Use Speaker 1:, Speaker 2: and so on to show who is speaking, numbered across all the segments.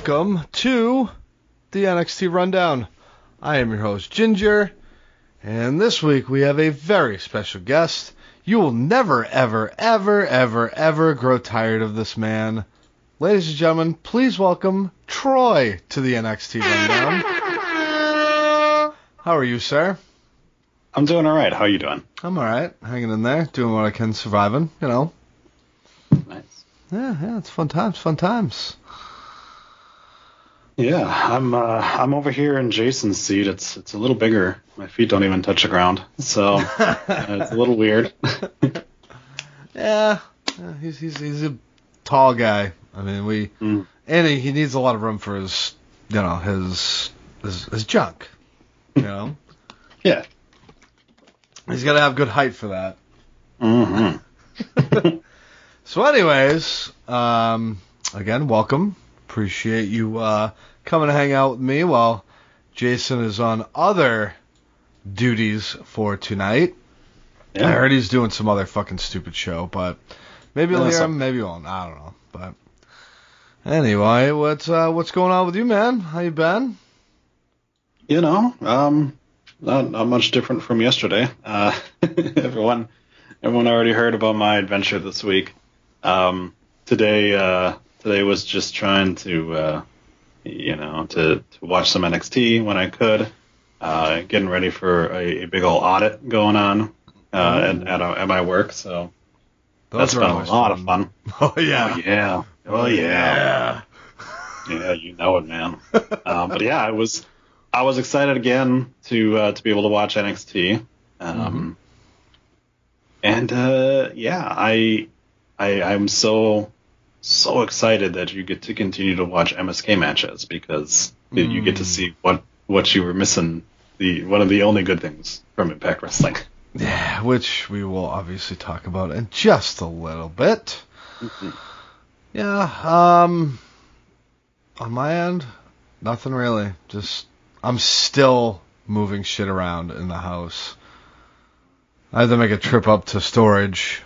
Speaker 1: Welcome to the NXT Rundown. I am your host, Ginger, and this week we have a very special guest. You will never, ever, ever, ever, ever grow tired of this man. Ladies and gentlemen, please welcome Troy to the NXT Rundown. How are you, sir?
Speaker 2: I'm doing all right. How are you doing?
Speaker 1: I'm alright, hanging in there, doing what I can, surviving, you know.
Speaker 2: Nice.
Speaker 1: Yeah, yeah, it's fun times, fun times.
Speaker 2: Yeah, I'm uh, I'm over here in Jason's seat. It's it's a little bigger. My feet don't even touch the ground, so uh, it's a little weird.
Speaker 1: Yeah, he's he's he's a tall guy. I mean, we
Speaker 2: Mm.
Speaker 1: and he, he needs a lot of room for his you know his his, his junk. You know,
Speaker 2: yeah.
Speaker 1: he's got to have good height for that.
Speaker 2: hmm
Speaker 1: So, anyways, um, again, welcome. Appreciate you uh, coming to hang out with me while Jason is on other duties for tonight. I heard he's doing some other fucking stupid show, but maybe you'll hear him, maybe you won't. I don't know. But anyway, what's uh, what's going on with you, man? How you been?
Speaker 2: You know, um, not not much different from yesterday. Uh, everyone everyone already heard about my adventure this week. Um, today uh, today was just trying to uh, you know to to watch some NXT when I could. Uh, getting ready for a, a big old audit going on uh, at at, at my work, so that's been a lot of fun.
Speaker 1: Oh
Speaker 2: Oh
Speaker 1: yeah.
Speaker 2: yeah, oh yeah. Yeah, you know it, man. um, but yeah, I was I was excited again to uh, to be able to watch NXT. Um, And uh, yeah, I I I'm so so excited that you get to continue to watch MSK matches because you get to see what what you were missing. The one of the only good things from Impact Wrestling.
Speaker 1: Yeah, which we will obviously talk about in just a little bit. Yeah, um, on my end, nothing really. Just I'm still moving shit around in the house. I had to make a trip up to storage.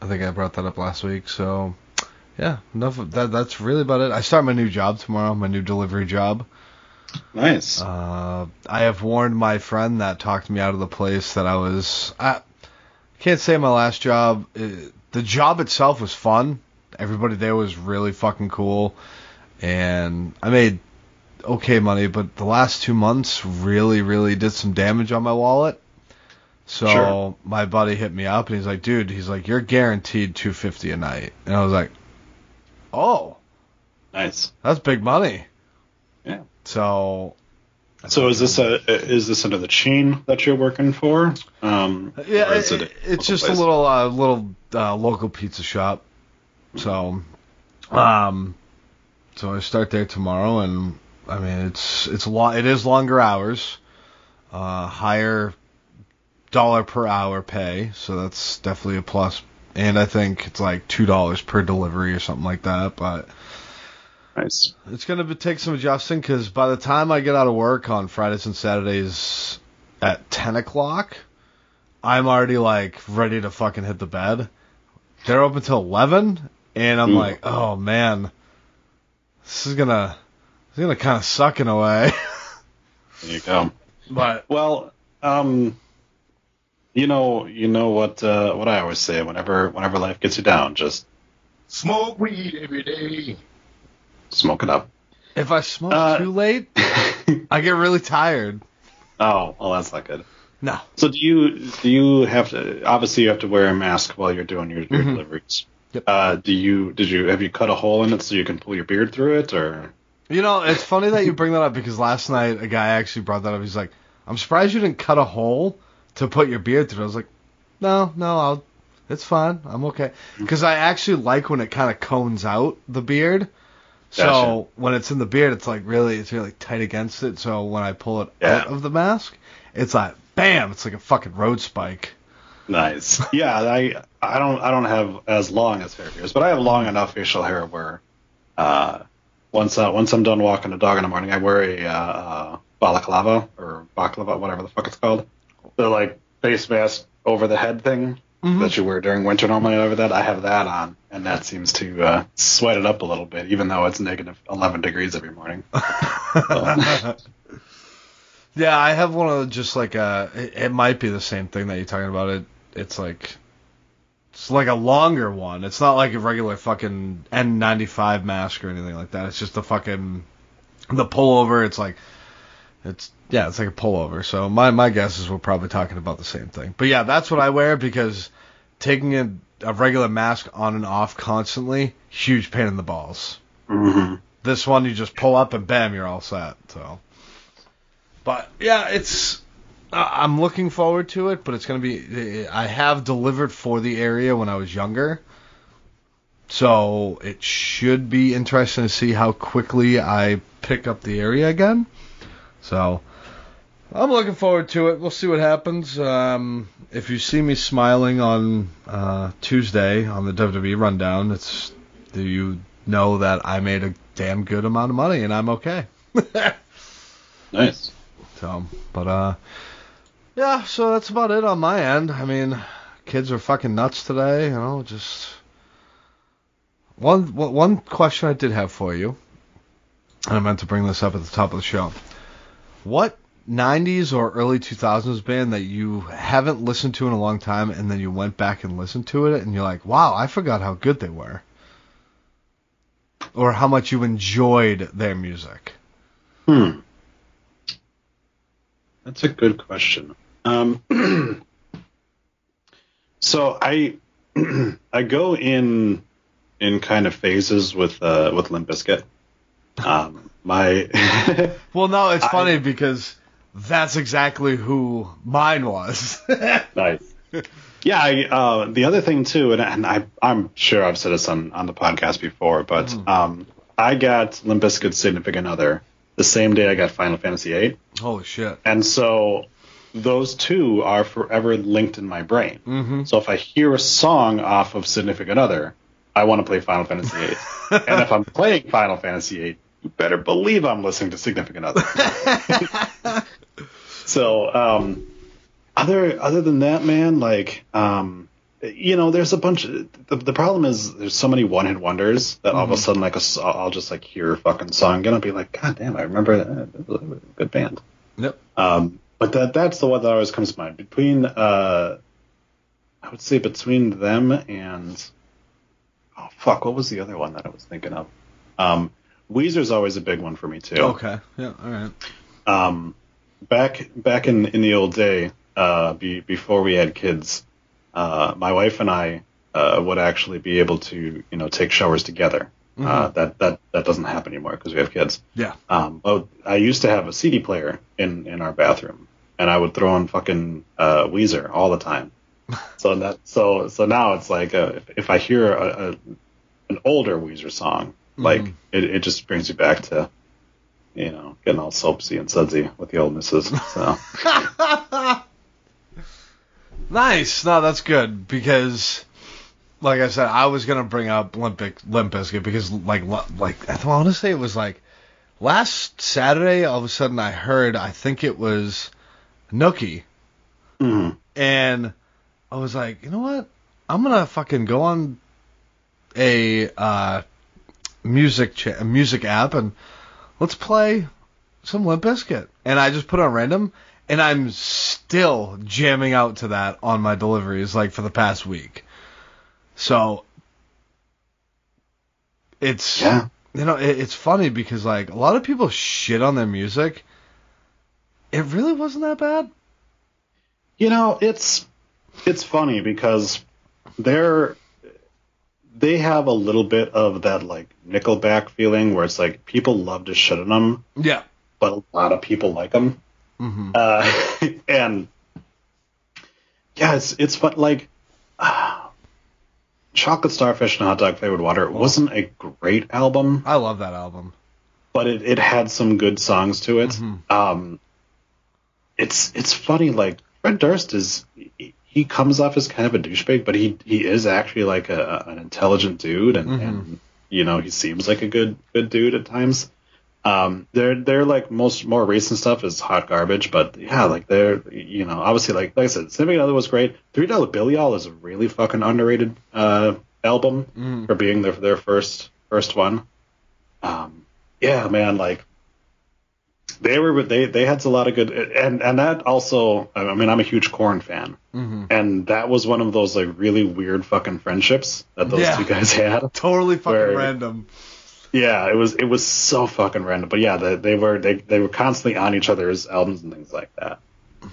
Speaker 1: I think I brought that up last week. So, yeah, enough of that. That's really about it. I start my new job tomorrow, my new delivery job.
Speaker 2: Nice.
Speaker 1: Uh, I have warned my friend that talked me out of the place that I was. I can't say my last job. uh the job itself was fun. Everybody there was really fucking cool, and I made okay money. But the last two months really, really did some damage on my wallet. So
Speaker 2: Sure.
Speaker 1: my buddy hit me up and he's like, "Dude, he's like, you're guaranteed 250 a night," and I was like, "Oh,
Speaker 2: nice.
Speaker 1: that's big money."
Speaker 2: Yeah.
Speaker 1: So
Speaker 2: So is this a is this under the chain that you're working for? Um,
Speaker 1: Yeah, it,
Speaker 2: it
Speaker 1: it's just
Speaker 2: place?
Speaker 1: a little uh, little uh, local pizza shop. So, um, so I start there tomorrow, and I mean it's it's lo- it is longer hours, uh, higher dollar per hour pay, so that's definitely a plus. And I think it's like two dollars per delivery or something like that, but.
Speaker 2: Nice.
Speaker 1: It's gonna be, take some adjusting because by the time I get out of work on Fridays and Saturdays at ten o'clock, I'm already like ready to fucking hit the bed. They're open till eleven, and I'm
Speaker 2: Ooh.
Speaker 1: like, oh man, this is gonna, this is gonna kind of suck in a way.
Speaker 2: There you go.
Speaker 1: but
Speaker 2: Well, um, you know, you know what uh, what I always say. Whenever whenever life gets you down, just
Speaker 3: Smoke weed every day.
Speaker 2: smoke it up.
Speaker 1: if I smoke
Speaker 2: Uh,
Speaker 1: too late, I get really tired.
Speaker 2: Oh, well, that's not good.
Speaker 1: No.
Speaker 2: So do you do you have to? Obviously, you have to wear a mask while you're doing your, your
Speaker 1: Mhm.
Speaker 2: deliveries.
Speaker 1: Yep.
Speaker 2: Uh, do you did you have you cut a hole in it so you can pull your beard through it, or
Speaker 1: You know, it's funny that you bring that up because last night a guy actually brought that up. He's like, "I'm surprised you didn't cut a hole to put your beard through." I was like, "No, no, I'll. It's fine. I'm okay." Because I actually like when it kind of cones out the beard. So
Speaker 2: Gotcha.
Speaker 1: when it's in the beard, it's like really, it's really tight against it. So when I pull it
Speaker 2: Yeah.
Speaker 1: out of the mask, it's like, bam! It's like a fucking road spike.
Speaker 2: nice? yeah, I I don't I don't have as long as hair hairs, but I have long enough facial hair where, uh, once uh, once I'm done walking the dog in the morning, I wear a uh, uh, balaclava or baklava, whatever the fuck it's called. The like face mask over the head thing
Speaker 1: Mhm.
Speaker 2: that you wear during winter normally over that. I have that on, and that seems to uh, sweat it up a little bit, even though it's negative 11 degrees every morning.
Speaker 1: yeah, I have one of just like a. It, it might be the same thing that you're talking about. It. It's like. It's like a longer one. It's not like a regular fucking N95 mask or anything like that. It's just the fucking the pullover. It's like it's yeah, it's like a pullover. So my my guess is we're probably talking about the same thing. But yeah, that's what I wear because taking a, a regular mask on and off constantly, huge pain in the balls.
Speaker 2: hmm
Speaker 1: This one you just pull up and bam, you're all set. So, but yeah, it's I'm looking forward to it. But it's gonna be I have delivered for the area when I was younger, so it should be interesting to see how quickly I pick up the area again. So. I'm looking forward to it. We'll see what happens. Um, if you see me smiling on uh, Tuesday on the WWE rundown, it's do you know that I made a damn good amount of money and I'm okay.
Speaker 2: Nice.
Speaker 1: so, but uh, yeah. So that's about it on my end. I mean, kids are fucking nuts today. You know, just one one one question I did have for you, and I meant to bring this up at the top of the show. What 90s or early 2000s band that you haven't listened to in a long time and then you went back and listened to it and you're like, wow, I forgot how good they were? Or how much you enjoyed their music?
Speaker 2: Hmm. That's a good question. Um, so I I go in in kind of phases with uh, with Limp Bizkit. Um, my
Speaker 1: Well, no, it's
Speaker 2: I-
Speaker 1: funny because that's exactly who mine was.
Speaker 2: nice. Yeah, I, uh, the other thing too, and, and I, I'm sure I've said this on, on the podcast before, but um, I got Limp Bizkit's Significant Other the same day I got Final Fantasy VIII.
Speaker 1: Holy shit.
Speaker 2: And so those two are forever linked in my brain.
Speaker 1: Mhm.
Speaker 2: So if I hear a song off of Significant Other, I want to play Final Fantasy VIII. and if I'm playing Final Fantasy VIII, you better believe I'm listening to Significant Other. so um, other other than that, man, like um, you know, there's a bunch. Of, the, the problem is there's so many one hit wonders that all of a sudden, like a I'll just like hear a fucking song and I'll be like, God damn, I remember that. Was a Good band.
Speaker 1: Yep.
Speaker 2: Um, but that that's the one that always comes to mind. Between uh, I would say between them and oh fuck, what was the other one that I was thinking of? Um, Weezer's always a big one for me too.
Speaker 1: Okay. Yeah. All right.
Speaker 2: Um, back back in in the old day, uh, be, before we had kids, uh, my wife and I uh, would actually be able to you know take showers together. Uh, that that that doesn't happen anymore because we have kids.
Speaker 1: Yeah.
Speaker 2: Um, I used to have a CD player in, in our bathroom, and I would throw on fucking uh, Weezer all the time. so that so so now it's like uh, if, if I hear a, a an older Weezer song, like it, it just brings you back to you know getting all soapsy and sudsy with the old missus. So
Speaker 1: Nice. No, that's good because, like I said, I was gonna bring up Olympic Limp Bizkit because, like, like I want to say it was like last Saturday. All of a sudden, I heard. I think it was Nookie
Speaker 2: mhm.
Speaker 1: and I was like, you know what? I'm gonna fucking go on a uh, music cha- music app and let's play some Limp Bizkit. And I just put on random, and I'm still jamming out to that on my deliveries like for the past week. So it's
Speaker 2: Yeah.
Speaker 1: you know it, it's funny because like a lot of people shit on their music. It really wasn't that bad.
Speaker 2: You know, it's it's funny because they're they have a little bit of that like Nickelback feeling where it's like people love to shit on them,
Speaker 1: Yeah.
Speaker 2: but a lot of people like them.
Speaker 1: hmm
Speaker 2: Uh, and yeah, it's it's fun. Like uh, Chocolate Starfish and Hot Dog Flavored Water wasn't a great album,
Speaker 1: I love that album.
Speaker 2: but it, it had some good songs to it.
Speaker 1: Mhm.
Speaker 2: Um, it's it's funny. Like Fred Durst is he- comes off as kind of a douchebag, but he he is actually like a, an intelligent dude, and,
Speaker 1: Mhm.
Speaker 2: and you know he seems like a good good dude at times. Um, they're they're like most more recent stuff is hot garbage, but yeah, like they're you know obviously like like I said, Significant Other was great. Three Dollar Bill Y'all is a really fucking underrated uh album
Speaker 1: Mhm.
Speaker 2: for being their their first first one. Um, yeah, man, like they were they they had a lot of good and and that also I mean I'm a huge Korn fan
Speaker 1: hmm
Speaker 2: and that was one of those like really weird fucking friendships that those
Speaker 1: Yeah.
Speaker 2: two guys had.
Speaker 1: Totally fucking
Speaker 2: Where-
Speaker 1: random.
Speaker 2: Yeah, it was it was so fucking random, but yeah, they, they were they they were constantly on each other's albums and things like that.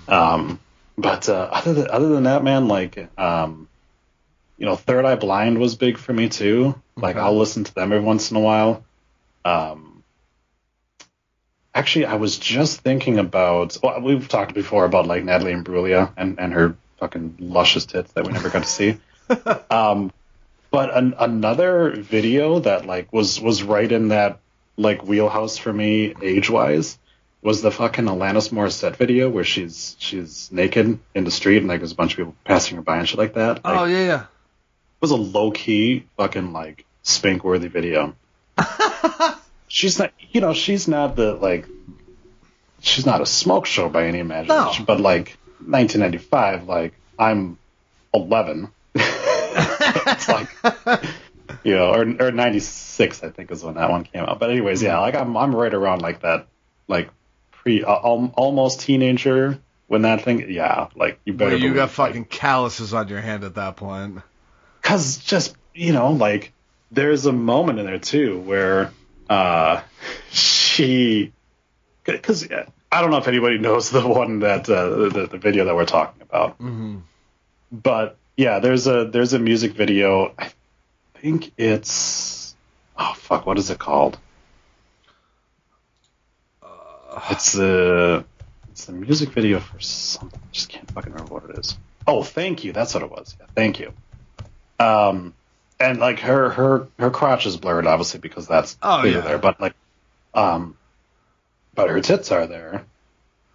Speaker 2: Um, but uh, other than other than that, man, like um, you know, Third Eye Blind was big for me too. Like
Speaker 1: Okay.
Speaker 2: I'll listen to them every once in a while. Um, actually, I was just thinking about. Well, we've talked before about like Natalie Imbruglia and and her fucking luscious tits that we never got to see. um, but an, another video that like was was right in that like wheelhouse for me age wise was the fucking Alanis Morissette video where she's she's naked in the street and like there's a bunch of people passing her by and shit like that. Like,
Speaker 1: oh yeah, yeah.
Speaker 2: it was a low key fucking like spank worthy video. she's not, you know, she's not the like, she's not a smoke show by any imagination.
Speaker 1: No.
Speaker 2: But like 1995, like I'm 11. it's like, you know, or or 96, I think is when that one came out. But anyways, yeah, like I'm I'm right around like that, like pre uh, al- almost teenager when that thing. Yeah, like you better.
Speaker 1: Well, you got
Speaker 2: believe, like,
Speaker 1: fucking calluses on your hand at that point.
Speaker 2: Cause just you know, like there's a moment in there too where uh she, because I don't know if anybody knows the one that uh, the the video that we're talking about,
Speaker 1: hmm
Speaker 2: but yeah, there's a there's a music video. I think it's oh fuck, what is it called? It's the it's the music video for something. I just can't fucking remember what it is. Oh, thank you. That's what it was. Yeah, thank you. Um, and like her her her crotch is blurred, obviously because that's
Speaker 1: Oh, yeah.
Speaker 2: there. But like, um, but her tits are there,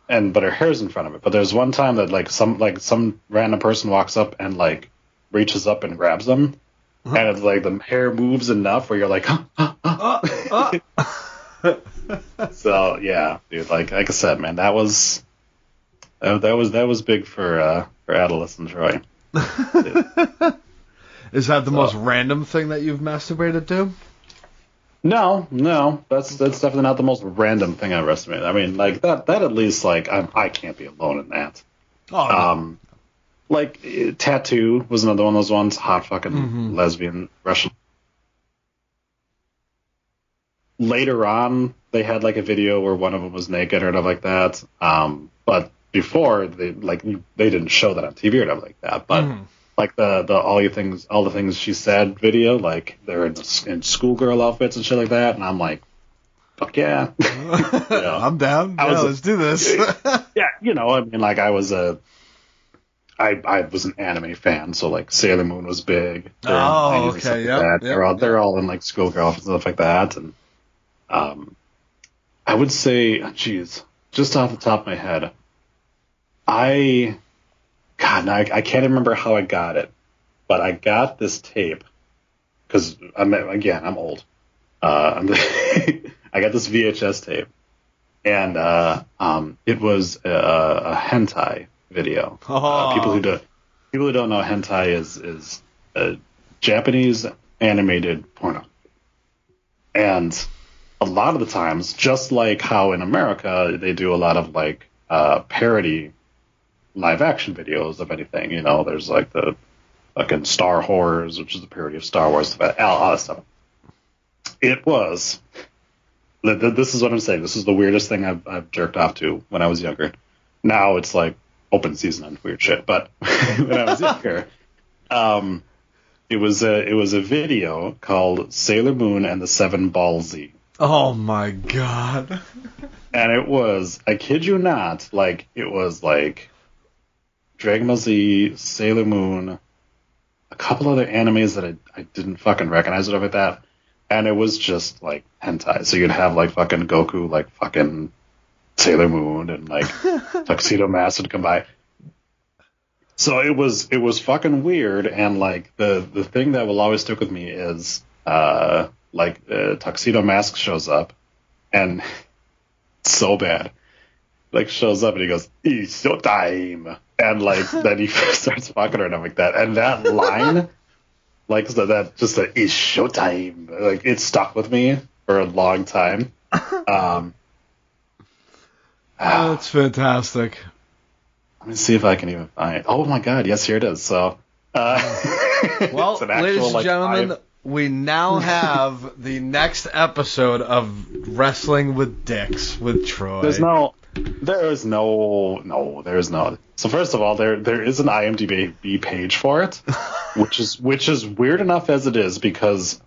Speaker 2: and but her hair's in front of it. But there's one time that like some like some random person walks up and like reaches up and grabs them,
Speaker 1: Uh-huh.
Speaker 2: and it's like the hair moves enough where you're like, huh, huh, huh.
Speaker 1: Uh, uh.
Speaker 2: So yeah, dude. Like like I said, man, that was that, that was that was big for uh for adolescent Troy.
Speaker 1: Is that the
Speaker 2: So-
Speaker 1: most random thing that you've masturbated to?
Speaker 2: No, no, that's that's definitely not the most random thing I've estimated. I mean, like that that at least like I'm, I can't be alone in that.
Speaker 1: Oh, no.
Speaker 2: Um, like t.A.T.u. was another one of those ones. Hot fucking
Speaker 1: Mhm.
Speaker 2: lesbian Russian. Later on, they had like a video where one of them was naked or stuff like that. Um, but before they like they didn't show that on TV or stuff like that. But
Speaker 1: Mhm.
Speaker 2: Like the the all you things all the things she said video, like they're in, in schoolgirl outfits and shit like that, and I'm like, fuck yeah. Yeah.
Speaker 1: I'm down.
Speaker 2: I
Speaker 1: Yeah,
Speaker 2: was a-
Speaker 1: let's do this.
Speaker 2: yeah, you know, I mean, like I was a, I I was an anime fan, so like Sailor Moon was big.
Speaker 1: Oh, okay,
Speaker 2: like
Speaker 1: yep,
Speaker 2: they're all
Speaker 1: yep.
Speaker 2: they're all in like schoolgirl and stuff like that, and um, I would say, geez, just off the top of my head, I, God, now I, I can't remember how I got it, but I got this tape because I'm again I'm old. Uh, I'm I got this VHS tape, and uh, um, it was a, a hentai video.
Speaker 1: Oh.
Speaker 2: Uh, people who do people who don't know hentai is is a Japanese animated porno, and a lot of the times, just like how in America they do a lot of like uh, parody live action videos of anything. You know, there's like the fucking Star Horrors, which is a parody of Star Wars, all all that stuff. It was. th- th- This is what I'm saying. This is the weirdest thing I've, I've jerked off to when I was younger. Now it's like open season and weird shit. But when I was younger, um, it was a it was a video called Sailor Moon and the Seven Ball Z
Speaker 1: Oh my god.
Speaker 2: and it was I kid you not, like it was like Dragon Ball Z, Sailor Moon, a couple other animes that I, I didn't fucking recognize it like that, and it was just like hentai. So you'd have like fucking Goku, like fucking Sailor Moon, and like Tuxedo Mask would come by. So it was it was fucking weird, and like the the thing that will always stick with me is uh like uh, Tuxedo Mask shows up, and so bad. Like shows up and he goes, "It's your time," and like then he starts fucking her and I'm like that, and that line, like so that just a "It's showtime," like it stuck with me for a long time. Um,
Speaker 1: Oh, that's fantastic.
Speaker 2: let me see if I can even find. it. Oh my god, yes, here it is. So, uh,
Speaker 1: Well,
Speaker 2: actual,
Speaker 1: ladies and
Speaker 2: like,
Speaker 1: gentlemen,
Speaker 2: five-
Speaker 1: we now have the next episode of Wrestling with Dicks with Troy.
Speaker 2: There's no, there is no, no, there's no. So first of all, there there is an IMDb page for it, which is which is weird enough as it is because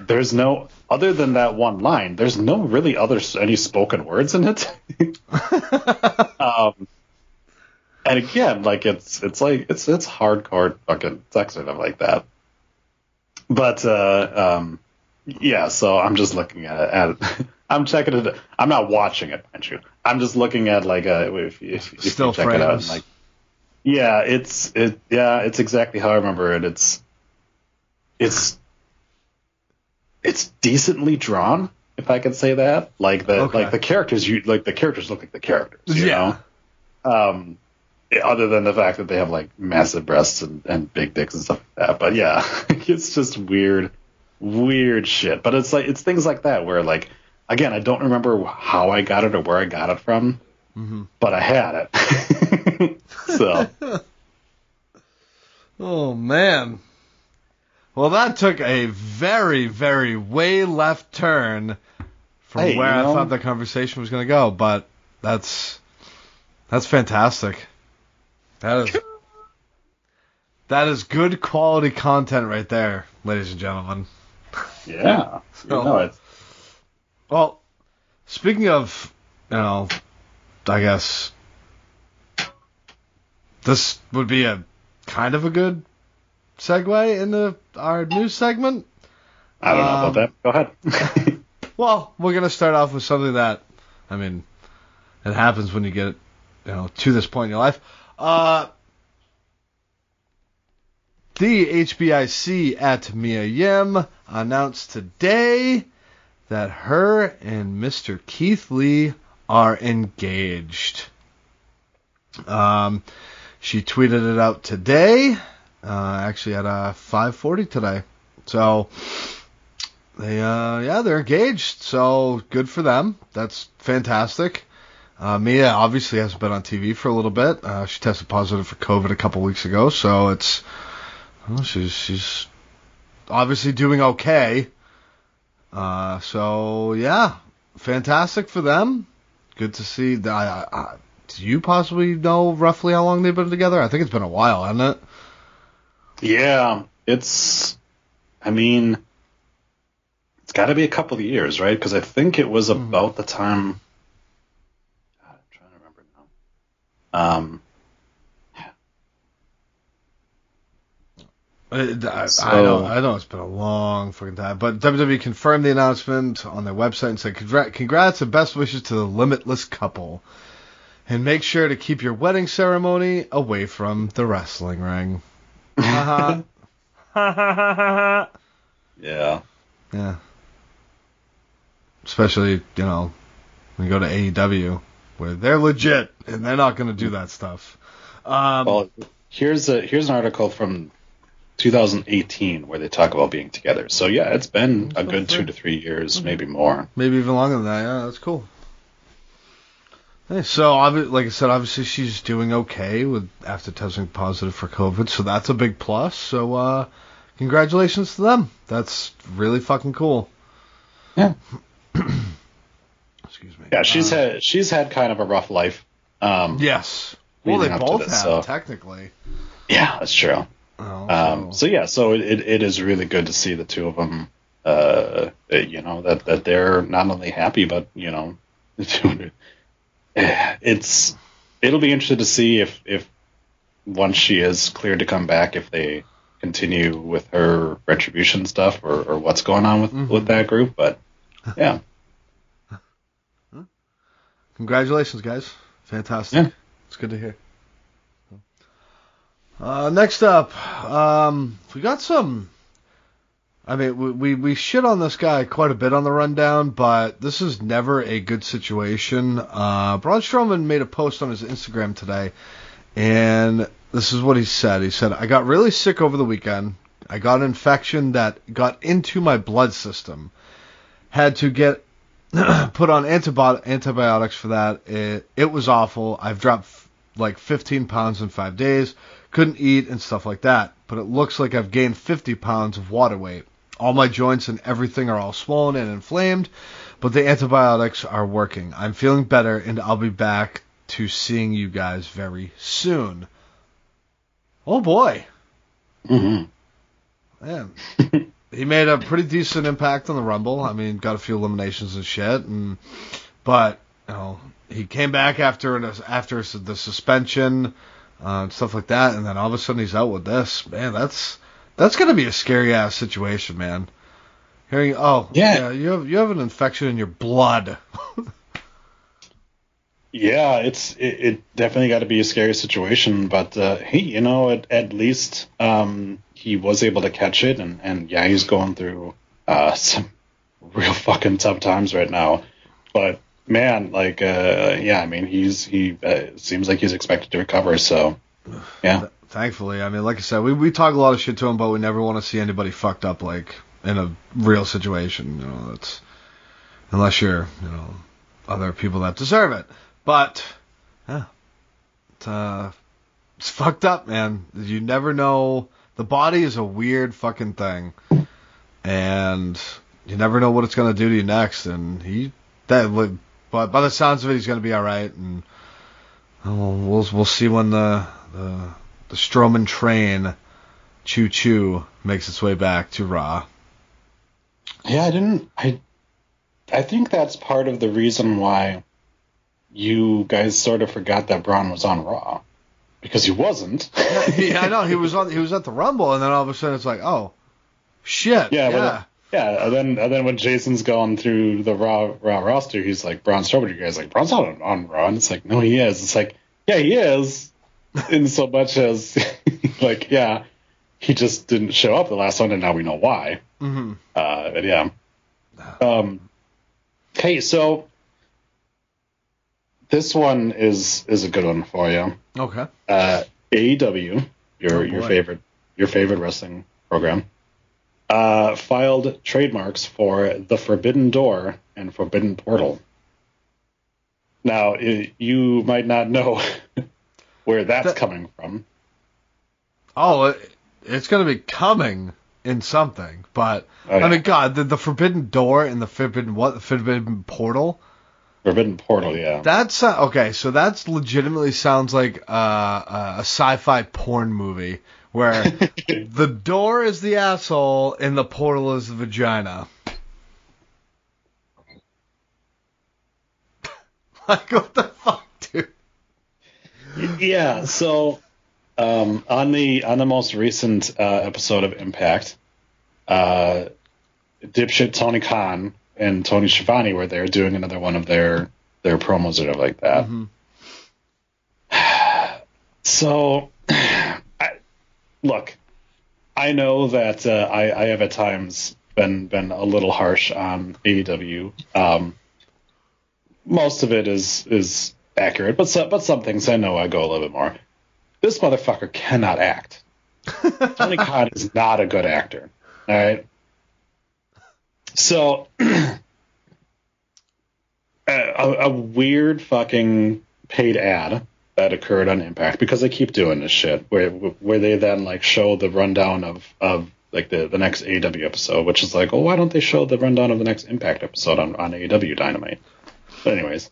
Speaker 2: there's no other than that one line. There's no really other any spoken words in it. um, and again, like it's it's like it's it's hardcore fucking sex or stuff like that. But uh, um, yeah, so I'm just looking at it. At it. I'm checking it. I'm not watching it, mind you. I'm just looking at like uh if, if, if
Speaker 1: Still
Speaker 2: you check it out. Like, yeah, it's it. Yeah, it's exactly how I remember it. It's it's it's decently drawn, if I can say that. Like the
Speaker 1: Okay.
Speaker 2: like the characters, you like the characters look like the characters. You
Speaker 1: Yeah.
Speaker 2: Know? Um, other than the fact that they have like massive breasts and, and big dicks and stuff like that. But yeah, it's just weird, weird shit. But it's like it's things like that where like again, I don't remember how I got it or where I got it from, mm-hmm. but I had it. so
Speaker 1: Oh man. Well, that took a very, very way left turn from
Speaker 2: Hey,
Speaker 1: where
Speaker 2: you
Speaker 1: I thought the conversation was going to go, but that's that's fantastic. That is that is good quality content right there, ladies and gentlemen.
Speaker 2: yeah, you know, it's,
Speaker 1: Well, speaking of, you know, I guess this would be a kind of a good segue into our news segment.
Speaker 2: I don't know
Speaker 1: Um,
Speaker 2: about that. Go ahead.
Speaker 1: Well, we're gonna start off with something that, I mean, it happens when you get, you know, to this point in your life. Uh, the HBIC at Mia Yim announced today that her and Mr. Keith Lee are engaged. Um, she tweeted it out today, uh, actually at uh, 5:40 today. So they, uh, yeah, they're engaged. So good for them. That's fantastic. Uh, Mia obviously hasn't been on TV for a little bit. Uh, she tested positive for COVID a couple weeks ago, so it's well, she's she's obviously doing okay. Uh, so yeah, fantastic for them. Good to see. that- I, I, I, do you possibly know roughly how long they've been together? I think it's been a while, hasn't it?
Speaker 2: Yeah, it's. I mean, it's got to be a couple of years, right? Because I think it was about the time. God, I'm trying to remember now. Um,
Speaker 1: It- I, I
Speaker 2: So-
Speaker 1: know, I know it's been a long fucking time, but WWE confirmed the announcement on their website and said, "Congrats and best wishes to the limitless couple, and make sure to keep your wedding ceremony away from the wrestling ring."
Speaker 2: Yeah.
Speaker 1: yeah. Especially, you know, when you go to AEW, where they're legit and they're not going to do that stuff. Um,
Speaker 2: Well, here's a here's an article from 2018 where they talk about being together. So yeah, it's been a good two to three years, maybe more.
Speaker 1: maybe even longer than that. Yeah, that's cool. Hey, so like I said, obviously she's doing okay with after testing positive for COVID, so that's a big plus. So uh, congratulations to them. That's really fucking cool.
Speaker 2: Yeah.
Speaker 1: Excuse me.
Speaker 2: Yeah, she's
Speaker 1: Uh,
Speaker 2: had she's had kind of a rough life. Um,
Speaker 1: Yes. Well, they
Speaker 2: leading up to
Speaker 1: both
Speaker 2: this,
Speaker 1: have
Speaker 2: so-
Speaker 1: technically.
Speaker 2: yeah, that's true.
Speaker 1: Oh,
Speaker 2: Um,
Speaker 1: so-
Speaker 2: yeah, so it, it is really good to see the two of them. Uh, you know that that they're not only happy, but you know, it's it'll be interesting to see if if once she is cleared to come back, if they continue with her retribution stuff or, or what's going on with
Speaker 1: Mhm.
Speaker 2: with that group. But yeah,
Speaker 1: Congratulations, guys. Fantastic.
Speaker 2: Yeah.
Speaker 1: It's good to hear. Uh, next up, um, we got some. I mean, we, we we shit on this guy quite a bit on the rundown, but this is never a good situation. Uh, Braun Strowman made a post on his Instagram today, and this is what he said. He said, "I got really sick over the weekend. I got an infection that got into my blood system. Had to get put on antibio- antibiotics for that. It, it was awful. I've dropped f- like 15 pounds in five days. Couldn't eat and stuff like that. But it looks like I've gained 50 pounds of water weight. All my joints and everything are all swollen and inflamed, but the antibiotics are working. I'm feeling better, and I'll be back to seeing you guys very soon. Oh boy.
Speaker 2: hmm
Speaker 1: Man, he made a pretty decent impact on the Rumble. I mean, got a few eliminations and shit, and but you know he came back after an, after the suspension uh, and stuff like that, and then all of a sudden he's out with this. Man, that's that's gonna be a scary ass situation, man. Hearing, oh
Speaker 2: Yeah.
Speaker 1: you have you have an infection in your blood.
Speaker 2: Yeah, it's it, it definitely got to be a scary situation, but uh, hey, you know, at, at least um, he was able to catch it, and, and yeah, he's going through uh, some real fucking tough times right now. But man, like, uh, yeah, I mean, he's he uh, seems like he's expected to recover. So yeah,
Speaker 1: Thankfully, I mean, like I said, we we talk a lot of shit to him, but we never want to see anybody fucked up like in a real situation. You know, that's unless you're, you know, other people that deserve it. But yeah, it's, uh, it's fucked up, man. You never know. The body is a weird fucking thing, and you never know what it's gonna do to you next. And he that, but by the sounds of it, he's gonna be all right. And oh, we'll we'll see when the the the Strowman train, choo choo, makes its way back to Raw.
Speaker 2: yeah, I didn't, I, I think that's part of the reason why you guys sort of forgot that Braun was on Raw because he wasn't.
Speaker 1: yeah, I know he was on. He was at the Rumble, and then all of a sudden it's like, oh, shit.
Speaker 2: Yeah,
Speaker 1: Yeah,
Speaker 2: yeah, and then and then when Jason's going through the Raw Raw roster, he's like Braun Strowman. You guys like Braun's not on, on Raw, and it's like no, he is. It's like yeah, he is, in so much as like yeah, he just didn't show up the last one, and now we know why.
Speaker 1: hmm
Speaker 2: Uh, but yeah. Um. Okay, so this one is is a good one for you.
Speaker 1: Okay.
Speaker 2: uh, AEW, your
Speaker 1: Oh,
Speaker 2: your favorite your favorite wrestling program, uh, filed trademarks for the Forbidden Door and Forbidden Portal. Now i you might not know where that's
Speaker 1: That-
Speaker 2: coming from.
Speaker 1: Oh, it, it's gonna be coming in something, but
Speaker 2: Oh.
Speaker 1: I mean, God, the, the Forbidden Door and the Forbidden what? The Forbidden Portal.
Speaker 2: Forbidden Portal, yeah.
Speaker 1: That's uh, okay. So that's legitimately sounds like uh, a sci-fi porn movie where the door is the asshole and the portal is the vagina. like what the fuck, dude?
Speaker 2: yeah. So um, on the on the most recent uh, episode of Impact, uh, dipshit Tony Khan and Tony Schiavone were there doing another one of their their promos or like that.
Speaker 1: Mhm.
Speaker 2: So, I, look, I know that uh, I, I have at times been been a little harsh on AEW. Um, most of it is is accurate, but so, but some things I know I go a little bit more. this motherfucker cannot act. Tony Khan is not a good actor. All right. So, a, a weird fucking paid ad that occurred on Impact because they keep doing this shit where where they then like show the rundown of of like the the next AEW episode, which is like, oh, why don't they show the rundown of the next Impact episode on on AEW Dynamite? But anyways,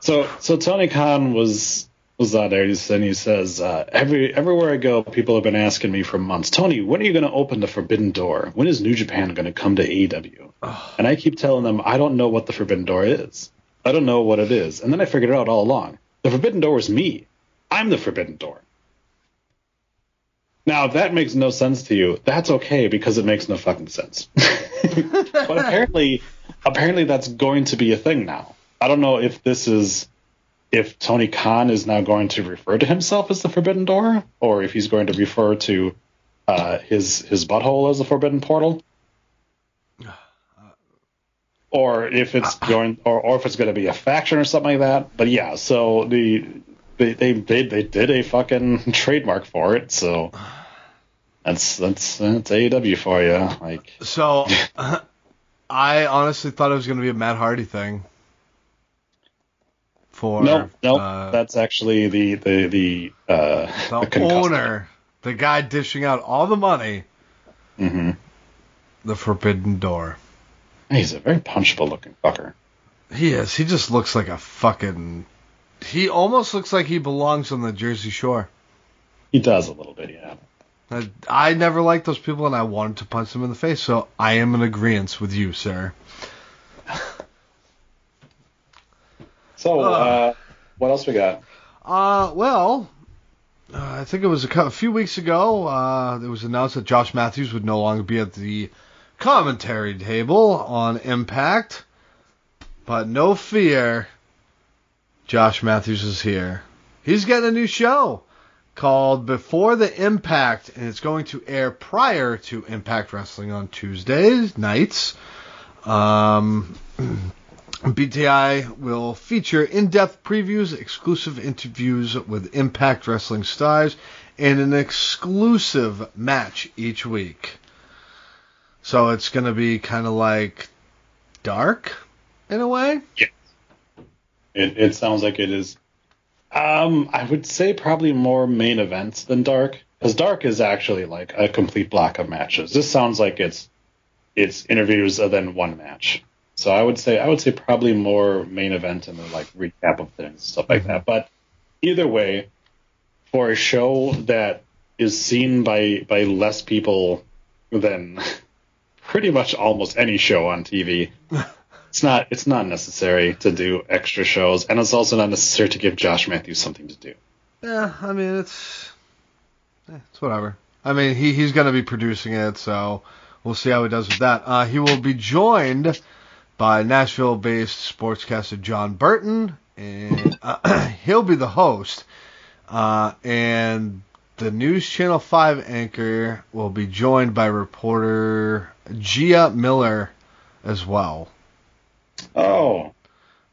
Speaker 2: so so Tony Khan was was out there and he says uh, every everywhere I go, people have been asking me for months, Tony, when are you going to open the Forbidden Door? When is New Japan going to come to AEW? And I keep telling them I don't know what the Forbidden Door is. I don't know what it is. And then I figured it out all along. The Forbidden Door is me. I'm the Forbidden Door. Now, if that makes no sense to you, that's okay because it makes no fucking sense. but apparently, apparently that's going to be a thing now. I don't know if this is if Tony Khan is now going to refer to himself as the Forbidden Door, or if he's going to refer to uh, his his butthole as the Forbidden Portal, or if it's going, or, or if it's going to be a faction or something like that. But yeah, so the they they they, they did a fucking trademark for it, so that's that's that's AEW for you. Like
Speaker 1: So, I honestly thought it was going to be a Matt Hardy thing. For
Speaker 2: no, no,
Speaker 1: uh,
Speaker 2: that's actually the the the uh,
Speaker 1: the
Speaker 2: concussed-
Speaker 1: owner, the guy dishing out all the money,
Speaker 2: Mhm.
Speaker 1: the Forbidden Door.
Speaker 2: He's a very punchable looking fucker.
Speaker 1: He is. He just looks like a fucking. He almost looks like he belongs on the Jersey Shore.
Speaker 2: He does a little bit, yeah.
Speaker 1: I, I never liked those people, and I wanted to punch them in the face. So I am in agreement with you, sir.
Speaker 2: So,
Speaker 1: Uh.
Speaker 2: uh, what else we got?
Speaker 1: Uh, well, uh, I think it was a, a few weeks ago. Uh, it was announced that Josh Matthews would no longer be at the commentary table on Impact. But no fear, Josh Matthews is here. He's getting a new show called Before the Impact, and it's going to air prior to Impact Wrestling on Tuesdays nights. Um, BTI will feature in-depth previews, exclusive interviews with Impact Wrestling stars, and an exclusive match each week. So it's going to be kind of like dark in a way. Yeah.
Speaker 2: It, it sounds like it is. Um, I would say probably more main events than Dark, because Dark is actually like a complete block of matches. This sounds like it's it's interviews and then one match. So I would say I would say probably more main event and then like recap of things and stuff like that. But either way, for a show that is seen by by less people than pretty much almost any show on TV, it's not it's not necessary to do extra shows, and it's also not necessary to give Josh Matthews something to do.
Speaker 1: Yeah, I mean it's eh, it's whatever. I mean he he's going to be producing it, so we'll see how he does with that. Uh, he will be joined by Nashville-based sportscaster John Burton, and uh, he'll be the host. Uh, and the News Channel 5 anchor will be joined by reporter Gia Miller as well.
Speaker 2: Oh,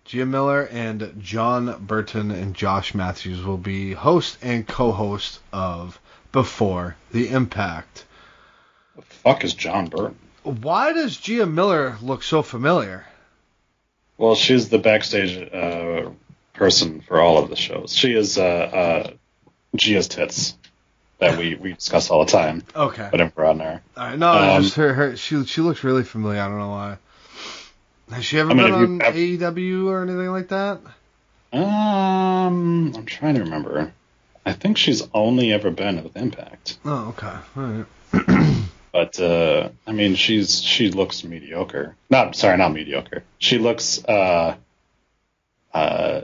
Speaker 1: Gia Miller and John Burton and Josh Matthews will be host and co-host of Before the Impact.
Speaker 2: the fuck is John Burton?
Speaker 1: Why does Gia Miller look so familiar?
Speaker 2: Well, she's the backstage uh, person for all of the shows. She is uh, uh, Gia's tits that we, we discuss all the time
Speaker 1: Okay.
Speaker 2: whenever we're on there.
Speaker 1: All right, no,
Speaker 2: Um,
Speaker 1: just her, her. She she looks really familiar. I don't know why. Has she ever
Speaker 2: I mean,
Speaker 1: been on
Speaker 2: you
Speaker 1: AEW or anything like that?
Speaker 2: Um, I'm trying to remember. I think she's only ever been with Impact,
Speaker 1: Oh, okay. All right.
Speaker 2: but uh, I mean, she's she looks mediocre. Not sorry, not mediocre. She looks uh, uh,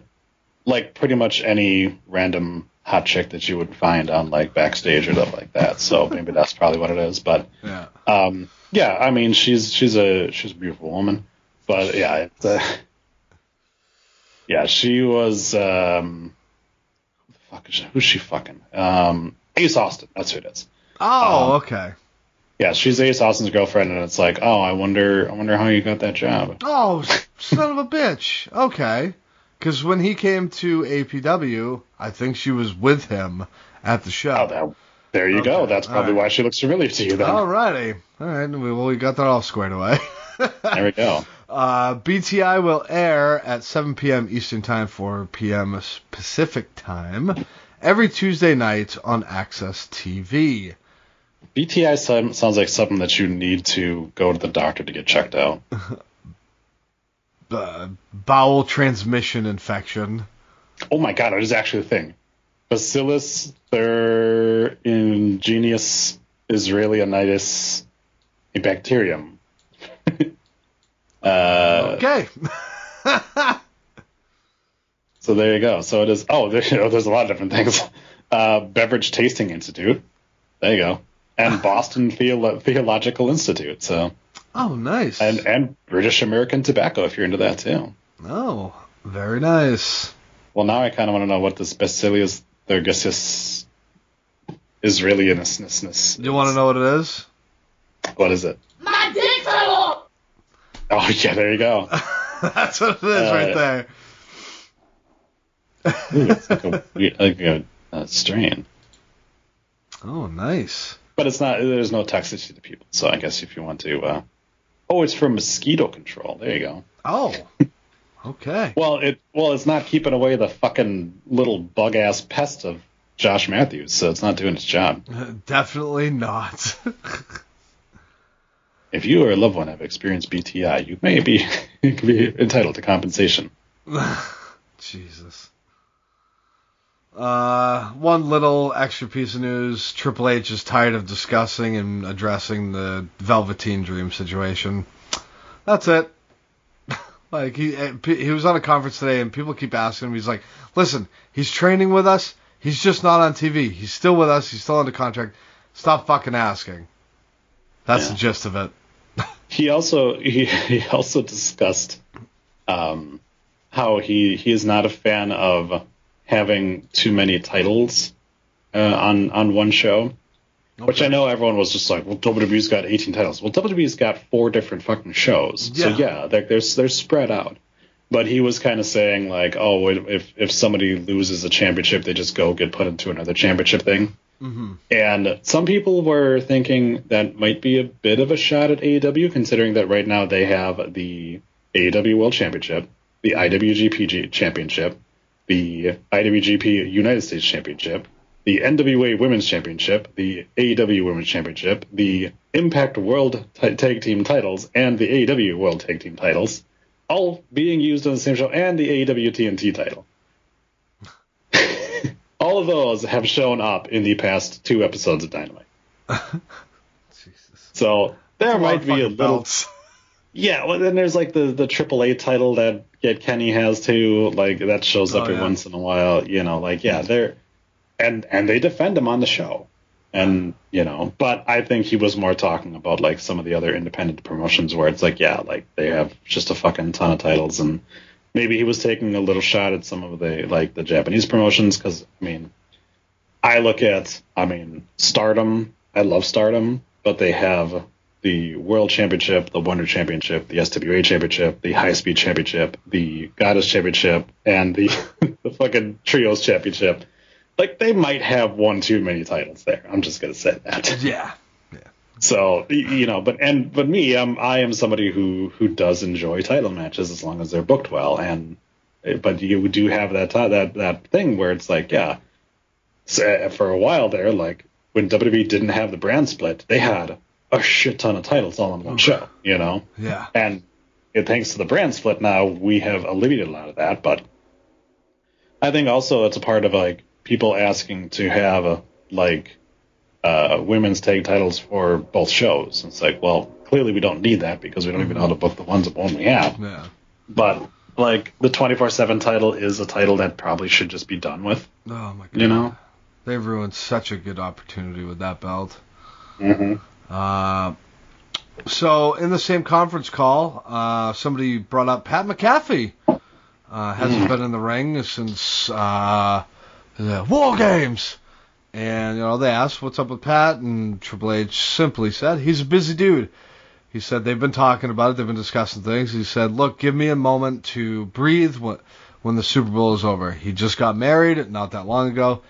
Speaker 2: like pretty much any random hot chick that you would find on like backstage or stuff like that. So maybe that's probably what it is. But
Speaker 1: Yeah.
Speaker 2: um, yeah, I mean, she's she's a she's a beautiful woman, but yeah, it's, uh, yeah, she was um, who the fuck is she, who's she fucking? Um, Ace Austin, that's who it is.
Speaker 1: Oh,
Speaker 2: Um,
Speaker 1: okay.
Speaker 2: Yeah, she's Ace Austin's girlfriend, and it's like, oh, I wonder, I wonder how you got that job.
Speaker 1: Oh, son of a bitch. Okay. Because when he came to APW, I think she was with him at the show.
Speaker 2: Oh, that, there you go. That's probably
Speaker 1: right.
Speaker 2: why she looks familiar to you then.
Speaker 1: Alrighty. All right. Well, we got that all squared away.
Speaker 2: There we go.
Speaker 1: Uh, BTI will air at 7 p.m. Eastern Time, 4 p.m. Pacific Time, every Tuesday night on AXS TV.
Speaker 2: BTI sounds like something that you need to go to the doctor to get checked out.
Speaker 1: Uh, bowel transmission infection.
Speaker 2: Oh my god, it is actually a thing. Bacillus thuringiensis israelianitis a bacterium. uh,
Speaker 1: Okay.
Speaker 2: So there you go. So it is. Oh, there, you know, there's a lot of different things. Uh, Beverage Tasting Institute. There you go. And Boston Theolo- Theological Institute. So
Speaker 1: oh, nice.
Speaker 2: and and British American Tobacco if you're into that too.
Speaker 1: oh, very nice.
Speaker 2: Well, now I kind of want to know what this Bacillus thuringiensis israelianisness.
Speaker 1: You want to know what it is?
Speaker 2: What is it?
Speaker 4: My dick fell off!
Speaker 2: Oh yeah, there you go.
Speaker 1: That's what it is right
Speaker 2: Uh,
Speaker 1: there.
Speaker 2: Ooh, it's like a, like a, a strain.
Speaker 1: Oh, nice.
Speaker 2: But it's not. There's no toxicity to people. So I guess if you want to. Uh, oh, it's for mosquito control. There you go.
Speaker 1: Oh, okay.
Speaker 2: Well, it well, it's not keeping away the fucking little bug ass pest of Josh Matthews, so it's not doing its job.
Speaker 1: Definitely not.
Speaker 2: If you or a loved one have experienced BTI, you may be, be entitled to compensation.
Speaker 1: Jesus. Uh, one little extra piece of news: Triple H is tired of discussing and addressing the Velveteen Dream situation. That's it. like he eh, he was on a conference today, and people keep asking him. He's like, "Listen, he's training with us. He's just not on TV. He's still with us. He's still under contract. Stop fucking asking." That's
Speaker 2: Yeah.
Speaker 1: the gist of it.
Speaker 2: He also he, he also discussed um, how he he is not a fan of having too many titles uh, on on one show. Which I know everyone was just like, well, WWE's got 18 titles. Well, WWE's got four different fucking shows. yeah. So
Speaker 1: Yeah.
Speaker 2: they're, they're they're spread out. But he was kind of saying like, oh, if if somebody loses a championship, they just go get put into another championship thing.
Speaker 1: Mm-hmm.
Speaker 2: And some people were thinking that might be a bit of a shot at AEW, considering that right now they have the AEW World Championship, the IWGP Championship, the IWGP United States Championship, the NWA Women's Championship, the AEW Women's Championship, the Impact World t- Tag Team titles, and the AEW World Tag Team titles, all being used on the same show, and the AEW TNT title. all of those have shown up in the past two episodes of Dynamite.
Speaker 1: Jesus.
Speaker 2: So there
Speaker 1: lot
Speaker 2: might be a little
Speaker 1: belts.
Speaker 2: yeah, well, then there's like the the AAA title that Get Kenny has too, like that shows up
Speaker 1: Oh,
Speaker 2: every
Speaker 1: yeah.
Speaker 2: once in a while. You know, like yeah, they're and and they defend him on the show, and you know, but I think he was more talking about like some of the other independent promotions where it's like yeah, like they have just a fucking ton of titles, and maybe he was taking a little shot at some of the like the Japanese promotions because I mean, I look at I mean Stardom, I love Stardom, but they have the World Championship, the Wonder Championship, the SWA Championship, the High Speed Championship, the Goddess Championship, and the the fucking Trios Championship. Like they might have one too many titles there. I'm just gonna say that.
Speaker 1: Yeah.
Speaker 2: yeah. So you know, but and but me, I'm I am somebody who who does enjoy title matches as long as they're booked well, and eh, but you do have that that that thing where it's like yeah, so eh, for a while there, like when WWE didn't have the brand split, they had a shit ton of titles all on one show, you know,
Speaker 1: Yeah.
Speaker 2: and it, thanks to the brand split now we have alleviated a lot of that, but I think also it's a part of like people asking to have a like uh, women's tag titles for both shows. It's like, well, clearly we don't need that because we don't even know how to book the ones that one we have.
Speaker 1: Yeah.
Speaker 2: But like the 24/7 title is a title that probably should just be done with.
Speaker 1: Oh my god.
Speaker 2: You know?
Speaker 1: They've ruined such a good opportunity with that belt.
Speaker 2: Mm-hmm.
Speaker 1: Uh, so in the same conference call, uh, somebody brought up Pat McAfee. Uh, hasn't been in the ring since uh, the War Games. And you know they asked what's up with Pat, and Triple H simply said he's a busy dude. He said they've been talking about it, they've been discussing things. He said, look, give me a moment to breathe. When, when the Super Bowl is over. He just got married not that long ago.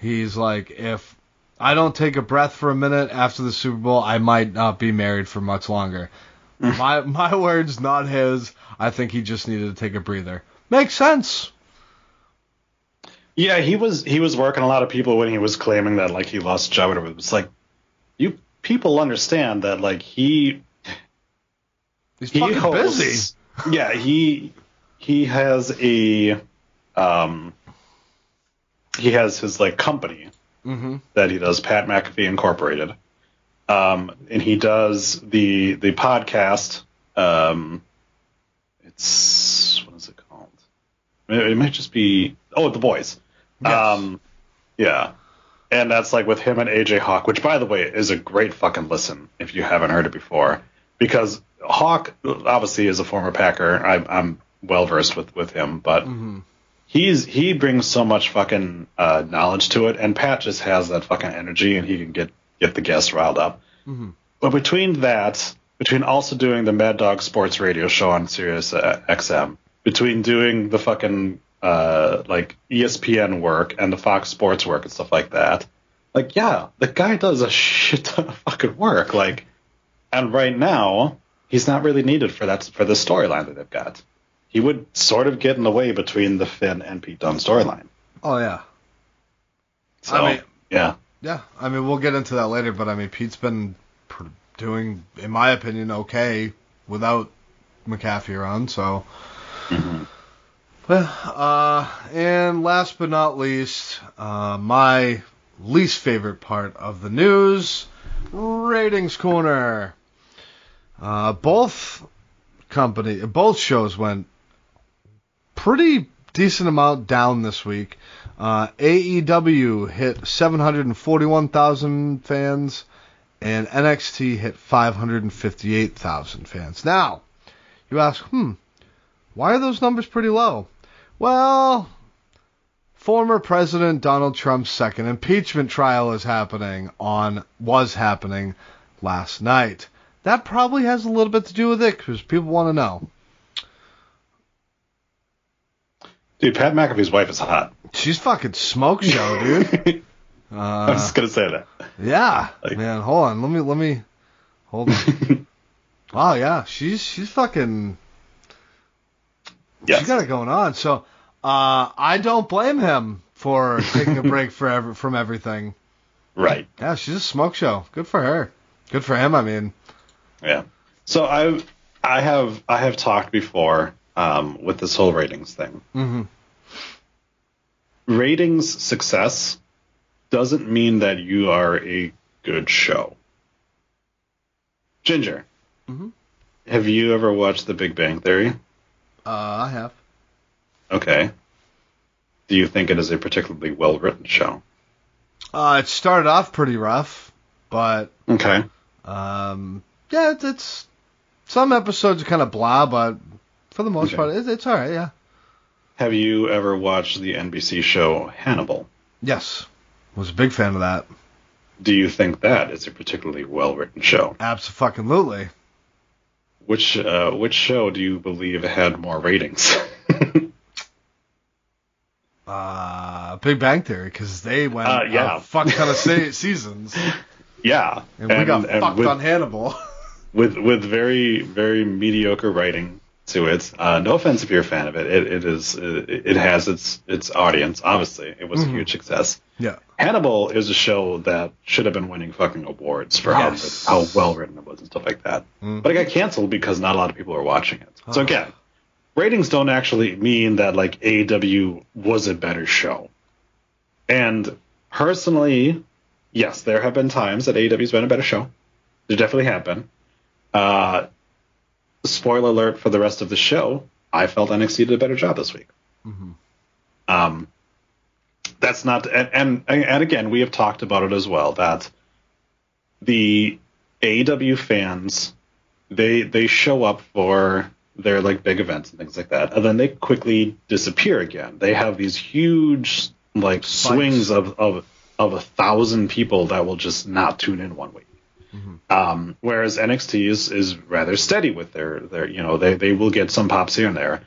Speaker 1: He's like, if I don't take a breath for a minute after the Super Bowl, I might not be married for much longer. my my words, not his. I think he just needed to take a breather. Makes sense.
Speaker 2: Yeah, he was he was working a lot of people when he was claiming that like he lost a job. Whatever. It's like you people understand that like he
Speaker 1: He's
Speaker 2: he
Speaker 1: fucking
Speaker 2: holds-
Speaker 1: busy.
Speaker 2: Yeah, he he has a um he has his like company
Speaker 1: Mm-hmm.
Speaker 2: that he does, Pat McAfee Incorporated. Um, and he does the the podcast. Um, it's what is it called? It, might just be oh, The Boys.
Speaker 1: Yes.
Speaker 2: Um, yeah, and that's like with him and AJ Hawk, which by the way is a great fucking listen if you haven't heard it before, because Hawk obviously is a former Packer. I, I'm well versed with with him, but he's he brings so much fucking uh, knowledge to it, and Pat just has that fucking energy, and he can get get the guests riled up. But between that, between also doing the Mad Dog Sports Radio show on Sirius uh, XM, between doing the fucking uh, like ESPN work and the Fox Sports work and stuff like that, like yeah, the guy does a shit ton of fucking work. Like, and right now he's not really needed for that for the storyline that they've got. He would sort of get in the way between the Finn and Pete Dunne storyline.
Speaker 1: Oh yeah.
Speaker 2: So
Speaker 1: I mean-
Speaker 2: yeah,
Speaker 1: Yeah, I mean we'll get into that later, but I mean Pete's been pr- doing, in my opinion, okay without McAfee around. So, well, uh, and last but not least, uh, my least favorite part of the news, ratings corner. Uh, both company, both shows went pretty decent amount down this week. Uh, AEW hit 741,000 fans, and NXT hit 558,000 fans. Now, you ask, hmm, why are those numbers pretty low? Well, former President Donald Trump's second impeachment trial is happening on was happening last night. That probably has a little bit to do with it because people want to know.
Speaker 2: Dude, Pat McAfee's wife is hot.
Speaker 1: She's fucking smoke show, dude.
Speaker 2: I
Speaker 1: Uh,
Speaker 2: was just gonna say that.
Speaker 1: yeah,
Speaker 2: Like-
Speaker 1: man. Hold on. Let me let me hold on. oh yeah, she's she's fucking.
Speaker 2: Yes.
Speaker 1: She's got it going on. So uh, I don't blame him for taking a break for ev- from everything.
Speaker 2: Right.
Speaker 1: Yeah, she's a smoke show. Good for her. Good for him. I mean,
Speaker 2: Yeah. So I I have I have talked before um, with this whole ratings thing.
Speaker 1: Mhm.
Speaker 2: Ratings success doesn't mean that you are a good show. Ginger,
Speaker 1: Mhm.
Speaker 2: have you ever watched The Big Bang Theory?
Speaker 1: uh, I have.
Speaker 2: Okay. Do you think it is a particularly well written show?
Speaker 1: Uh, it started off pretty rough, but
Speaker 2: Okay.
Speaker 1: um, yeah, it's, it's some episodes are kind of blah, but for the most
Speaker 2: Okay.
Speaker 1: part, it, it's all right. Yeah.
Speaker 2: Have you ever watched the NBC show Hannibal?
Speaker 1: Yes, was a big fan of that.
Speaker 2: Do you think that is a particularly well written show?
Speaker 1: Absolutely.
Speaker 2: Which uh, which show do you believe had more ratings?
Speaker 1: Uh, Big Bang Theory, because they went
Speaker 2: Uh, yeah.
Speaker 1: a fuck ton of se- seasons,
Speaker 2: yeah,
Speaker 1: and, we got fucked
Speaker 2: with,
Speaker 1: on Hannibal.
Speaker 2: with with very very mediocre writing to it. Uh, no offense if you're a fan of it. It, it is it, it has its its audience. Obviously, it was a huge success.
Speaker 1: yeah.
Speaker 2: Hannibal is a show that should have been winning fucking awards for
Speaker 1: Yes.
Speaker 2: how, how well written it was and stuff like that. But it got canceled because not a lot of people are watching it. So again, ratings don't actually mean that like AEW was a better show. And personally, yes, there have been times that AEW's been a better show. There definitely have been. Uh, spoiler alert for the rest of the show, I felt NXT did a better job this week. Um, that's not, and, and and again, we have talked about it as well that the AEW fans they they show up for their like big events and things like that, and then they quickly disappear again. They have these huge like swings of of of a thousand people that will just not tune in one week. Um, whereas NXT is, is rather steady with their, their you know they, they will get some pops here and there.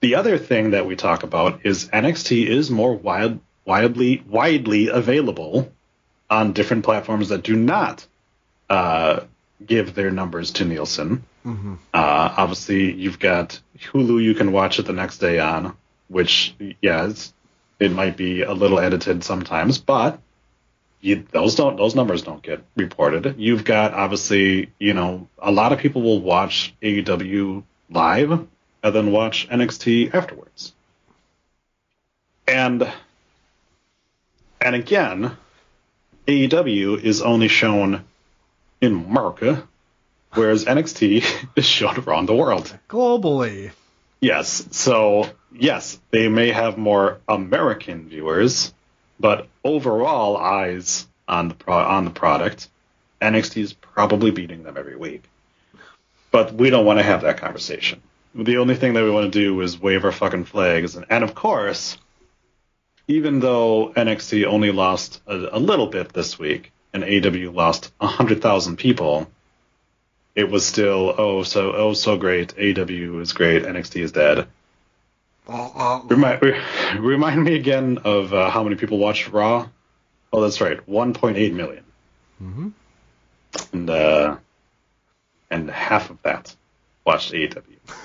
Speaker 2: the other thing that we talk about is NXT is more wild, widely widely available on different platforms that do not uh, give their numbers to Nielsen.
Speaker 1: Mm-hmm.
Speaker 2: Uh, obviously, you've got Hulu you can watch it the next day on, which, yeah, it's, it might be a little edited sometimes, but you, those don't those numbers don't get reported. You've got obviously, you know, a lot of people will watch AEW live and then watch NXT afterwards. And and again, AEW is only shown in America, whereas NXT is shown around the world.
Speaker 1: Globally.
Speaker 2: Yes. So, yes, they may have more American viewers, but overall eyes on the pro- on the product, NXT is probably beating them every week. But we don't want to have that conversation. The only thing that we want to do is wave our fucking flags, and, and of course, even though NXT only lost a, a little bit this week and AW lost hundred thousand people, it was still oh so oh so great. AW is great. NXT is dead. Remind, remind me again of uh, how many people watched Raw. Oh, that's right, 1.8 million.
Speaker 1: Mm-hmm.
Speaker 2: And uh, and half of that watched AEW.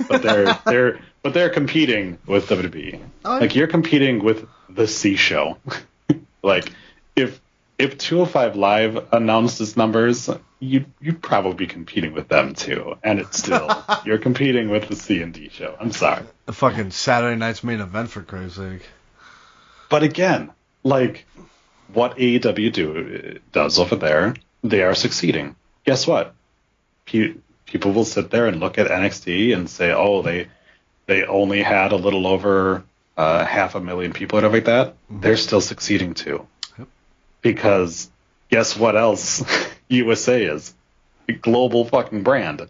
Speaker 2: But they're they're but they're competing with WWE.
Speaker 1: Oh,
Speaker 2: Like you're competing with the C show. like if if 205 Live announced its numbers, you'd you'd probably be competing with them too. And it's still you're competing with the C and D show. I'm sorry.
Speaker 1: The fucking Saturday night's main event for Christ's sake.
Speaker 2: But again, like what AEW do does over there, they are succeeding. Guess what? Pe- people will sit there and look at NXT and say, "Oh, they they only had a little over uh, half a million people everything like that." They're still succeeding too,
Speaker 1: Yep.
Speaker 2: because guess what else? USA is a global fucking brand.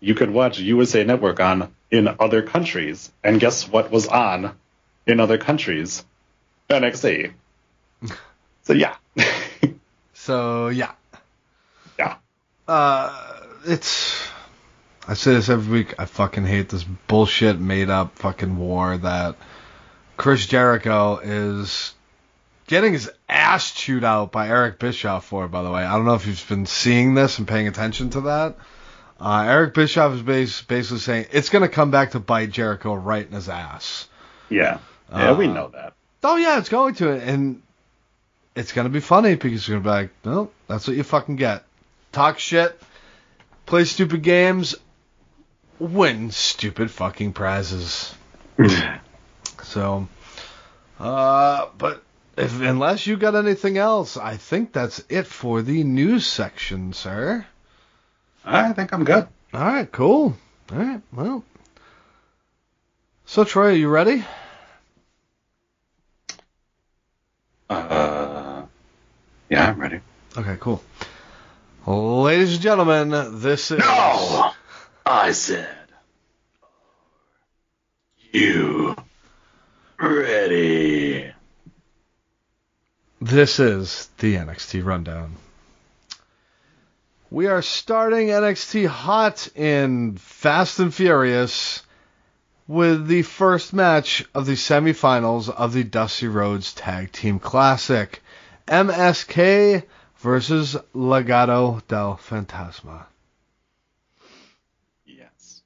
Speaker 2: You could watch USA Network on in other countries, and guess what was on in other countries? NXT. So yeah,
Speaker 1: So yeah.
Speaker 2: yeah.
Speaker 1: Uh, it's. I say this every week. I fucking hate this bullshit made up fucking war that Chris Jericho is getting his ass chewed out by Eric Bischoff for. By the way, I don't know if you've been seeing this and paying attention to that. Uh, Eric Bischoff is bas- basically saying it's gonna come back to bite Jericho right in his ass.
Speaker 2: Yeah, yeah, we
Speaker 1: Uh,
Speaker 2: know that.
Speaker 1: Oh yeah, it's going to, and it's gonna be funny because you're gonna be like, no, that's what you fucking get. Talk shit, play stupid games, win stupid fucking prizes. so, uh, but if unless you got anything else, I think that's it for the news section, sir.
Speaker 2: I think I'm good.
Speaker 1: All right, cool. All right, well. So Troy, are you ready?
Speaker 2: Uh, yeah, I'm ready.
Speaker 1: Okay, cool. Ladies and gentlemen, this is No!
Speaker 2: I said, you ready?
Speaker 1: This is the NXT rundown. We are starting NXT hot and fast and furious with the first match of the semifinals of the Dusty Rhodes Tag Team Classic. MSK versus Legado del Fantasma.
Speaker 2: Yes.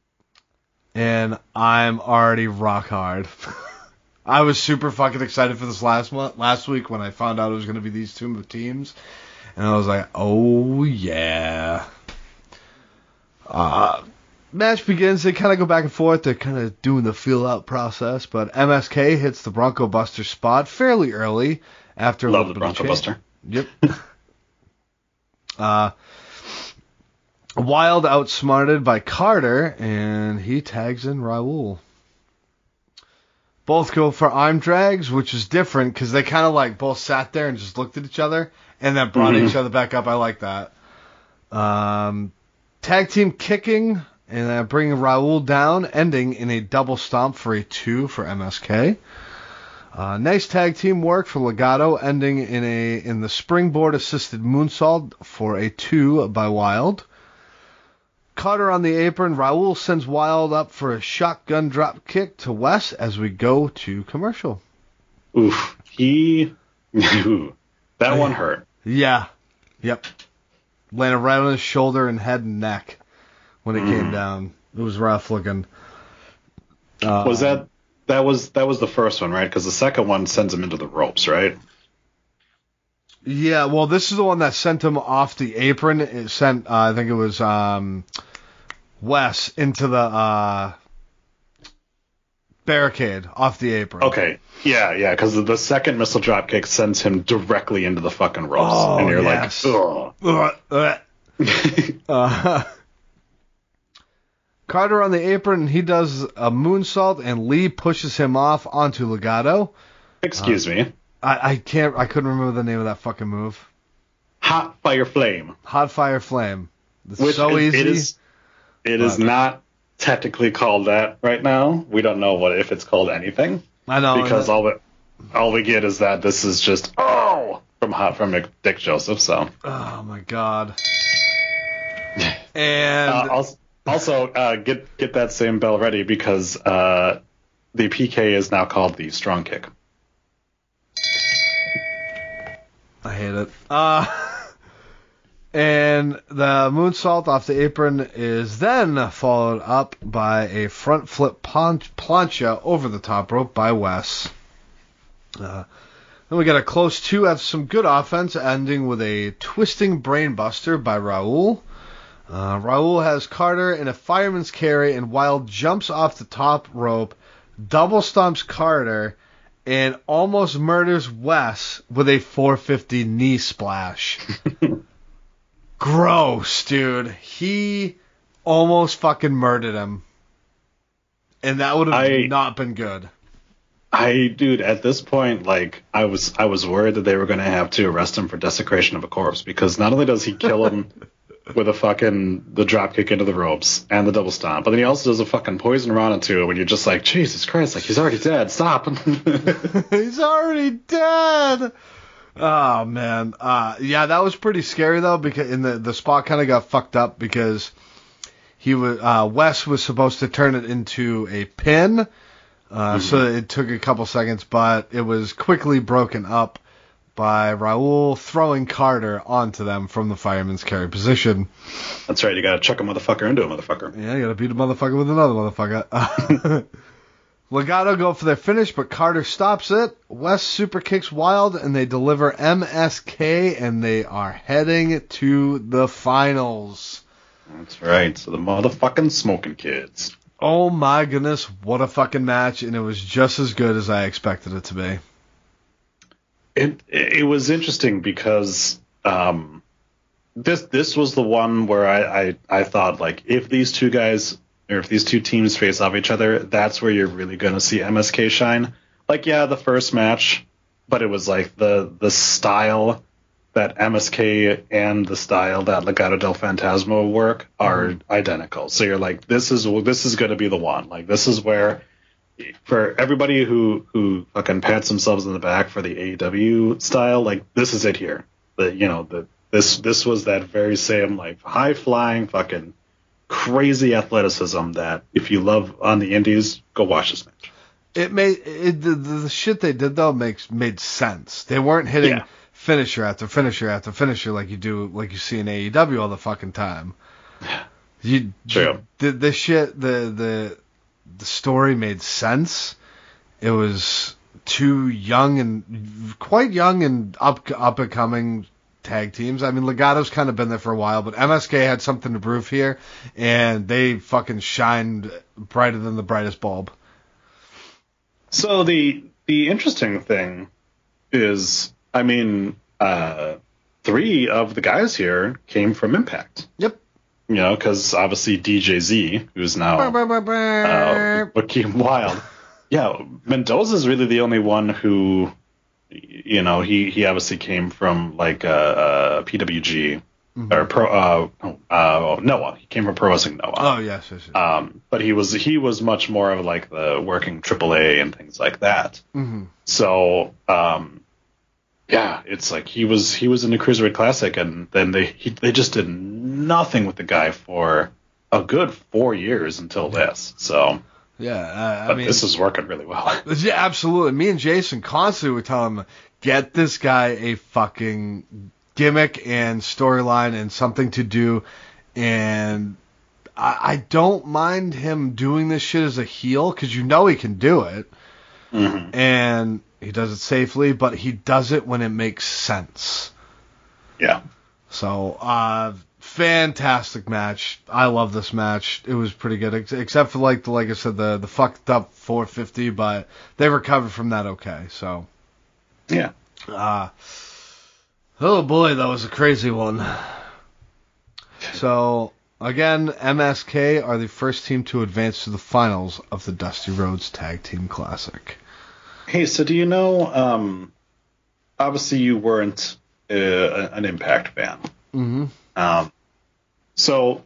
Speaker 1: and I'm already rock hard. I was super fucking excited for this last month, last week when I found out it was going to be these two teams, and I was like, oh yeah. Uh, match begins. They kind of go back and forth. They're kind of doing the feel out process, but MSK hits the Bronco Buster spot fairly early after a
Speaker 2: Love
Speaker 1: little
Speaker 2: the
Speaker 1: bit of
Speaker 2: Bronco. Buster.
Speaker 1: Yep. uh, Wilde outsmarted by Carter, and he tags in Raul. Both go for arm drags, which is different because they kind of like both sat there and just looked at each other and then brought
Speaker 2: Mhm.
Speaker 1: each other back up. I like that. Um, tag team kicking and uh, bringing Raul down, ending in a double stomp for a two for MSK. Uh, nice tag team work for Legado, ending in a in the springboard assisted moonsault for a two by Wilde. Carter on the apron. Raul sends Wilde up for a shotgun drop kick to Wes as we go to commercial.
Speaker 2: Oof. He. Ooh, that one hurt.
Speaker 1: Yeah. Yep. Landed right on his shoulder and head and neck when it came down. It was rough looking. Uh,
Speaker 2: Was that that was that was the first one, right? Because the second one sends him into the ropes, right?
Speaker 1: Yeah, well, this is the one that sent him off the apron. It sent, uh, I think it was um, Wes into the uh, barricade off the apron.
Speaker 2: Okay. Yeah, yeah. Because the second missile drop kick sends him directly into the fucking ropes,
Speaker 1: Oh,
Speaker 2: and you're
Speaker 1: yes.
Speaker 2: like, ugh.
Speaker 1: Ugh. uh, Carter on the apron, he does a moonsault, and Lee pushes him off onto Legado.
Speaker 2: Excuse me.
Speaker 1: I, I can't, I couldn't remember the name of that fucking move.
Speaker 2: Hot fire flame.
Speaker 1: Hot fire flame. It's
Speaker 2: Which
Speaker 1: so
Speaker 2: is-
Speaker 1: easy.
Speaker 2: It is, it is not technically called that right now. We don't know what if it's called anything
Speaker 1: I know
Speaker 2: because all we all we get is that this is just oh from hot from Vic Joseph. So
Speaker 1: Oh my god. And
Speaker 2: uh, also, also uh, get get that same bell ready because uh, the PK is now called the strong kick.
Speaker 1: I hate it. Uh, and the moonsault off the apron is then followed up by a front flip plancha over the top rope by Wes. Uh, then we got a close two of some good offense, ending with a twisting brainbuster by Raul. Uh, Raul has Carter in a fireman's carry, and Wilde jumps off the top rope, double stomps Carter, and almost murders Wes with a 450 knee splash. Gross, dude. He almost fucking murdered him. And that would have
Speaker 2: I-
Speaker 1: not been good.
Speaker 2: I dude, at this point, like I was, I was worried that they were going to have to arrest him for desecration of a corpse because not only does he kill him with a fucking the drop kick into the ropes and the double stomp, but then he also does a fucking poison rana too. When you're just like, Jesus Christ, like he's already dead. Stop.
Speaker 1: He's already dead. Oh man, uh, yeah, that was pretty scary though because in the the spot kind of got fucked up because he was uh, Wes was supposed to turn it into a pin, uh, so it took a couple seconds, but it was quickly broken up by Raul throwing Carter onto them from the fireman's carry position.
Speaker 2: That's right. You got to chuck a motherfucker into a motherfucker.
Speaker 1: Yeah, you gotta beat a motherfucker with another motherfucker. Legado go for their finish, but Carter stops it. Wes super kicks Wilde, and they deliver MSK, and they are heading to the finals.
Speaker 2: That's right. So the motherfucking smoking kids.
Speaker 1: Oh my goodness, what a fucking match, and it was just as good as I expected it to be.
Speaker 2: It it was interesting because um, this this was the one where I, I I thought like if these two guys or if these two teams face off each other, that's where you're really gonna see MSK shine. Like yeah, the first match, but it was like the the style that MSK and the style that Legado del Fantasma work are identical. So you're like this is this is gonna be the one. Like this is where for everybody who who fucking pats themselves in the back for the AEW style, like this is it here. The you know the this this was that very same like high flying fucking crazy athleticism that if you love on the indies, go watch this match.
Speaker 1: It made it, the, the shit they did though makes made sense. They weren't hitting
Speaker 2: Yeah.
Speaker 1: finisher after finisher after finisher like you do like you see in AEW all the fucking time. You,
Speaker 2: True.
Speaker 1: The, the shit the the the story made sense. It was two young and quite young and up up and coming tag teams. I mean, Legado's kind of been there for a while, but MSK had something to prove here, and they fucking shined brighter than the brightest bulb.
Speaker 2: So the the interesting thing is, I mean, uh, three of the guys here came from Impact.
Speaker 1: Yep.
Speaker 2: You know, because obviously DJZ, who's now uh, Wilde. Yeah, Mendoza's really the only one who, you know, he, he obviously came from like uh, uh, PWG or Pro uh, oh, uh, Noah. He came from Pro Wrestling Noah.
Speaker 1: Oh yes, yes, yes.
Speaker 2: Um, but he was he was much more of like the working AAA and things like that.
Speaker 1: Mhm.
Speaker 2: So um, yeah, it's like he was he was in the Cruiserweight Classic, and then they he, they just did nothing with the guy for a good four years until this. So,
Speaker 1: Yeah, I, I
Speaker 2: but
Speaker 1: mean,
Speaker 2: this is working really well.
Speaker 1: yeah, absolutely. Me and Jason constantly would tell him, get this guy a fucking gimmick and storyline and something to do. And I, I don't mind him doing this shit as a heel because you know he can do it.
Speaker 2: Mhm.
Speaker 1: And he does it safely, but he does it when it makes sense.
Speaker 2: Yeah.
Speaker 1: So, uh, fantastic match. I love this match. It was pretty good, ex- except for like the like I said the the fucked up 450, but they recovered from that okay. So,
Speaker 2: Yeah.
Speaker 1: uh, oh boy, that was a crazy one. So again, MSK are the first team to advance to the finals of the Dusty Rhodes Tag Team Classic.
Speaker 2: Hey, so do you know? Um, obviously, you weren't uh, an Impact fan.
Speaker 1: Mm-hmm.
Speaker 2: Um, so,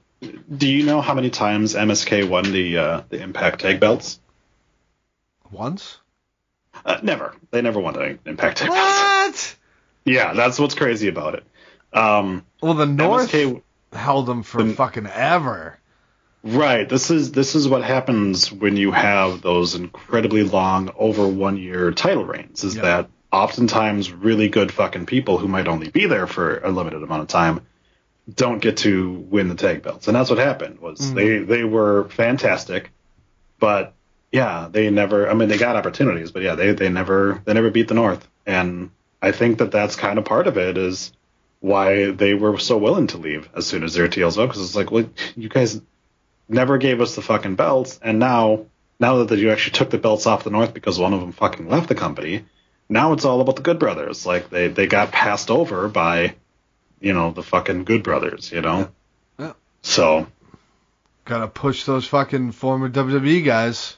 Speaker 2: do you know how many times MSK won the uh, the Impact Tag Belts?
Speaker 1: Once?
Speaker 2: Uh, never. They never won the Impact Tag Belts.
Speaker 1: What?
Speaker 2: Yeah, that's what's crazy about it. Um,
Speaker 1: Well, the North
Speaker 2: MSK
Speaker 1: held them for
Speaker 2: The-
Speaker 1: fucking ever.
Speaker 2: Right. This is this is what happens when you have those incredibly long, over one year title reigns. Is
Speaker 1: Yeah.
Speaker 2: that oftentimes really good fucking people who might only be there for a limited amount of time don't get to win the tag belts, and that's what happened. Was
Speaker 1: Mhm.
Speaker 2: they they were fantastic, but yeah, they never. I mean, they got opportunities, but yeah, they they never they never beat the North, and I think that that's kind of part of it is why they were so willing to leave as soon as their TL's up because it's like, well, you guys never gave us the fucking belts, and now now that you actually took the belts off the North because one of them fucking left the company, now it's all about the Good Brothers. Like they they got passed over by, you know, the fucking Good Brothers. You know.
Speaker 1: Yeah.
Speaker 2: So
Speaker 1: Gotta push those fucking former WWE guys.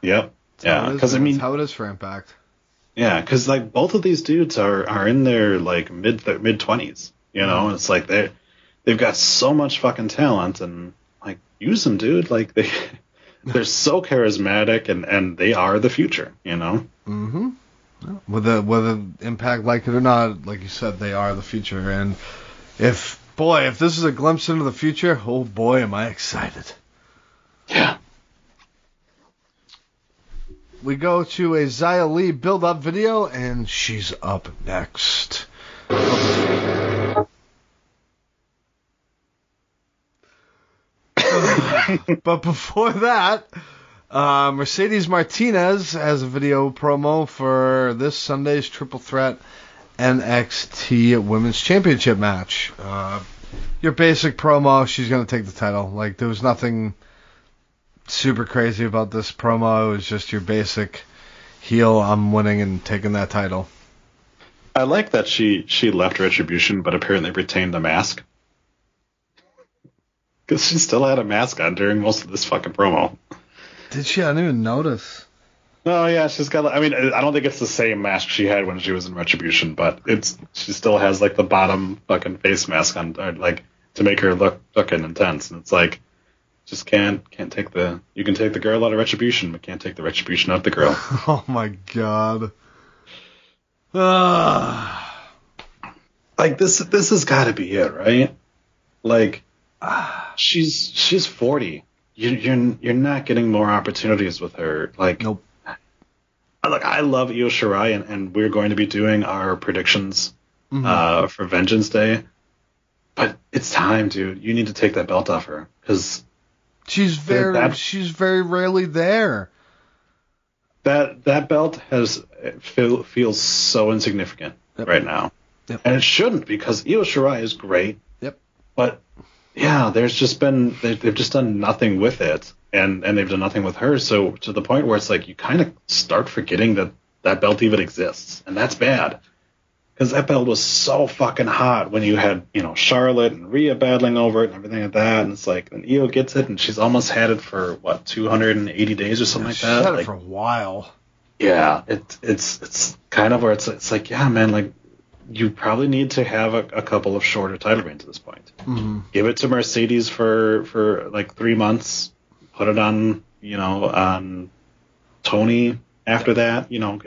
Speaker 2: yep.
Speaker 1: That's
Speaker 2: Yeah, because I
Speaker 1: man.
Speaker 2: mean,
Speaker 1: That's how it is for Impact.
Speaker 2: Yeah, because like both of these dudes are are in their like mid mid twenties, you know, and it's like they they've got so much fucking talent and like use them, dude. Like they they're so charismatic and and they are the future, you know.
Speaker 1: Mm-hmm. Whether whether Impact like it or not, like you said, they are the future. And if boy, if this is a glimpse into the future, oh boy, am I excited.
Speaker 2: Yeah.
Speaker 1: We go to a Xia Li build-up video, and she's up next. but before that, uh, Mercedes Martinez has a video promo for this Sunday's Triple Threat NXT Women's Championship match. Uh, your basic promo, she's going to take the title. Like, there was nothing super crazy about this promo. It was just your basic heel, I'm winning and taking that title.
Speaker 2: I like that she she left Retribution, but apparently retained the mask. Because she still had a mask on during most of this fucking promo.
Speaker 1: Did she? I didn't even notice.
Speaker 2: Oh yeah, she's got. I mean, I don't think it's the same mask she had when she was in Retribution, but it's she still has like the bottom fucking face mask on, like to make her look fucking intense. And it's like, just can't can't take the. You can take the girl out of Retribution, but can't take the Retribution out of the girl.
Speaker 1: Oh my god. Ah.
Speaker 2: like this this has got to be it, right? Like, she's she's forty. You, you're you're not getting more opportunities with her. Like,
Speaker 1: Nope.
Speaker 2: Look, I love Io Shirai, and, and we're going to be doing our predictions
Speaker 1: Mhm.
Speaker 2: uh, for Vengeance Day. But it's time, dude. You need to take that belt off her because
Speaker 1: she's very
Speaker 2: that-
Speaker 1: she's very rarely there.
Speaker 2: that that belt has feel, feels so insignificant
Speaker 1: Yep.
Speaker 2: right now,
Speaker 1: Yep.
Speaker 2: and it shouldn't because Io Shirai is great.
Speaker 1: Yep.
Speaker 2: But yeah, there's just been they, they've just done nothing with it, and and they've done nothing with her. So to the point where it's like you kind of start forgetting that that belt even exists, and that's bad. Because that belt was so fucking hot when you had, you know, Charlotte and Rhea battling over it and everything like that. And it's like, and Io gets it, and she's almost had it for, what, 280 days or something like
Speaker 1: she's
Speaker 2: that?
Speaker 1: had it for a while.
Speaker 2: yeah, it, it's it's kind of where it's it's like yeah, man, like you probably need to have a, a couple of shorter title reigns at this point.
Speaker 1: hmm
Speaker 2: Give it to Mercedes for for like three months. Put it on you know on Toni after that. You know,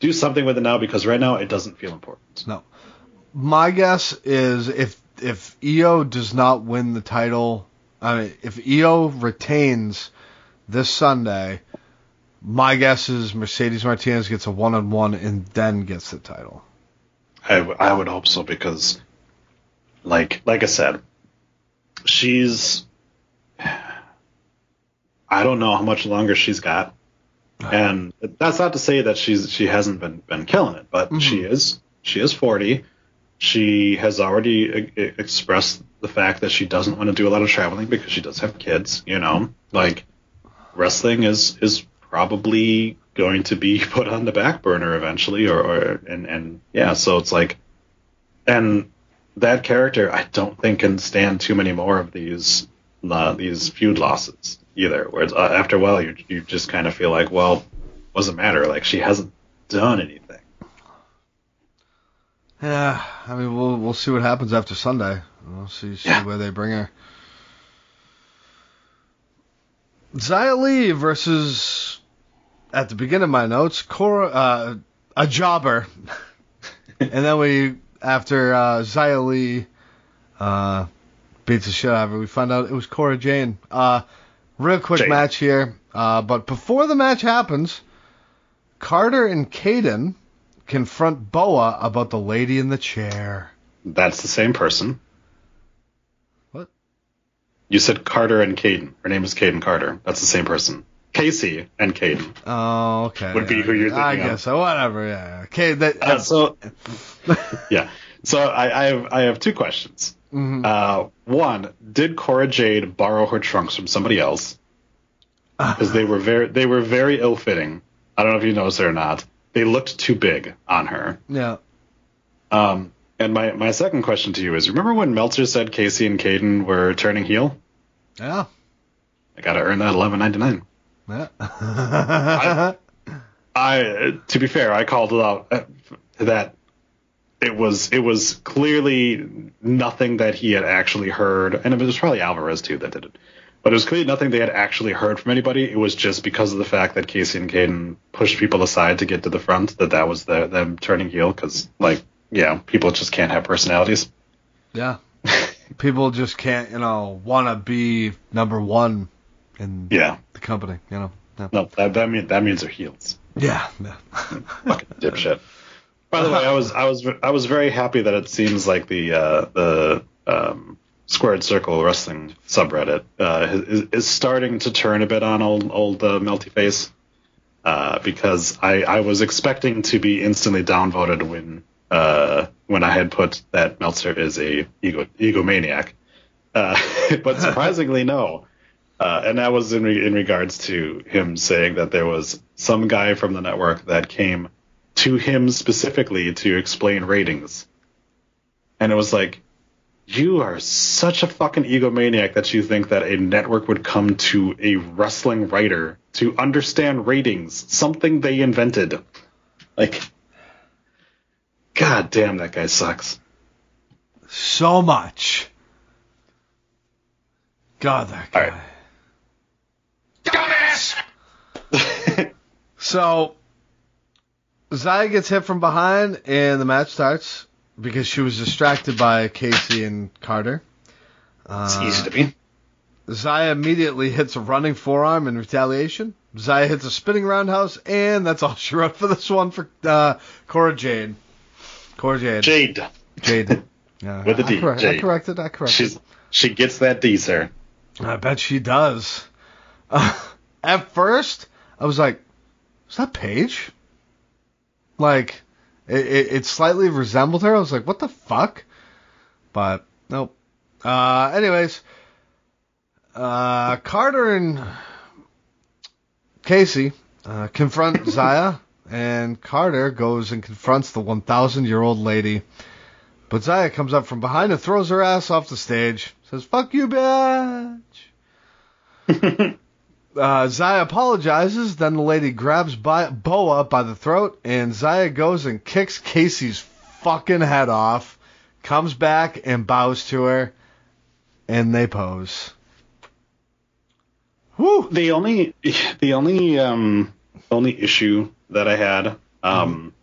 Speaker 2: do something with it now because right now it doesn't feel important.
Speaker 1: No. My guess is if if Io does not win the title I mean, if Io retains this Sunday, my guess is Mercedes Martinez gets a one on one and then gets the title.
Speaker 2: I, w- I would hope so because, like like I said, she's. I don't know how much longer she's got, and that's not to say that she's she hasn't been been killing it, but
Speaker 1: Mhm.
Speaker 2: she is she is forty. She has already e- expressed the fact that she doesn't want to do a lot of traveling because she does have kids. You know, like wrestling is is probably going to be put on the back burner eventually, or, or and and yeah, so it's like, and that character I don't think can stand too many more of these uh, these feud losses either. Where it's, uh, after a while you you just kind of feel like, well, doesn't matter. Like she hasn't done anything.
Speaker 1: Yeah, I mean, we'll we'll see what happens after Sunday. We'll see, see
Speaker 2: Yeah.
Speaker 1: where they bring her. Xia Li versus, at the beginning of my notes, Cora, uh, a jobber, and then we after uh, Xia Li uh, beats the shit out of her, we find out it was Cora Jane. Uh, real quick
Speaker 2: Jane.
Speaker 1: match here, uh, but before the match happens, Carter and Kayden confront Boa about the lady in the chair.
Speaker 2: That's the same person.
Speaker 1: What?
Speaker 2: You said Carter and Kayden. Her name is Caden Carter. That's the same person. Kacy and Kayden.
Speaker 1: Oh, okay.
Speaker 2: Would be who you're
Speaker 1: I
Speaker 2: thinking of.
Speaker 1: guess so. Whatever. Yeah. Okay. That,
Speaker 2: Uh, so, yeah. So I, I have I have two questions.
Speaker 1: mhm.
Speaker 2: Uh, one, did Cora Jade borrow her trunks from somebody else? Because they were very they were very ill fitting. I don't know if you noticed it or not. They looked too big on her.
Speaker 1: yeah.
Speaker 2: Um, and my, my second question to you is: Remember when Meltzer said Kacy and Kayden were turning heel?
Speaker 1: Yeah.
Speaker 2: I gotta earn that eleven ninety nine.
Speaker 1: Yeah.
Speaker 2: I, to be fair, I called it out uh, that it was it was clearly nothing that he had actually heard, and it was probably Alvarez too that did it. But it was clearly nothing they had actually heard from anybody. It was just because of the fact that Kacy and Kayden pushed people aside to get to the front that that was the, them turning heel. Because like, yeah, people just can't have personalities.
Speaker 1: yeah. People just can't, you know, want to be number one And
Speaker 2: Yeah,
Speaker 1: the company, you know. Yeah.
Speaker 2: no, that that means that means they're heels.
Speaker 1: Yeah. yeah.
Speaker 2: fucking dipshit. By the way, I was I was I was very happy that it seems like the uh, the um, squared circle wrestling subreddit uh, is, is starting to turn a bit on old old uh, Melty Face uh, because I, I was expecting to be instantly downvoted when uh, when I had put that Meltzer is a ego egomaniac, uh, but surprisingly no. Uh, and that was in, re- in regards to him saying that there was some guy from the network that came to him specifically to explain ratings. And it was like, you are such a fucking egomaniac that you think that a network would come to a wrestling writer to understand ratings, something they invented. Like, god damn, that guy sucks.
Speaker 1: So much. God, that guy.
Speaker 2: All right.
Speaker 1: So, Xia gets hit from behind, and the match starts because she was distracted by Kacy and Carter.
Speaker 2: It's
Speaker 1: Uh,
Speaker 2: easy to be.
Speaker 1: Xia immediately hits a running forearm in retaliation. Xia hits a spinning roundhouse, and that's all she wrote for this one for uh, Cora Jade. Cora Jade.
Speaker 2: Jade.
Speaker 1: Jade. Yeah,
Speaker 2: With a
Speaker 1: I
Speaker 2: D,
Speaker 1: correct- I corrected. I corrected.
Speaker 2: She's she gets that D, sir.
Speaker 1: I bet she does. Uh, at first, I was like, "Is that Paige?" Like, it, it, it slightly resembled her. I was like, "What the fuck?" But nope. Uh, anyways, uh, Carter and Kacy uh, confront Xia, and Carter goes and confronts the 1,000 year old lady. But Xia comes up from behind and throws her ass off the stage. Says, "Fuck you, bitch." uh, Xia apologizes. Then the lady grabs by- Boa by the throat, and Xia goes and kicks Kacy's fucking head off. Comes back and bows to her, and they pose. Woo!
Speaker 2: The only the only um only issue that I had um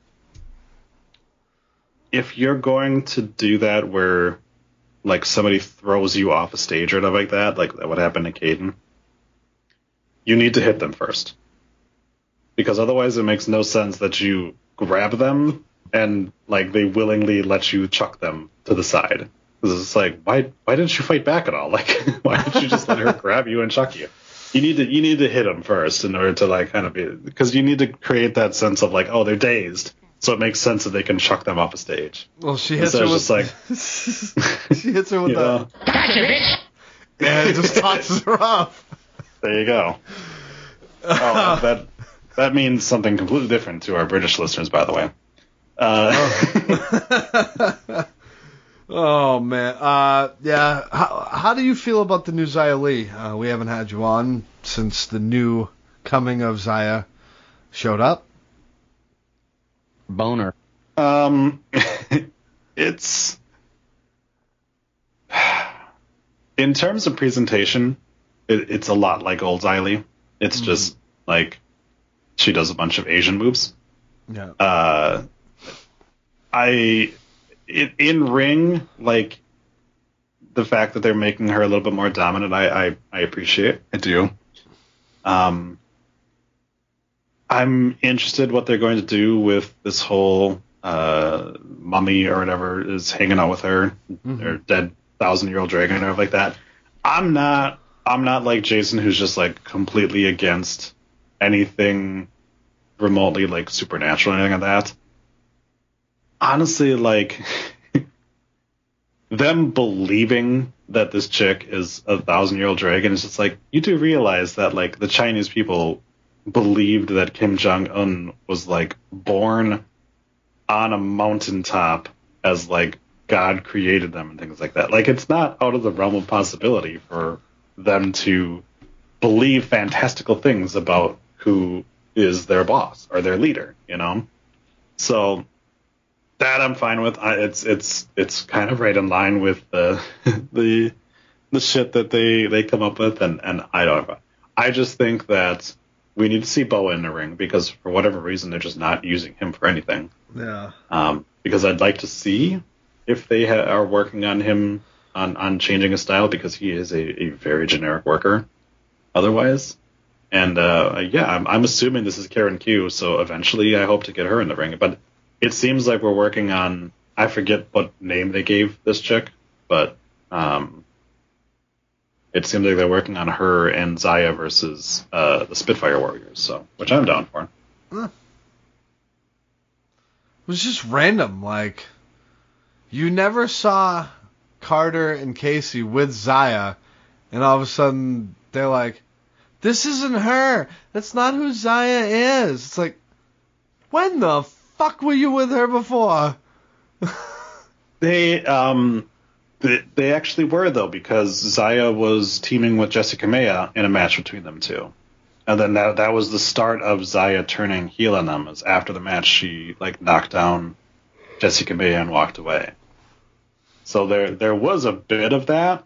Speaker 2: if you're going to do that where like somebody throws you off a stage or something like that, like what happened to Kayden, you need to hit them first. Because otherwise it makes no sense that you grab them and like they willingly let you chuck them to the side. Because it's like, why why didn't you fight back at all? Like why didn't you just let her grab you and chuck you? You need to you need to hit them first in order to like kind of be because you need to create that sense of like, oh, they're dazed. So it makes sense that they can chuck them off a stage.
Speaker 1: Well, she hits
Speaker 2: Instead
Speaker 1: her with
Speaker 2: just like
Speaker 1: she hits her with
Speaker 2: you know,
Speaker 1: the and it just tosses her off.
Speaker 2: There you go. Oh, that that means something completely different to our British listeners, by the way. Uh,
Speaker 1: Oh man, uh, yeah. How, how do you feel about the new Xia Li? Uh, we haven't had you on since the new coming of Zaya showed up.
Speaker 4: Boner.
Speaker 2: Um, it's in terms of presentation, it, it's a lot like old Xia Li. It's just like she does a bunch of Asian moves.
Speaker 1: Yeah.
Speaker 2: Uh, I in, in ring like the fact that they're making her a little bit more dominant. I I, I appreciate. I do. Um, I'm interested what they're going to do with this whole uh, mummy or whatever is hanging out with her, or dead thousand year old dragon or like that. I'm not. I'm not like Jason, who's just like completely against anything remotely like supernatural or anything like that. Honestly, like them believing that this chick is a thousand year old dragon is just like you do realize that like the Chinese people believed that Kim Jong Un was like born on a mountaintop as like God created them and things like that. Like it's not out of the realm of possibility for them to believe fantastical things about who is their boss or their leader, you know? So that I'm fine with. I, it's it's it's kind of right in line with the the the shit that they they come up with, and and I don't. I just think that we need to see Boa in the ring because for whatever reason they're just not using him for anything.
Speaker 1: Yeah.
Speaker 2: Um, because I'd like to see if they ha- are working on him on on changing his style because he is a, a very generic worker. Otherwise. And uh, yeah, I'm, I'm assuming this is Karen Q, so eventually I hope to get her in the ring. But it seems like we're working on I forget what name they gave this chick, but um, it seems like they're working on her and Xia versus uh, the Spitfire Warriors, so which I'm down for.
Speaker 1: It was just random. Like, you never saw Carter and Kacy with Xia, and all of a sudden they're like, "This isn't her. That's not who Xia is." It's like, when the fuck were you with her before?
Speaker 2: They um they, they actually were though because Xia was teaming with Jessi Kamea in a match between them two. And then that that was the start of Xia turning heel on them. As after the match she like knocked down Jessi Kamea and walked away. So there there was a bit of that.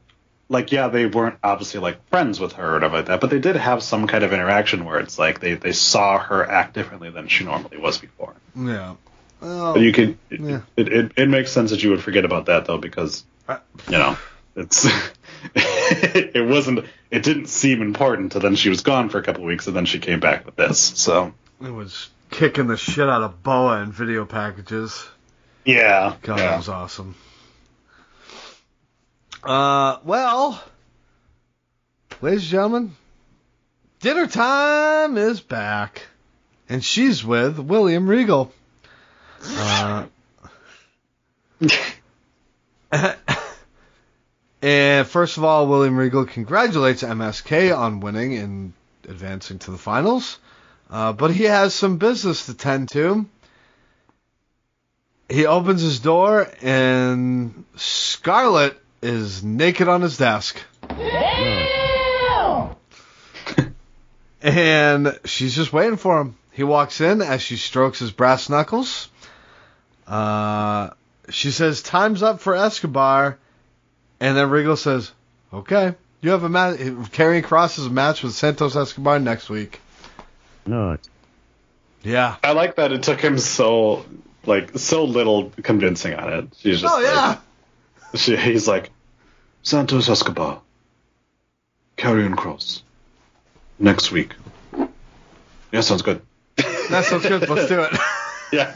Speaker 2: Like yeah, they weren't obviously like friends with her or whatever like that, but they did have some kind of interaction where it's like they, they saw her act differently than she normally was before.
Speaker 1: Yeah. Well,
Speaker 2: But you could. It,
Speaker 1: Yeah.
Speaker 2: it, it, it makes sense that you would forget about that though, because you know it's it wasn't. It didn't seem important. And then she was gone for a couple weeks, and then she came back with this. So
Speaker 1: it was kicking the shit out of Boa in video packages.
Speaker 2: yeah,
Speaker 1: God,
Speaker 2: yeah.
Speaker 1: that was awesome. Uh, well, ladies and gentlemen, dinner time is back, and she's with William Regal. Uh, and first of all, William Regal congratulates MSK on winning and advancing to the finals, uh, but he has some business to tend to he opens his door and Scarlett is naked on his desk. and she's just waiting for him. He walks in as she strokes his brass knuckles. Uh, she says, "Time's up for Escobar," and then Regal says, "Okay, you have a match. Karrion Kross has a match with Santos Escobar next week."
Speaker 4: No.
Speaker 1: Yeah.
Speaker 2: I like that it took him so like so little convincing on it. She's just
Speaker 1: Oh yeah.
Speaker 2: like, she, he's like, Santos Escobar, Karrion Kross, next week. Yeah, sounds good.
Speaker 1: That sounds good. Let's do it.
Speaker 2: yeah,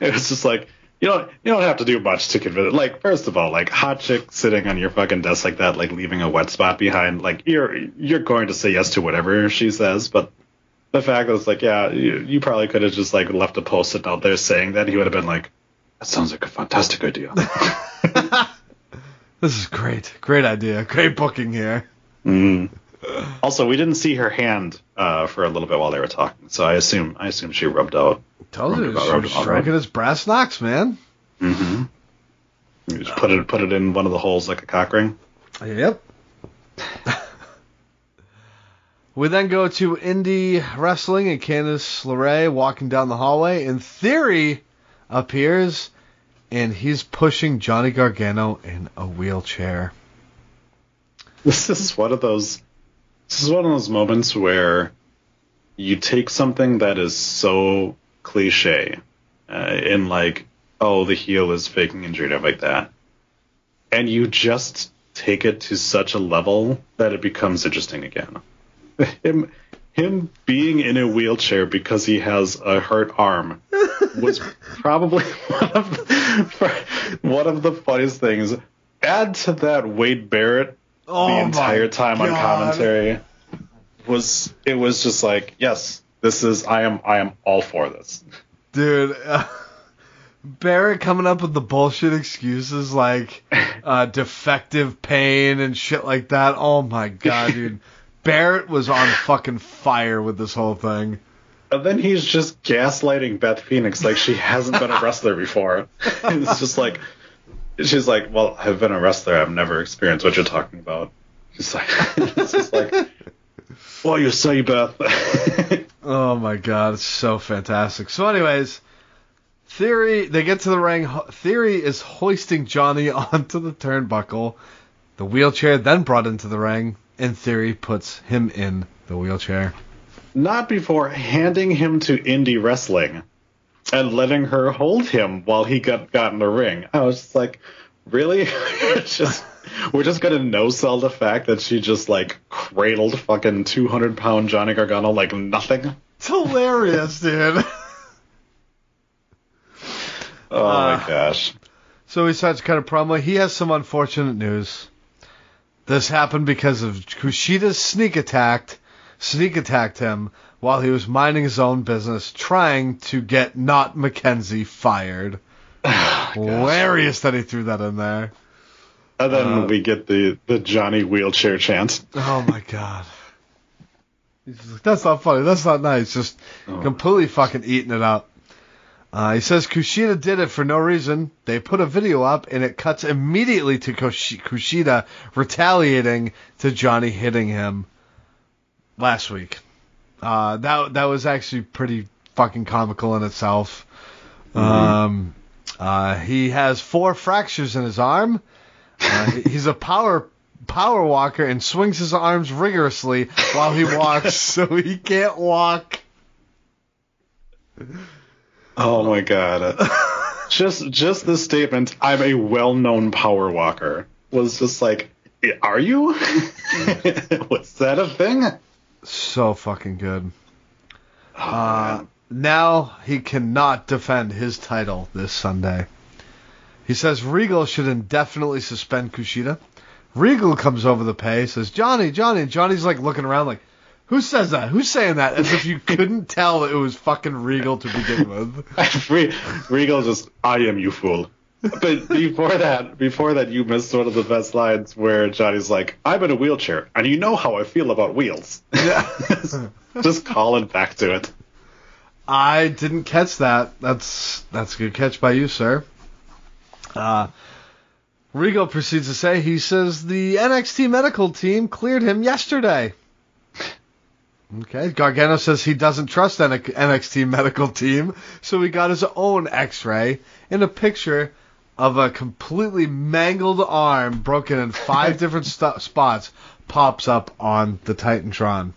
Speaker 2: it was just like you don't you don't have to do much to convince. It. Like first of all, like hot chick sitting on your fucking desk like that, like leaving a wet spot behind. Like you're you're going to say yes to whatever she says, but the fact that it's like yeah, you, you probably could have just like left a post-it out there saying that he would have been like, that sounds like a fantastic idea.
Speaker 1: This is great. Great idea. Great booking here.
Speaker 2: Mm. Also, we didn't see her hand uh, for a little bit while they were talking, so I assume I assume she rubbed out.
Speaker 1: Told you, she
Speaker 2: rubbed
Speaker 1: was
Speaker 2: out,
Speaker 1: stroking his brass knocks, man.
Speaker 2: Mm-hmm. You just put it put it in one of the holes like a cock ring.
Speaker 1: Yep. we then go to Indi Hartwell and Candice LeRae walking down the hallway. In theory, appears and he's pushing Johnny Gargano in a wheelchair.
Speaker 2: This is one of those. This is one of those moments where you take something that is so cliche, uh, in like, oh, the heel is faking injury, and like that, and you just take it to such a level that it becomes interesting again. Him, him being in a wheelchair because he has a hurt arm was probably one of the, one of the funniest things. Add to that Wade Barrett
Speaker 1: Oh
Speaker 2: the entire time on commentary was it was just like yes this is i am i am all for this
Speaker 1: Dude, uh, Barrett coming up with the bullshit excuses like uh, defective pain and shit like that. Oh my god, dude. Barrett was on fucking fire with this whole thing.
Speaker 2: and then he's just gaslighting beth phoenix like she hasn't been a wrestler before it's just like she's like well i've been a wrestler i've never experienced what you're talking about she's like it's just like well you say beth
Speaker 1: Oh my god, it's so fantastic. So, anyways, Theory, they get to the ring. Theory is hoisting Johnny onto the turnbuckle. The wheelchair then brought into the ring, and Theory puts him in the wheelchair.
Speaker 2: not before handing him to Indi Hartwell and letting her hold him while he got got in the ring. I was just like, really? Just we're just gonna no sell the fact that she just like cradled fucking two hundred pound Johnny Gargano like nothing.
Speaker 1: It's hilarious, dude.
Speaker 2: Oh
Speaker 1: Uh,
Speaker 2: my gosh.
Speaker 1: So he starts kind of promo. He has some unfortunate news. This happened because of Kushida's sneak attacked, sneak attacked him while he was minding his own business, trying to get not Mackenzie fired. Hilarious that he threw that in there.
Speaker 2: And then
Speaker 1: uh,
Speaker 2: we get the the Johnny wheelchair chant.
Speaker 1: Oh my god. Like, That's not funny. That's not nice. Just
Speaker 2: Oh.
Speaker 1: completely fucking eating it up. Uh, he says Kushida did it for no reason. They put a video up, and it cuts immediately to Kushida retaliating to Johnny hitting him last week. Uh, that that was actually pretty fucking comical in itself. Um, uh, he has four fractures in his arm. Uh, he's a power power walker and swings his arms rigorously while he walks, so he can't walk.
Speaker 2: Oh my god. just just the statement, I'm a well known power walker was just like are you? was that a thing?
Speaker 1: So fucking good.
Speaker 2: Oh,
Speaker 1: Uh, now he cannot defend his title this Sunday. He says Regal should indefinitely suspend Kushida. Regal comes over the pay, says Johnny, Johnny, Johnny's like looking around like, who says that? Who's saying that? As if you couldn't tell that it was fucking Regal to begin with.
Speaker 2: Re- Regal just, I am you fool. But before that, before that, you missed one of the best lines where Johnny's like, "I'm in a wheelchair, and you know how I feel about wheels." Yeah. just calling back to it.
Speaker 1: I didn't catch that. That's that's a good catch by you, sir. Uh, Regal proceeds to say he says the NXT medical team cleared him yesterday. Okay, Gargano says he doesn't trust NXT medical team, so he got his own X-ray and a picture of a completely mangled arm, broken in five different st- spots, pops up on the Titantron.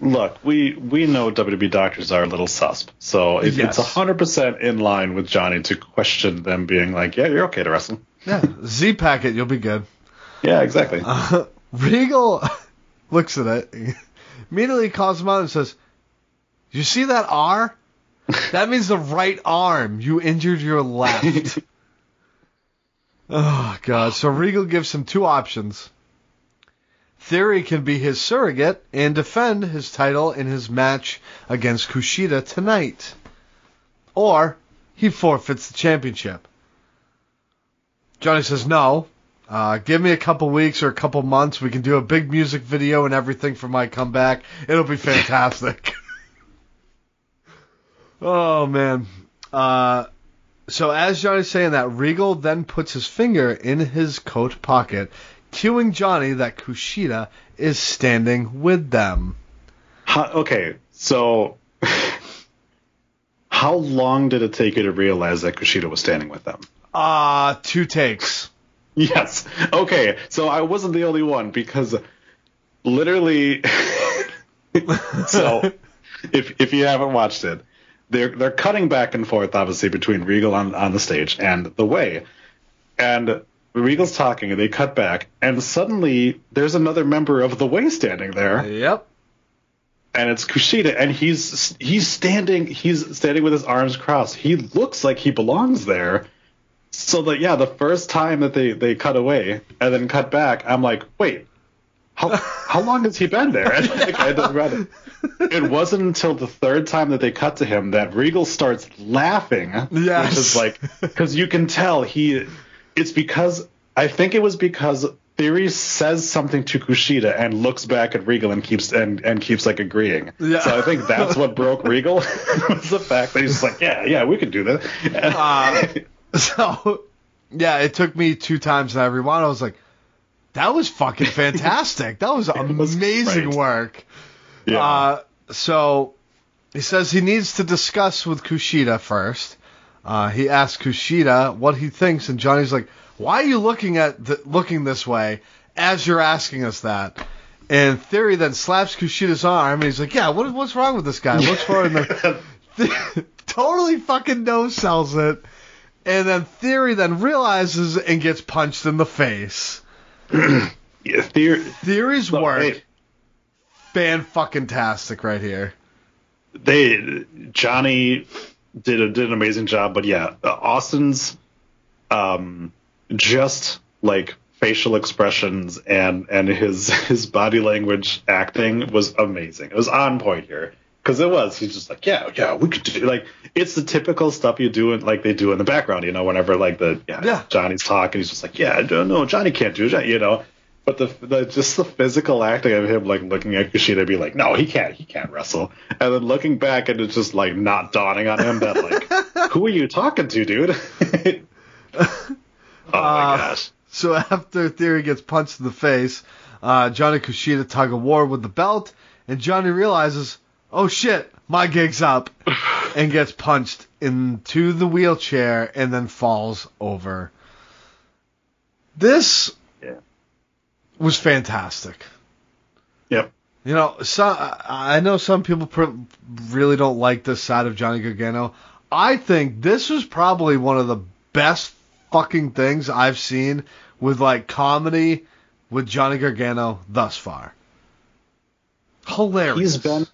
Speaker 2: Look, we we know WWE doctors are a little susp, so it,
Speaker 1: Yes.
Speaker 2: it's hundred percent in line with Johnny to question them being like, "Yeah, you're okay to wrestle."
Speaker 1: Yeah, Z packet, you'll be good.
Speaker 2: Yeah, exactly.
Speaker 1: Uh, Regal looks at it, immediately calls him out and says, "You see that R? That means the right arm. You injured your left." oh God! So Regal gives him two options. Theory can be his surrogate and defend his title in his match against Kushida tonight, or he forfeits the championship. Johnny says no. Uh, give me a couple weeks or a couple months. We can do a big music video and everything for my comeback. It'll be fantastic. oh man. Uh, so as Johnny's saying that, Regal then puts his finger in his coat pocket, cueing Johnny that Kushida is standing with them.
Speaker 2: How, okay, so how long did it take you to realize that Kushida was standing with them?
Speaker 1: Uh, two takes.
Speaker 2: Yes. Okay. So I wasn't the only one because literally. so if if you haven't watched it, they're they're cutting back and forth obviously between Regal on on the stage and the way, and Regal's talking and they cut back and suddenly there's another member of the way standing there
Speaker 1: Yep.
Speaker 2: and it's Kushida, and he's he's standing he's standing with his arms crossed. He looks like he belongs there. So that yeah, the first time that they they cut away and then cut back, I'm like, wait, how how long has he been there? And like, I didn't read it. It wasn't until the third time that they cut to him that Regal starts laughing,
Speaker 1: Yes.
Speaker 2: which is like because you can tell he. It's because I think it was because Theory says something to Kushida and looks back at Regal and keeps and, and keeps like agreeing.
Speaker 1: Yeah.
Speaker 2: So I think that's what broke Regal was the fact that he's just like, yeah, yeah, we can do that.
Speaker 1: Uh, So, yeah, it took me two times and I rewound. I was like, that was fucking fantastic. That was
Speaker 2: was
Speaker 1: amazing
Speaker 2: great.
Speaker 1: work.
Speaker 2: yeah.
Speaker 1: Uh, so he says he needs to discuss with Kushida first. Uh, he asks Kushida what he thinks, and Johnny's like, "Why are you looking at looking this way as you're asking us that?" And Theory then slaps Kushida's arm, and he's like, "Yeah, what, what's wrong with this guy? Looks for the totally fucking no sells it." And then Theory then realizes and gets punched in the face.
Speaker 2: yeah, Theory,
Speaker 1: Theory's
Speaker 2: Look,
Speaker 1: work,
Speaker 2: hey.
Speaker 1: fan fucking tastic right here.
Speaker 2: they Johnny did a, did an amazing job, but yeah, uh, Austin's um just like facial expressions and and his his body language acting was amazing. It was on point here because it was. He's just like, yeah, yeah, we could do like it's the typical stuff you do in like they do in the background, you know, whenever like the yeah,
Speaker 1: Yeah.
Speaker 2: Johnny's talking, he's just like, yeah, no, Johnny can't do that, you know. But the, the just the physical acting of him like looking at Kushida be like, no, he can't, he can't wrestle, and then looking back and it's just like not dawning on him that like, who are you talking to, dude? oh my
Speaker 1: Uh,
Speaker 2: gosh.
Speaker 1: So after Theory gets punched in the face, uh, Johnny Kushida tug of war with the belt, and Johnny realizes, oh shit, my gig's up, and gets punched into the wheelchair and then falls over. This
Speaker 2: Yeah.
Speaker 1: was fantastic.
Speaker 2: Yep.
Speaker 1: You know, some, I I know some people pr- really don't like this side of Johnny Gargano. I think this was probably one of the best fucking things I've seen with like comedy with Johnny Gargano thus far. Hilarious.
Speaker 2: He's been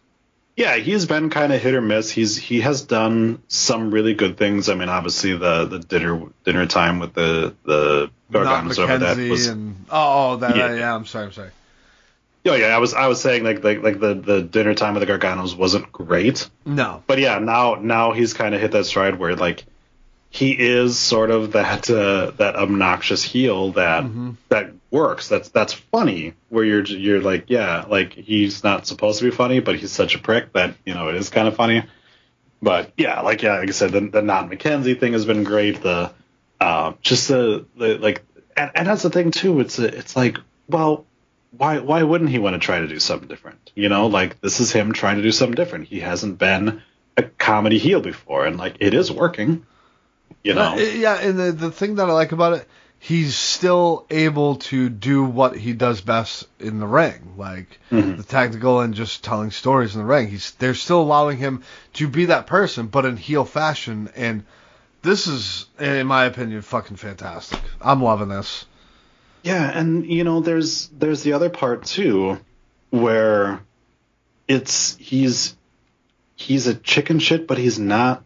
Speaker 2: yeah, he's been kind of hit or miss. He's he has done some really good things. I mean, obviously the the dinner dinner time with the the Garganos over that was
Speaker 1: and oh, oh that yeah.
Speaker 2: Yeah.
Speaker 1: yeah, I'm sorry, I'm sorry.
Speaker 2: Oh yeah, I was I was saying like like like the the dinner time with the Garganos wasn't great,
Speaker 1: No,
Speaker 2: but yeah, now now he's kind of hit that stride where like he is sort of that uh, that obnoxious heel that
Speaker 1: Mm-hmm.
Speaker 2: that works. That's that's funny. Where you're you're like yeah, like he's not supposed to be funny, but he's such a prick that you know it is kind of funny. But yeah, like yeah, like I said, the, the not McKenzie thing has been great. The uh, just the, the like, and, and that's the thing too. It's a, it's like well, why why wouldn't he want to try to do something different? You know, like this is him trying to do something different. He hasn't been a comedy heel before, and like it is working. You know,
Speaker 1: Uh, yeah, and the the thing that I like about it, he's still able to do what he does best in the ring, like the tactical and just telling stories in the ring. He's they're still allowing him to be that person, but in heel fashion, and this is, in my opinion, fucking fantastic. I'm loving this.
Speaker 2: Yeah, and you know, there's there's the other part too, where it's he's he's a chicken shit, but he's not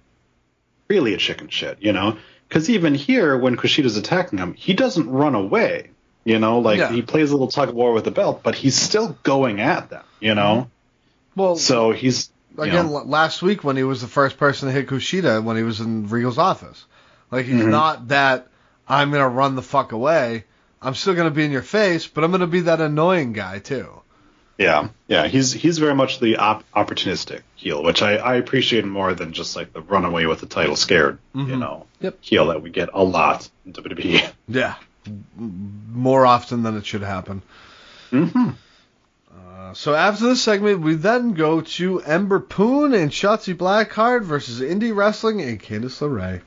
Speaker 2: really a chicken shit, you know? Because even here, when Kushida's attacking him, he doesn't run away. You know, like
Speaker 1: Yeah.
Speaker 2: he plays a little tug of war with the belt, but he's still going at them. You know,
Speaker 1: Well,
Speaker 2: so he's
Speaker 1: again
Speaker 2: know,
Speaker 1: last week when he was the first person to hit Kushida when he was in Regal's office. Like he's
Speaker 2: Mhm.
Speaker 1: not that I'm gonna run the fuck away. I'm still gonna be in your face, but I'm gonna be that annoying guy too.
Speaker 2: Yeah, yeah, he's he's very much the op- opportunistic heel, which I, I appreciate more than just like the runaway with the title scared, you
Speaker 1: Mhm.
Speaker 2: know,
Speaker 1: Yep.
Speaker 2: heel that we get a lot in WWE.
Speaker 1: Yeah, more often than it should happen.
Speaker 2: hmm
Speaker 1: Uh, so after this segment, we then go to Ember Poon and Shotzi Blackheart versus Indi Hartwell and Candice LeRae.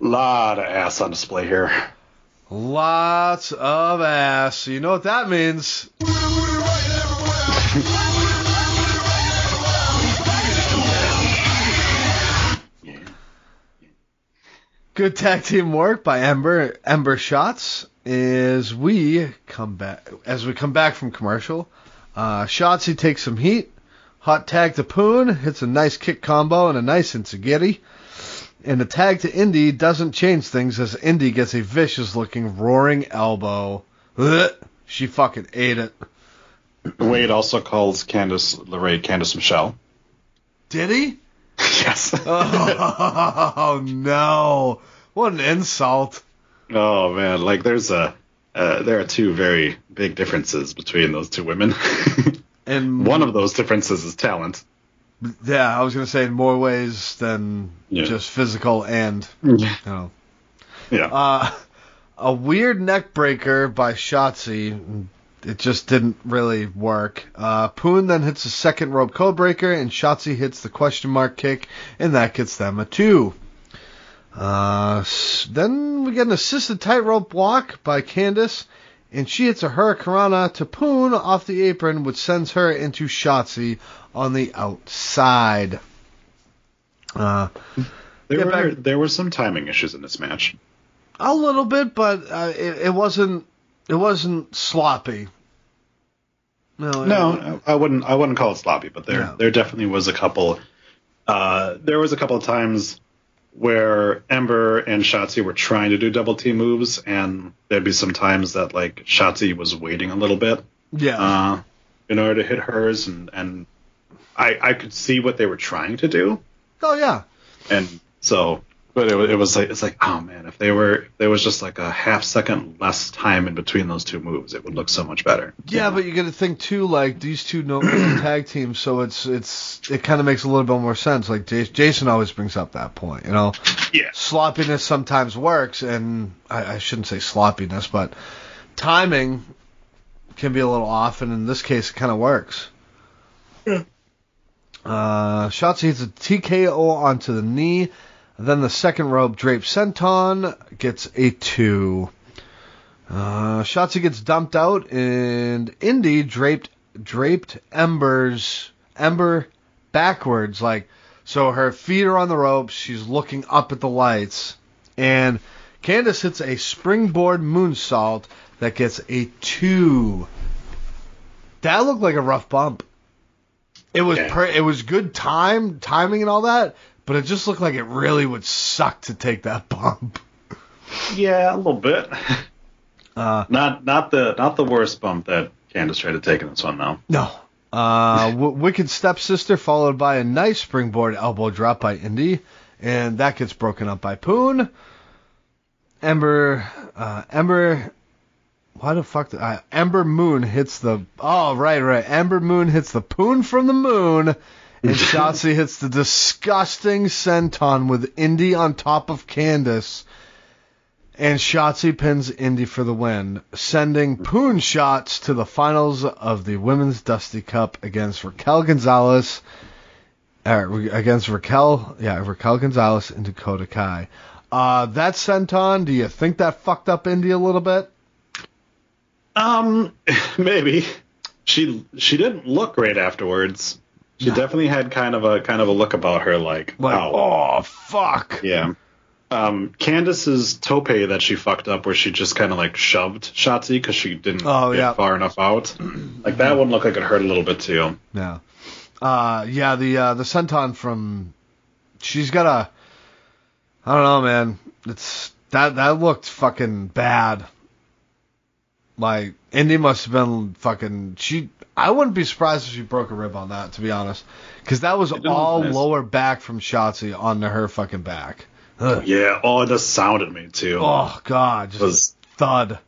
Speaker 2: Lot of ass on display here.
Speaker 1: Lots of ass. You know what that means. Good tag team work by Ember Ember Shots as we come back as we come back from commercial. Uh, Shotzi takes some heat. Hot tag to Poon hits a nice kick combo and a nice insecurity. And the tag to Indi doesn't change things as Indi gets a vicious looking roaring elbow. Ugh, she fucking ate it.
Speaker 2: Wade also calls Candice LeRae Candice Michelle.
Speaker 1: Did he?
Speaker 2: yes.
Speaker 1: Oh no! What an insult.
Speaker 2: Oh man, like there's a uh, there are two very big differences between those two women.
Speaker 1: And
Speaker 2: One of those differences is talent.
Speaker 1: Yeah, I was gonna say in more ways than
Speaker 2: Yeah.
Speaker 1: just physical and you know.
Speaker 2: Yeah.
Speaker 1: Uh, a weird neck breaker by Shotzi. It just didn't really work. Uh, Poon then hits a second rope code breaker, and Shotzi hits the question mark kick, and that gets them a two. Uh, then we get an assisted tightrope walk by Candice, and she hits a Hurricanrana to Poon off the apron, which sends her into Shotzi on the outside. Uh,
Speaker 2: there were
Speaker 1: back-
Speaker 2: there were some timing issues in this match.
Speaker 1: a little bit, but uh, it, it wasn't it wasn't sloppy. No,
Speaker 2: No, I wouldn't. I wouldn't call it sloppy, but there
Speaker 1: No.
Speaker 2: there definitely was a couple. Uh, there was a couple of times where Ember and Shotzi were trying to do double team moves, and there'd be some times that like Shotzi was waiting a little bit
Speaker 1: yeah,
Speaker 2: uh, in order to hit hers, and and I I could see what they were trying to do,
Speaker 1: oh yeah,
Speaker 2: and so. But it, it was like it's like oh man if they were if there was just like a half second less time in between those two moves it would look so much better.
Speaker 1: yeah. But you got to think too, like these two know tag teams, so it's it's it kind of makes a little bit more sense. Like Jas- Jason always brings up that point, you know.
Speaker 2: Yeah.
Speaker 1: sloppiness sometimes works, and I, I shouldn't say sloppiness, but timing can be a little off, and in this case, it kind of works. Yeah. Uh, Shotzi hits a TKO onto the knee. Then the second rope drape senton gets a two. Uh, Shotzi gets dumped out, and Indi draped draped Ember's Ember backwards, like so her feet are on the ropes. She's looking up at the lights, and Candice hits a springboard moonsault that gets a two. That looked like a rough bump. It was
Speaker 2: Yeah.
Speaker 1: per- it was good time timing and all that, but it just looked like it really would suck to take that bump.
Speaker 2: Yeah, a little bit.
Speaker 1: Uh,
Speaker 2: Not not the not the worst bump that Candice tried to take in this one though.
Speaker 1: No. Uh, w- Wicked Stepsister followed by a nice springboard elbow drop by Indi, and that gets broken up by Poon. Ember, uh, Ember, why the fuck? Did, uh, Ember Moon hits the. Oh, right, right. Ember Moon hits the Poon from the moon, and Shotzi hits the disgusting senton with Indi on top of Candice. And Shotzi pins Indi for the win, sending Poon shots to the finals of the Women's Dusty Cup against Raquel Gonzalez. Uh, against Raquel, yeah, Raquel Gonzalez and Dakota Kai. Uh, that senton, do you think that fucked up Indi a little bit?
Speaker 2: Um, maybe she she didn't look great afterwards. She
Speaker 1: No.
Speaker 2: definitely had kind of a kind of a look about her like,
Speaker 1: Like,
Speaker 2: wow,
Speaker 1: oh fuck.
Speaker 2: yeah. Um, Candice's tope that she fucked up, where she just kind of like shoved Shotzi because she didn't
Speaker 1: Oh,
Speaker 2: get
Speaker 1: yeah.
Speaker 2: far enough out. Like that one looked like it hurt a little bit too.
Speaker 1: Yeah. Uh, yeah, the uh, the senton from she's got a I don't know, man. It's that that looked fucking bad. Like Indi must have been fucking she I wouldn't be surprised if she broke a rib on that to be honest. Cuz that was all
Speaker 2: nice.
Speaker 1: lower back from Shotzi onto her fucking back. Ugh.
Speaker 2: Yeah. Oh, the sound it made too.
Speaker 1: Oh god, just
Speaker 2: was
Speaker 1: thud.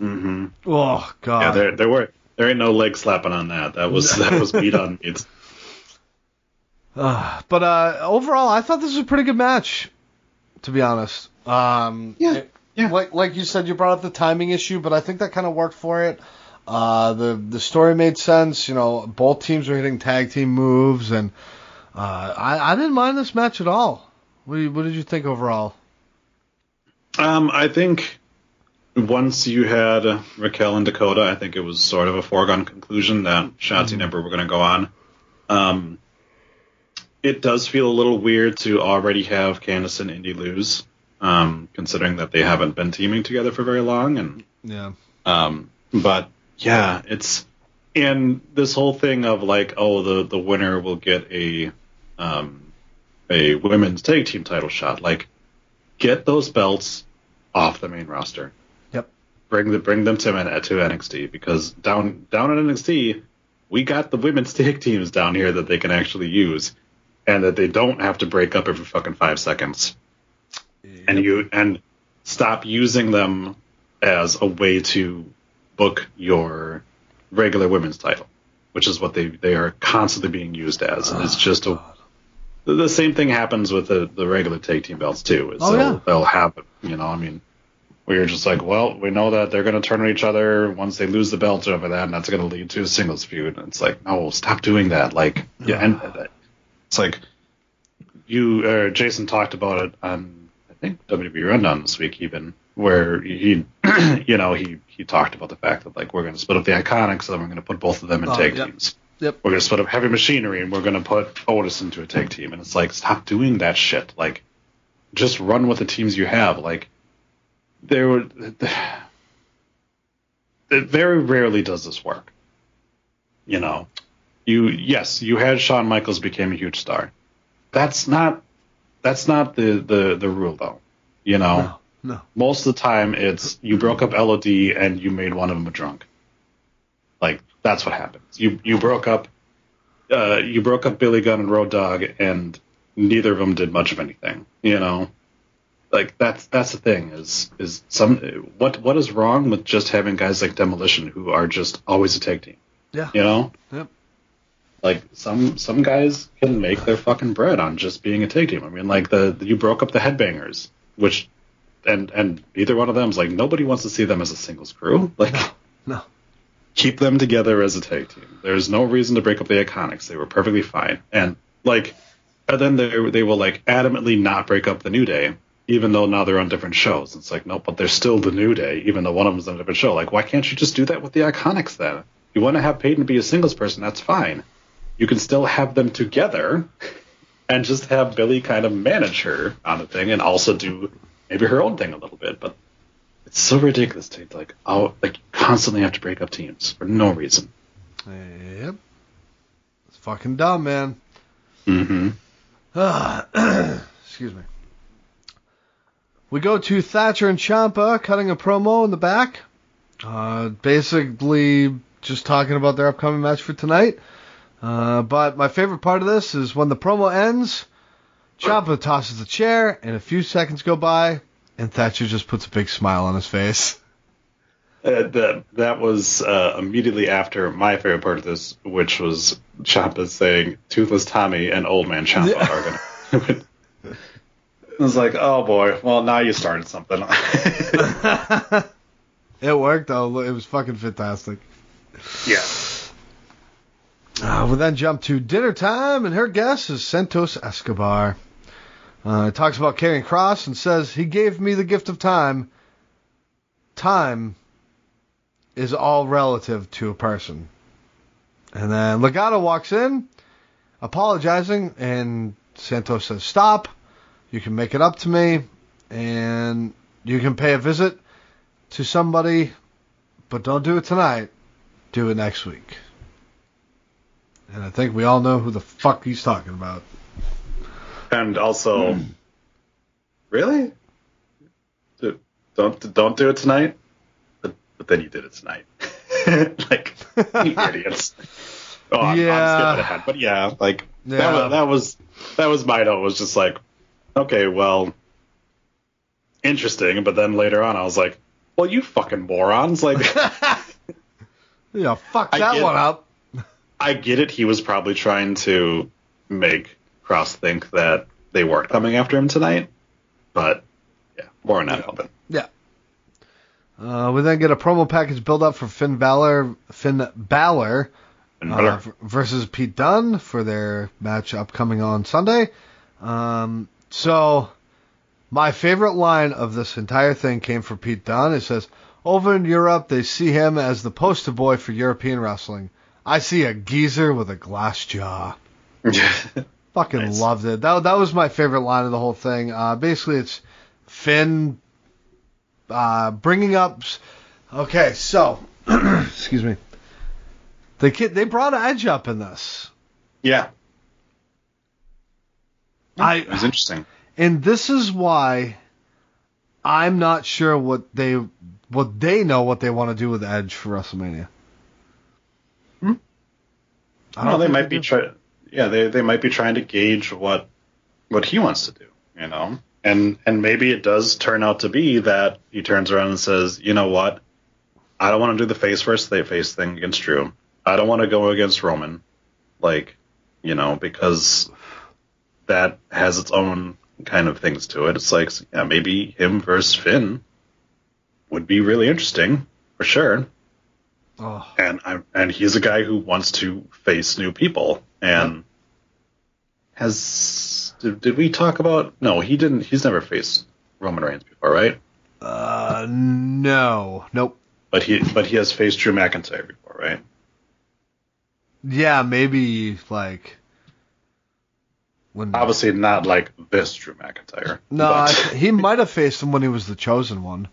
Speaker 2: Mm-hmm.
Speaker 1: Oh god.
Speaker 2: Yeah, there there were there ain't no leg slapping on that. That was that was meat on meat.
Speaker 1: Uh, but uh, overall, I thought this was a pretty good match, to be honest. Um,
Speaker 2: Yeah,
Speaker 1: it-
Speaker 2: yeah.
Speaker 1: Like like you said, you brought up the timing issue, but I think that kind of worked for it. Uh, the the story made sense. You know, both teams were hitting tag team moves, and uh, I I didn't mind this match at all. What, you, what did you think overall?
Speaker 2: Um, I think once you had Raquel and Dakota, I think it was sort of a foregone conclusion that Shotzi and Ember were going to go on. Um, it does feel a little weird to already have Candice and Indi lose, um, considering that they haven't been teaming together for very long. And
Speaker 1: Yeah.
Speaker 2: um, but yeah, it's and this whole thing of like, oh, the the winner will get a um, a women's tag team title shot. Like, get those belts off the main roster.
Speaker 1: Yep.
Speaker 2: Bring the bring them to to NXT because down down at NXT, we got the women's tag teams down here that they can actually use, and that they don't have to break up every fucking five seconds and you and stop using them as a way to book your regular women's title, which is what they they are constantly being used as. And it's just a the, the same thing happens with the, the regular tag team belts too. Is
Speaker 1: Oh,
Speaker 2: they'll,
Speaker 1: yeah.
Speaker 2: they'll have you know I mean. where you're just like, well, we know that they're going to turn on each other once they lose the belt over that, and that's going to lead to a singles feud. And it's like, no, stop doing that. Like, yeah, and it's like you, uh, Jason talked about it on, I think WWE Rundown this week even, where he, you know, he he talked about the fact that like we're going to split up the Iconics, and then we're going to put both of them in
Speaker 1: Oh,
Speaker 2: tag
Speaker 1: yep.
Speaker 2: teams.
Speaker 1: Yep.
Speaker 2: We're going to split up Heavy Machinery, and we're going to put Otis into a tag team. And it's like, stop doing that shit. Like, just run with the teams you have. Like, there would. It very rarely does this work. You know, you yes, you had Shawn Michaels became a huge star. That's not that's not the the the rule though. You know,
Speaker 1: No, no.
Speaker 2: most of the time it's you broke up LOD and you made one of them a drunk. Like that's what happens. You you broke up uh, you broke up Billy Gunn and Road Dogg and neither of them did much of anything. You know, like that's that's the thing is is some what what is wrong with just having guys like Demolition who are just always a tag team.
Speaker 1: Yeah.
Speaker 2: You know,
Speaker 1: Yep.
Speaker 2: like some some guys can make their fucking bread on just being a tag team. I mean, like the you broke up the Headbangers, which and and either one of them is like nobody wants to see them as a singles crew. Like
Speaker 1: No.
Speaker 2: keep them together as a tag team. There's no reason to break up the Iconics. They were perfectly fine. And like and then they they will like adamantly not break up the New Day. Even though now they're on different shows, it's like no, but they're still the New Day, even though one of them's on a different show. Like, why can't you just do that with the Iconics then? You want to have Peyton be a singles person, that's fine. You can still have them together and just have Billie kind of manage her on the thing and also do maybe her own thing a little bit. But it's so ridiculous to like oh like constantly have to break up teams for no reason.
Speaker 1: Yep. It's fucking dumb, man.
Speaker 2: Mm-hmm.
Speaker 1: Excuse me. We go to Thatcher and Ciampa cutting a promo in the back. Uh, basically, just talking about their upcoming match for tonight. Uh, but my favorite part of this is when the promo ends, Ciampa tosses a chair, and a few seconds go by, and Thatcher just puts a big smile on his face.
Speaker 2: Uh, that that was uh, immediately after my favorite part of this, which was Ciampa saying "Toothless Tommy and Old Man Champa
Speaker 1: Yeah.
Speaker 2: are gonna." I was like, "Oh boy, well now you started something."
Speaker 1: It worked though. It was fucking fantastic.
Speaker 2: yeah.
Speaker 1: Uh, we then jump to dinner time, and her guest is Santos Escobar. Uh, it talks about Karrion Kross and says he gave me the gift of time. Time is all relative to a person. And then Legado walks in, apologizing, and Santos says, "Stop. You can make it up to me." and you can pay a visit to somebody, but don't do it tonight. Do it next week. And I think we all know who the fuck he's talking about.
Speaker 2: And also, hmm. really? Do- Don't don't do it tonight. But, but then you did it tonight. like you idiots. Oh, I'm,
Speaker 1: Yeah.
Speaker 2: I'm skipping ahead, but yeah, like that was that was that was my note. Was just like, okay, well, interesting. But then later on, I was like, well, you fucking morons! Like,
Speaker 1: Yeah, fuck that one up.
Speaker 2: I get it. He was probably trying to make Kross think that they weren't coming after him tonight, but yeah, more on that helping.
Speaker 1: Yeah. Uh, we then get a promo package build up for Finn Balor, Finn Balor
Speaker 2: And
Speaker 1: uh, versus Pete Dunne for their match upcoming on Sunday. Um, so, my favorite line of this entire thing came from Pete Dunne. It says, "Over in Europe, they see him as the poster boy for European wrestling. I see a geezer with a glass jaw." Fucking
Speaker 2: Nice.
Speaker 1: loved it. That that was my favorite line of the whole thing. Uh, basically, it's Finn uh, bringing up. Okay, so excuse me. The kid they brought Edge up in this.
Speaker 2: yeah, it was interesting.
Speaker 1: and this is why I'm not sure what they what they know what they want to do with Edge for WrestleMania.
Speaker 2: Hmm?
Speaker 1: I
Speaker 2: know. they might be trying. Yeah, they they might be trying to gauge what what he wants to do. You know, and and maybe it does turn out to be that he turns around and says, you know what, I don't want to do the face versus they face thing against Drew. I don't want to go against Roman, like, you know, because that has its own kind of things to it. It's like, yeah, maybe him versus Finn would be really interesting for sure
Speaker 1: Oh,
Speaker 2: and I'm and he's a guy who wants to face new people and has did, did we talk about no he didn't he's never faced Roman Reigns before right?
Speaker 1: Uh, no, nope.
Speaker 2: but he but he has faced Drew McIntyre before right?
Speaker 1: Yeah, maybe like when
Speaker 2: obviously not like this Drew McIntyre
Speaker 1: No,
Speaker 2: but-
Speaker 1: he might have faced him when he was the chosen one.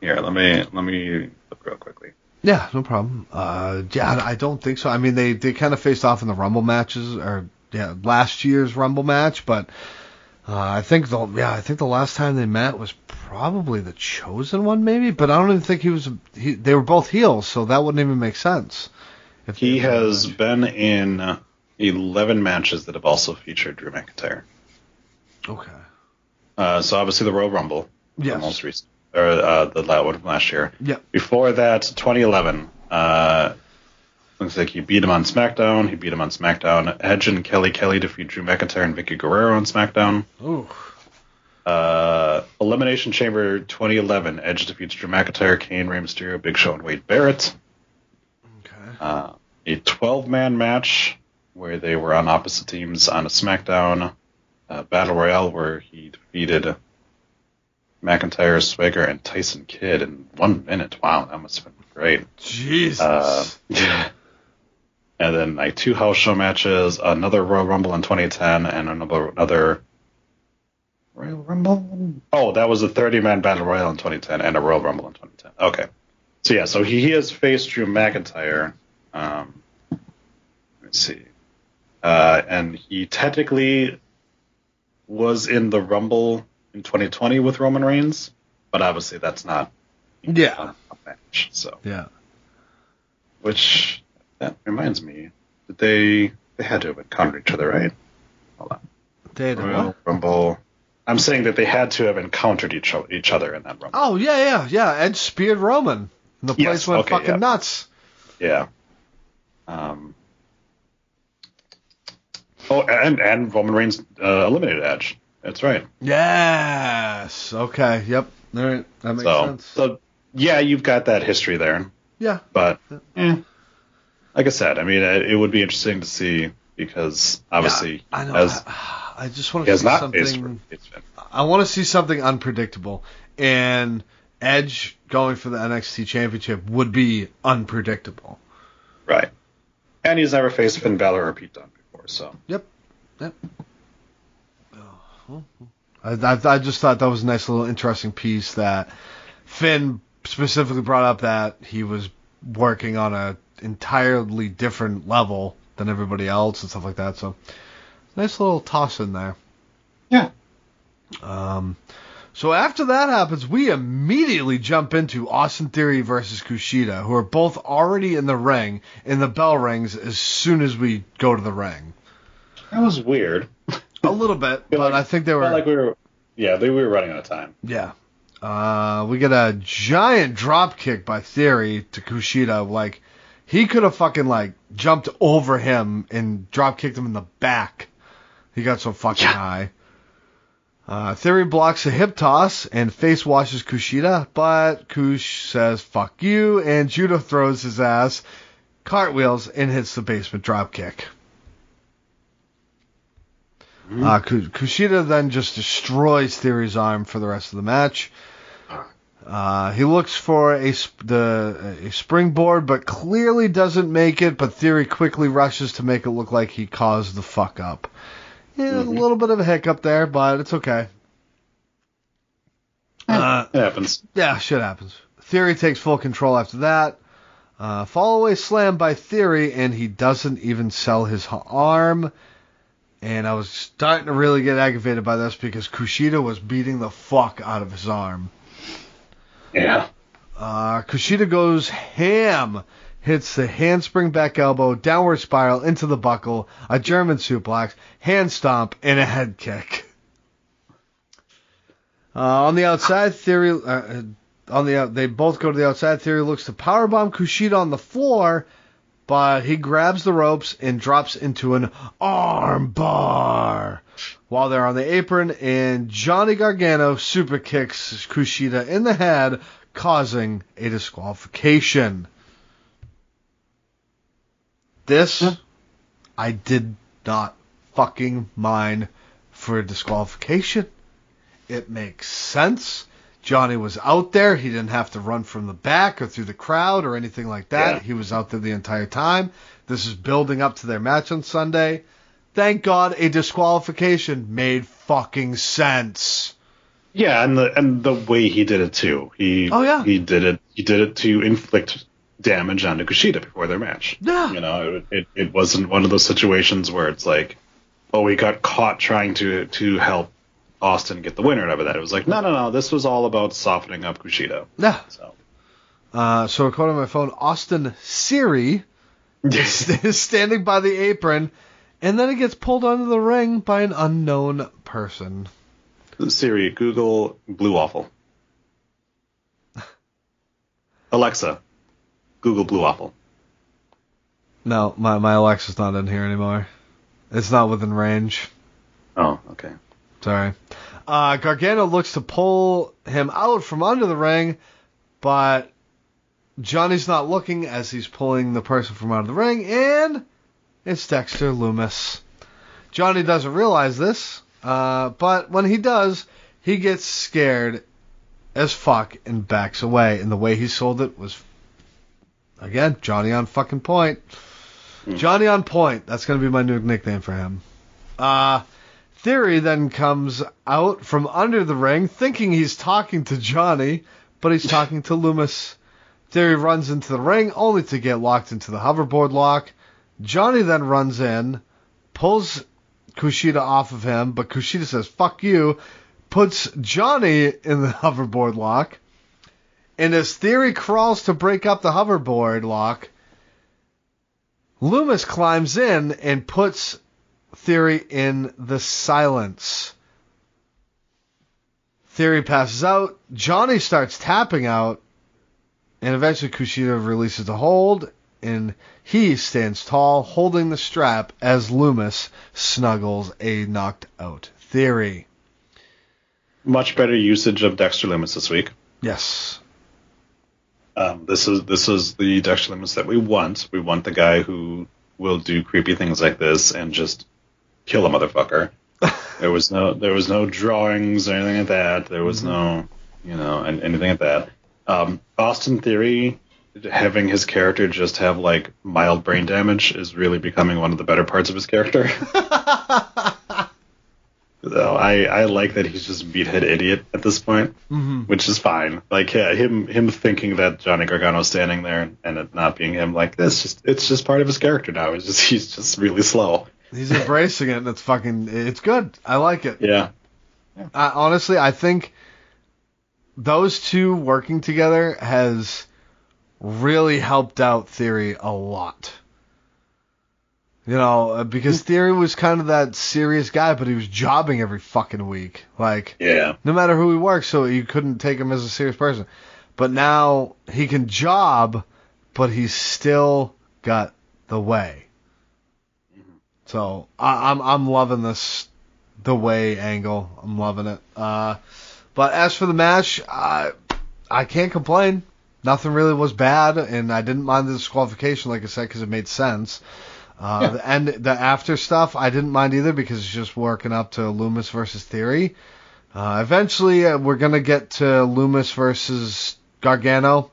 Speaker 2: here let me let me look real quickly
Speaker 1: Yeah, no problem. Uh, yeah, I don't think so. I mean, they they kind of faced off in the Rumble matches, or yeah, last year's Rumble match, but uh, I think the yeah, I think the last time they met was probably the chosen one, maybe. But I don't even think he was. He, they were both heels, so that wouldn't even make sense.
Speaker 2: He has been in 11 matches that have also featured Drew McIntyre
Speaker 1: okay.
Speaker 2: uh, so obviously the Royal Rumble the
Speaker 1: Yes.
Speaker 2: most recent or uh, the la- one from last year
Speaker 1: Yeah.
Speaker 2: Before that, 2011. Uh, looks like he beat him on SmackDown. He beat him on SmackDown. Edge and Kelly Kelly defeat Drew McIntyre and Vickie Guerrero on SmackDown.
Speaker 1: Ooh.
Speaker 2: Uh, Elimination Chamber 2011. Edge defeats Drew McIntyre, Kane, Rey Mysterio, Big Show, and Wade Barrett.
Speaker 1: Okay.
Speaker 2: Uh, a 12-man match where they were on opposite teams on a SmackDown uh, Battle Royale where he defeated McIntyre, Swagger, and Tyson Kidd in one minute. Wow, that must have been great.
Speaker 1: Jesus.
Speaker 2: Uh, and then like two house show matches, another Royal Rumble in 2010, and another another Royal Rumble. Oh, that was a 30 man battle royal in 2010 and a Royal Rumble in 2010. Okay, so yeah, so he, he has faced Drew McIntyre. Um, let's see, uh, and he technically was in the Rumble in 2020 with Roman Reigns, but obviously that's not
Speaker 1: yeah.
Speaker 2: a match. So
Speaker 1: Yeah.
Speaker 2: which that reminds me that they they had to have encountered each other, right? Hold on.
Speaker 1: They had
Speaker 2: Royal
Speaker 1: what?
Speaker 2: Rumble. I'm saying that they had to have encountered each o- each other in that Rumble.
Speaker 1: Oh yeah, yeah, yeah. Edge speared Roman. And the place
Speaker 2: Yes,
Speaker 1: went
Speaker 2: okay,
Speaker 1: fucking
Speaker 2: yeah.
Speaker 1: nuts.
Speaker 2: Yeah. Um. Oh, and and Roman Reigns uh, eliminated Edge. That's right.
Speaker 1: Yes. Okay. Yep. All right. That makes
Speaker 2: so
Speaker 1: sense.
Speaker 2: so yeah, you've got that history there,
Speaker 1: yeah.
Speaker 2: but eh, like I said, I mean, it, it would be interesting to see because obviously
Speaker 1: I know.
Speaker 2: as
Speaker 1: I, I just want to see something. I want to see something unpredictable, and Edge going for the NXT Championship would be unpredictable.
Speaker 2: Right. And he's never faced Finn Balor or Pete Dunne before, so
Speaker 1: Yep. Yep. Well, I I, I, I just thought that was a nice little interesting piece that Finn specifically brought up that he was working on a entirely different level than everybody else and stuff like that. So nice little toss in there.
Speaker 2: Yeah.
Speaker 1: Um, so after that happens, we immediately jump into Austin Theory versus Kushida, who are both already in the ring, and the bell rings as soon as we go to the ring.
Speaker 2: That was weird.
Speaker 1: A little bit, but
Speaker 2: like-
Speaker 1: I think they were.
Speaker 2: Like we were, yeah, they, we were running out of time.
Speaker 1: Yeah. Uh, we get a giant drop kick by Theory to Kushida. Like, he could have fucking, like, jumped over him and drop kicked him in the back. He got so fucking
Speaker 2: Yeah.
Speaker 1: high. Uh, Theory blocks a hip toss and face washes Kushida, but Kush says, fuck you, and Judo throws his ass, cartwheels, and hits the basement drop kick. Uh, Kushida then just destroys Theory's arm for the rest of the match. Uh, he looks for a sp- the a springboard, but clearly doesn't make it. But Theory quickly rushes to make it look like he caused the fuck up. Yeah, there's a little bit of a hiccup there, but it's okay. Uh,
Speaker 2: It happens.
Speaker 1: yeah, shit happens. Theory takes full control after that. Uh, fall away slam by Theory, and he doesn't even sell his arm. And I was starting to really get aggravated by this because Kushida was beating the fuck out of his arm.
Speaker 2: Yeah.
Speaker 1: Uh, Kushida goes ham, hits the handspring back elbow, downward spiral into the buckle, a German suplex, hand stomp, and a head kick. Uh, on the outside, Theory, uh, uh, on the out, they both go to the outside. Theory looks to powerbomb Kushida on the floor, but he grabs the ropes and drops into an arm bar while they're on the apron, and Johnny Gargano super kicks Kushida in the head, causing a disqualification. This, I did not fucking mind for a disqualification. It makes sense. Johnny was out there. He didn't have to run from the back or through the crowd or anything like that.
Speaker 2: Yeah.
Speaker 1: He was out there the entire time. This is building up to their match on Sunday. Thank God a disqualification made fucking sense.
Speaker 2: Yeah, and the and the way he did it too. He
Speaker 1: Oh, yeah.
Speaker 2: he did it he did it to inflict damage on Kushida before their match.
Speaker 1: Yeah.
Speaker 2: You know, it, it it wasn't one of those situations where it's like, oh, he got caught trying to to help Austin get the winner out of that. It was like, no, no, no, this was all about softening up Kushida.
Speaker 1: Yeah.
Speaker 2: So
Speaker 1: Uh, so according to my phone, Austin Siri is standing by the apron, and then it gets pulled onto the ring by an unknown person.
Speaker 2: Siri, Google blue waffle. Alexa, Google blue waffle.
Speaker 1: No, my my Alexa's not in here anymore. It's not within range.
Speaker 2: Oh, okay.
Speaker 1: Sorry. Uh, Gargano looks to pull him out from under the ring, but Johnny's not looking as he's pulling the person from out of the ring, and it's Dexter Lumis. Johnny doesn't realize this, uh, but when he does, he gets scared as fuck and backs away. And the way he sold it was, again, Johnny on fucking point. Johnny on point. That's going to be my new nickname for him. Uh, Theory then comes out from under the ring thinking he's talking to Johnny, but he's talking to Lumis. Theory runs into the ring only to get locked into the hoverboard lock. Johnny then runs in, pulls Kushida off of him, but Kushida says, fuck you, puts Johnny in the hoverboard lock. And as Theory crawls to break up the hoverboard lock, Lumis climbs in and puts Theory in the silence. Theory passes out. Johnny starts tapping out. And eventually Kushida releases the hold. And he stands tall, holding the strap as Lumis snuggles a knocked out Theory.
Speaker 2: Much better usage of Dexter Lumis this week.
Speaker 1: Yes.
Speaker 2: Um, this is this is the Dexter Lumis that we want. We want the guy who will do creepy things like this and just kill a motherfucker. there was no there was no drawings or anything like that. There was no you know and anything like that. Um, Austin Theory having his character just have like mild brain damage is really becoming one of the better parts of his character. though. I, I like that he's just a meathead idiot at this point,
Speaker 1: Mm-hmm.
Speaker 2: which is fine. Like yeah, him him thinking that Johnny Gargano's standing there and it not being him, like that's just it's just part of his character now. It's just he's just really slow.
Speaker 1: He's embracing it, and it's fucking. It's good. I like it.
Speaker 2: Yeah.
Speaker 1: I, honestly, I think those two working together has really helped out Theory a lot. You know, uh, because Theory was kind of that serious guy, but he was jobbing every fucking week. Like,
Speaker 2: Yeah.
Speaker 1: no matter who he worked, so you couldn't take him as a serious person. But now he can job, but he's still got the way. So I, I'm I'm loving this the way angle. I'm loving it. Uh, but as for the match, I I can't complain. Nothing really was bad, and I didn't mind the disqualification, like I said, because it made sense. Uh, the end, the after stuff, I didn't mind either because it's just working up to Lumis versus Theory. Uh, eventually, uh, we're gonna get to Lumis versus Gargano,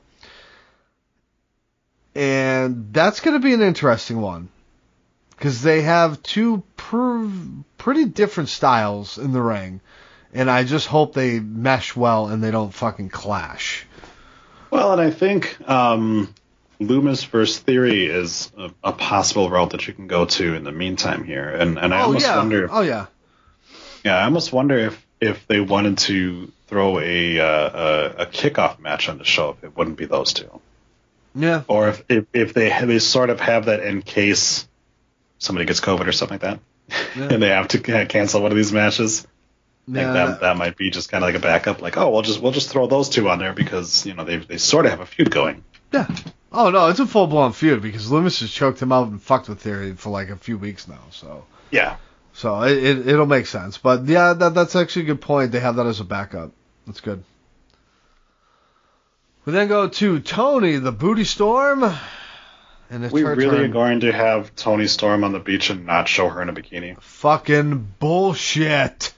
Speaker 1: and that's gonna be an interesting one because they have two pr- pretty different styles in the ring, and I just hope they mesh well and they don't fucking clash.
Speaker 2: Well, and I think um, Lumis versus Theory is a, a possible route that you can go to in the meantime here, and and I
Speaker 1: oh
Speaker 2: almost
Speaker 1: yeah,
Speaker 2: wonder,
Speaker 1: oh yeah,
Speaker 2: yeah, I almost wonder if if they wanted to throw a uh, a, a kickoff match on the show, if it wouldn't be those two,
Speaker 1: yeah.
Speaker 2: or if if, if they they sort of have that in case somebody gets COVID or something like that,
Speaker 1: Yeah.
Speaker 2: and they have to cancel one of these matches.
Speaker 1: Yeah,
Speaker 2: that that might be just kind of like a backup, like oh, we'll just we'll just throw those two on there because you know they they sort of have a feud going.
Speaker 1: yeah. Oh no, it's a full blown feud because Lumis has choked him out and fucked with Theory for like a few weeks now. So
Speaker 2: Yeah,
Speaker 1: so it, it it'll make sense. But yeah, that that's actually a good point. They have that as a backup. That's good. We then go to Toni, the Booty Storm,
Speaker 2: we really are going to have Toni Storm on the beach and not show her in a bikini.
Speaker 1: Fucking bullshit.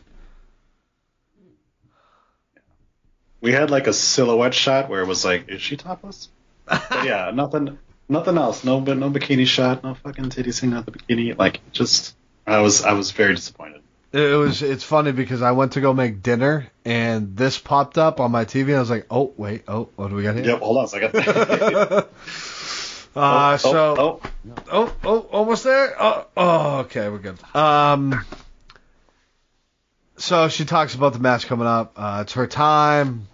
Speaker 2: We had like a silhouette shot where it was like, is she topless? But yeah, nothing, nothing else. No, but no bikini shot. No fucking titties hanging out the bikini. Like, just I was, I was very disappointed.
Speaker 1: It was it's funny because I went to go make dinner and this popped up on my TV and I was like, oh wait, oh what do we got here?
Speaker 2: Yep, hold on a second. oh,
Speaker 1: Uh, so
Speaker 2: oh,
Speaker 1: oh oh almost there. Oh, oh okay, we're good. Um, so she talks about the match coming up. Uh, it's her time.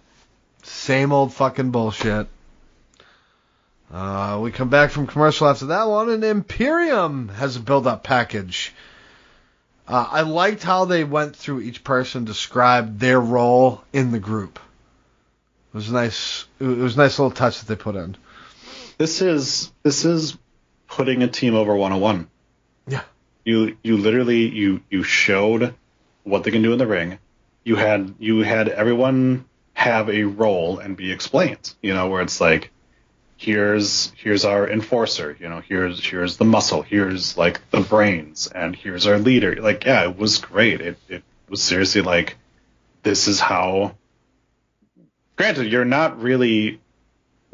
Speaker 1: Same old fucking bullshit. Uh, we come back from commercial after that one, and Imperium has a build-up package. Uh, I liked how they went through each person, described their role in the group. It was nice. It was a nice little touch that they put in.
Speaker 2: This is this is putting a team over 101.
Speaker 1: Yeah.
Speaker 2: You you literally you you showed what they can do in the ring. You had you had everyone have a role and be explained. You know, where it's like here's here's our enforcer, you know, here's here's the muscle, here's like the brains, and here's our leader. Like, yeah, it was great. It it was seriously like this is how granted, you're not really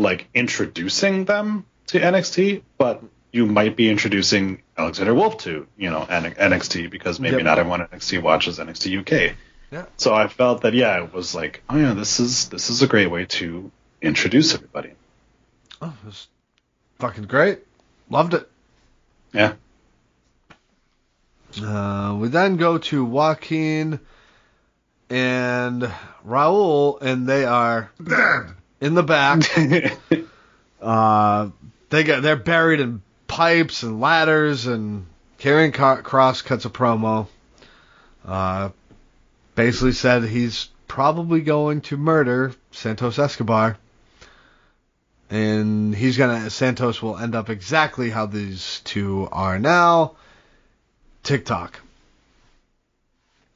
Speaker 2: like introducing them to NXT, but you might be introducing Alexander Wolfe to, you know, NXT because maybe
Speaker 1: Yep.
Speaker 2: not everyone at NXT watches NXT UK.
Speaker 1: Yeah.
Speaker 2: So I felt that yeah, it was like, oh yeah, this is this is a great way to introduce everybody.
Speaker 1: Oh, it was fucking great. Loved it.
Speaker 2: Yeah.
Speaker 1: Uh, we then go to Joaquin and Raul, and they are in the back. uh, they got they're buried in pipes and ladders, and Ca- Kross cuts a promo. Uh, basically said he's probably going to murder Santos Escobar. And he's gonna Santos will end up exactly how these two are now. TikTok.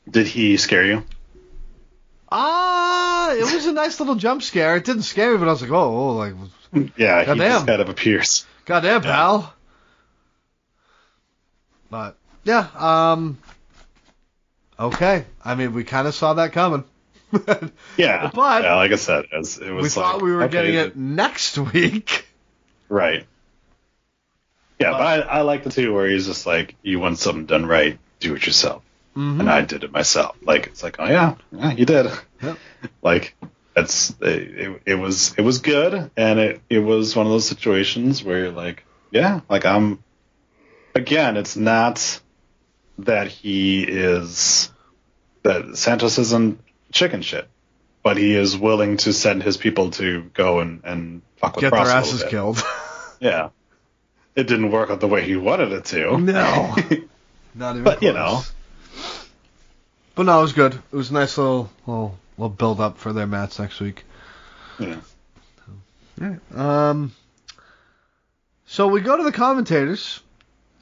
Speaker 2: Did he scare you?
Speaker 1: Ah, it was a nice little jump scare. It didn't scare me, but I was like, oh, oh like,
Speaker 2: Yeah, he
Speaker 1: Goddamn.
Speaker 2: just kind of appears.
Speaker 1: goddamn, pal. But yeah, um, okay. I mean, we kind of saw that coming.
Speaker 2: Yeah,
Speaker 1: But-
Speaker 2: yeah, like I said, it was, it was
Speaker 1: we thought
Speaker 2: like,
Speaker 1: we were
Speaker 2: okay,
Speaker 1: getting it next week.
Speaker 2: Right. Yeah, but I, I like the two where he's just like, you want something done right, do it yourself. Mm-hmm. and I did it myself. Like it's like, oh yeah, yeah, you did.
Speaker 1: Yep.
Speaker 2: Like that's it, it. was it was good, and it it was one of those situations where you're like, yeah, like I'm. Again, it's not that he is that Santos isn't chicken shit, but he is willing to send his people to go and and fuck with
Speaker 1: Get their
Speaker 2: Cross little
Speaker 1: asses killed.
Speaker 2: Yeah. It didn't work out the way he wanted it to.
Speaker 1: no. Not even
Speaker 2: But, you know.
Speaker 1: But no, it was good. It was a nice little little, little build up for their match next week.
Speaker 2: Yeah.
Speaker 1: Um. So we go to the commentators,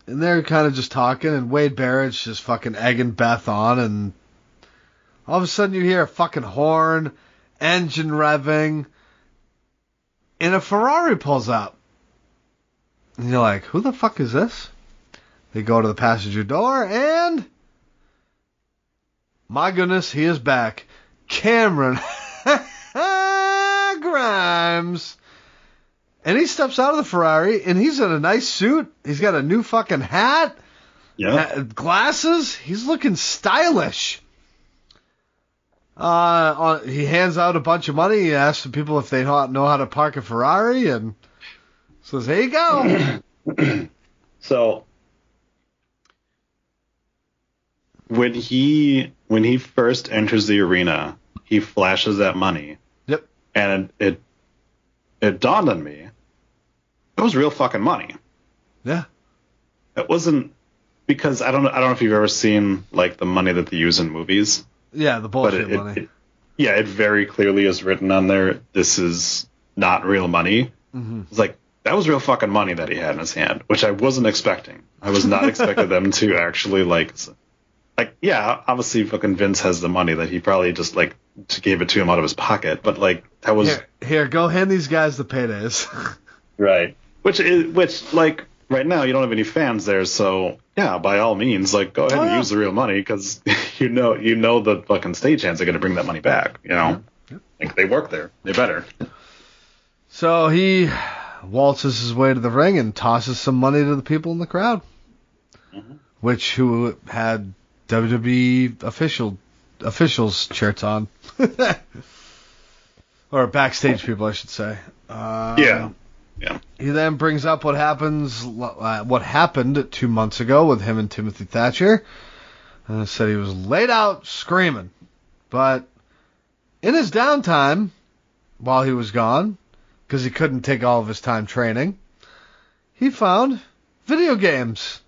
Speaker 1: and they're kind of just talking, and Wade Barrett's just fucking egging Beth on, and all of a sudden you hear a fucking horn, engine revving, and a Ferrari pulls up. And you're like, who the fuck is this? They go to the passenger door, and my goodness, he is back. Cameron Grimes. And he steps out of the Ferrari, and he's in a nice suit. He's got a new fucking hat,
Speaker 2: Yeah.
Speaker 1: glasses. He's looking stylish. Uh, he hands out a bunch of money. He asks the people if they know know how to park a Ferrari, and says, "Here you go."
Speaker 2: So when he when he first enters the arena, he flashes that money,
Speaker 1: yep.
Speaker 2: and it it, it dawned on me. It was real fucking money.
Speaker 1: Yeah.
Speaker 2: It wasn't because I don't know I don't know if you've ever seen like the money that they use in movies.
Speaker 1: Yeah, the bullshit
Speaker 2: it,
Speaker 1: money.
Speaker 2: it, it yeah, it very clearly is written on there. This is not real money.
Speaker 1: Mhm.
Speaker 2: It's like that was real fucking money that he had in his hand, which I wasn't expecting. I was not expecting them to actually like, like yeah, obviously fucking Vince has the money that he probably just like gave it to him out of his pocket, but like that was
Speaker 1: Here, here, go hand these guys the paydays.
Speaker 2: right. Which is which like right now you don't have any fans there, so yeah, by all means, like go ahead
Speaker 1: Oh,
Speaker 2: and
Speaker 1: yeah.
Speaker 2: use the real money because you know you know the fucking stagehands are gonna bring that money back. You know, like they work there, they better.
Speaker 1: So he waltzes his way to the ring and tosses some money to the people in the crowd, mm-hmm. which who had WWE official officials shirts on, or backstage people, I should say. Um,
Speaker 2: Yeah. Yeah.
Speaker 1: He then brings up what happens, uh, what happened two months ago with him and Timothy Thatcher. And said he was laid out screaming, but in his downtime, while he was gone, because he couldn't take all of his time training, he found video games.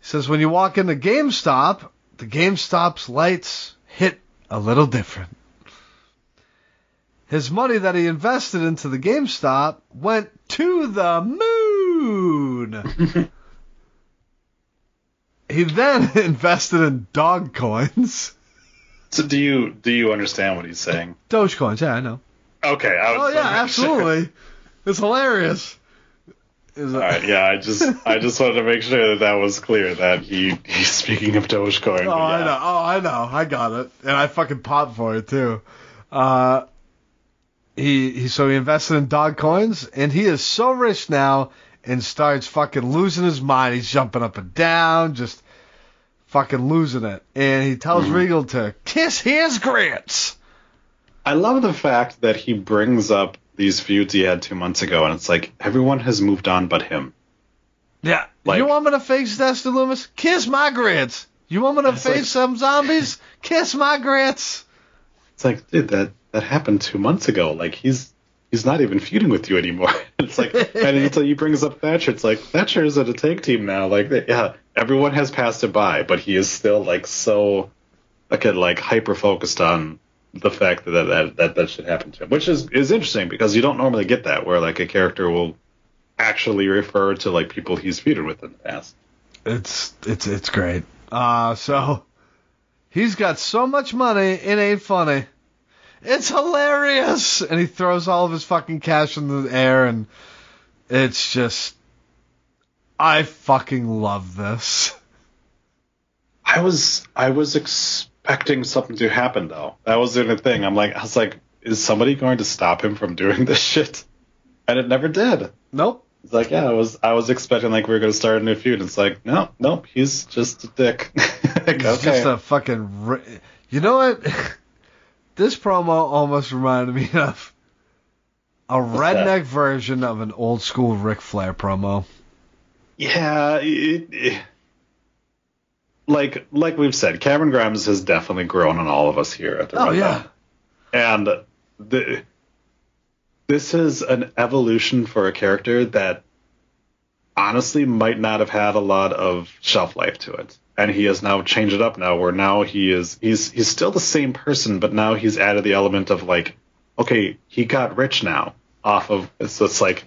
Speaker 1: He says when you walk into GameStop, the GameStop's lights hit a little different. His money that he invested into the GameStop went to the moon. he then invested in dog coins.
Speaker 2: So do you do you understand what he's saying?
Speaker 1: Dogecoins, yeah, I know.
Speaker 2: Okay. I was
Speaker 1: Oh yeah,
Speaker 2: making sure.
Speaker 1: absolutely. It's hilarious. Is
Speaker 2: All right, yeah, I just I just wanted to make sure that that was clear that he he's speaking of Dogecoin.
Speaker 1: Oh,
Speaker 2: but
Speaker 1: I know. Oh, I know. I got it, and I fucking popped for it too. Uh, he he so he invested in dog coins, and he is so rich now, and starts fucking losing his mind. He's jumping up and down, just fucking losing it. And he tells
Speaker 2: Mm-hmm.
Speaker 1: Regal to kiss his grits.
Speaker 2: I love the fact that he brings up these feuds he had two months ago, and it's like everyone has moved on but him.
Speaker 1: Yeah.
Speaker 2: Like-
Speaker 1: you want me to face Dexter Lumis? Kiss my grits. You want me to face
Speaker 2: like-
Speaker 1: some zombies? Kiss my grits.
Speaker 2: It's like, dude, that that happened two months ago. Like he's he's not even feuding with you anymore. it's like, and until he brings up Thatcher, it's like Thatcher is at a tag team now. Like, yeah, everyone has passed it by, but he is still like so, like, like hyper focused on the fact that that that that should happen to him, which is is interesting because you don't normally get that where like a character will actually refer to like people he's feuded with in the past.
Speaker 1: It's it's it's great. Uh so he's got so much money, it ain't funny. It's hilarious, and he throws all of his fucking cash in the air, and it's just, I fucking love this.
Speaker 2: I was I was expecting something to happen though. That was the only thing. I'm like I was like, is somebody going to stop him from doing this shit? And it never did.
Speaker 1: Nope.
Speaker 2: It's like, yeah, I was I was expecting like we were gonna start a new feud. It's like, no, nope, he's just a dick. like,
Speaker 1: He's
Speaker 2: okay.
Speaker 1: just a fucking. Ri- you know what? this promo almost reminded me of a redneck version of an old school Ric Flair promo.
Speaker 2: Yeah, it, it- like like we've said, Cameron Grimes has definitely grown on all of us here at the
Speaker 1: Oh,
Speaker 2: Rundown.
Speaker 1: yeah.
Speaker 2: and the this is an evolution for a character that honestly might not have had a lot of shelf life to it and he has now changed it up now where now he is he's he's still the same person but now he's added the element of like okay he got rich now off of so it's like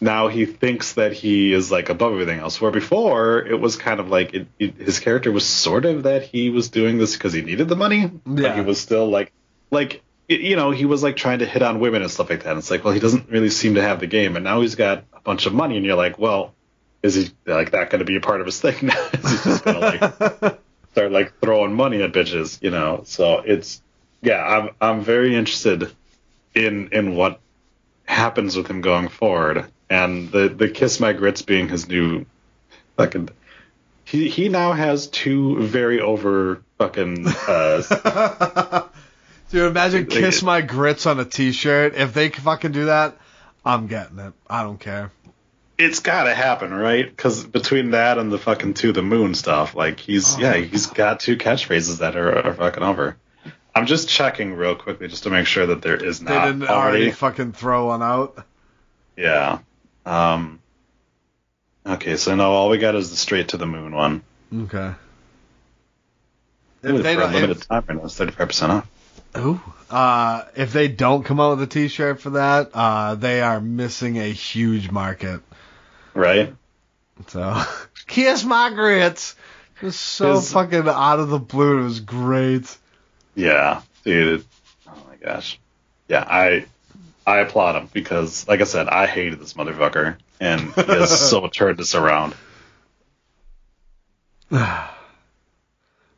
Speaker 2: now he thinks that he is like above everything else. Where before it was kind of like it, it, his character was sort of that he was doing this because he needed the money but
Speaker 1: Yeah.
Speaker 2: he was still like like y- you know he was like trying to hit on women and stuff like that. And it's like well he doesn't really seem to have the game and now he's got a bunch of money and you're like well is he like that going to be a part of his thing now? Is he just going to like start like throwing money at bitches you know? So it's yeah i'm i'm very interested in in what happens with him going forward and the the kiss my grits being his new fucking he he now has two very over fucking uh
Speaker 1: Dude, imagine
Speaker 2: They-
Speaker 1: "Kiss My Grits" on a T-shirt. If they fucking do that, I'm getting it. I don't care.
Speaker 2: it's got to happen, right? Because between that and the fucking to the moon stuff, like he's yeah, he's got two catchphrases that are, are fucking over. I'm just checking real quickly just to make sure that there is
Speaker 1: They
Speaker 2: not
Speaker 1: didn't already
Speaker 2: already.
Speaker 1: fucking throw one out.
Speaker 2: Yeah. Um. Okay, so now all we got is the straight to the moon one.
Speaker 1: Okay.
Speaker 2: Ooh,
Speaker 1: If they
Speaker 2: for a limited
Speaker 1: if,
Speaker 2: time right now, it's 35 percent off.
Speaker 1: ooh, uh, if they don't come out with a T-shirt for that, uh, they are missing a huge market.
Speaker 2: Right?
Speaker 1: So, kiss my grits. It was so
Speaker 2: His-
Speaker 1: fucking out of the blue. It was great.
Speaker 2: Yeah, dude. it- oh my gosh. Yeah, I I applaud him because, like I said, I hated this motherfucker, and he has so turned this around.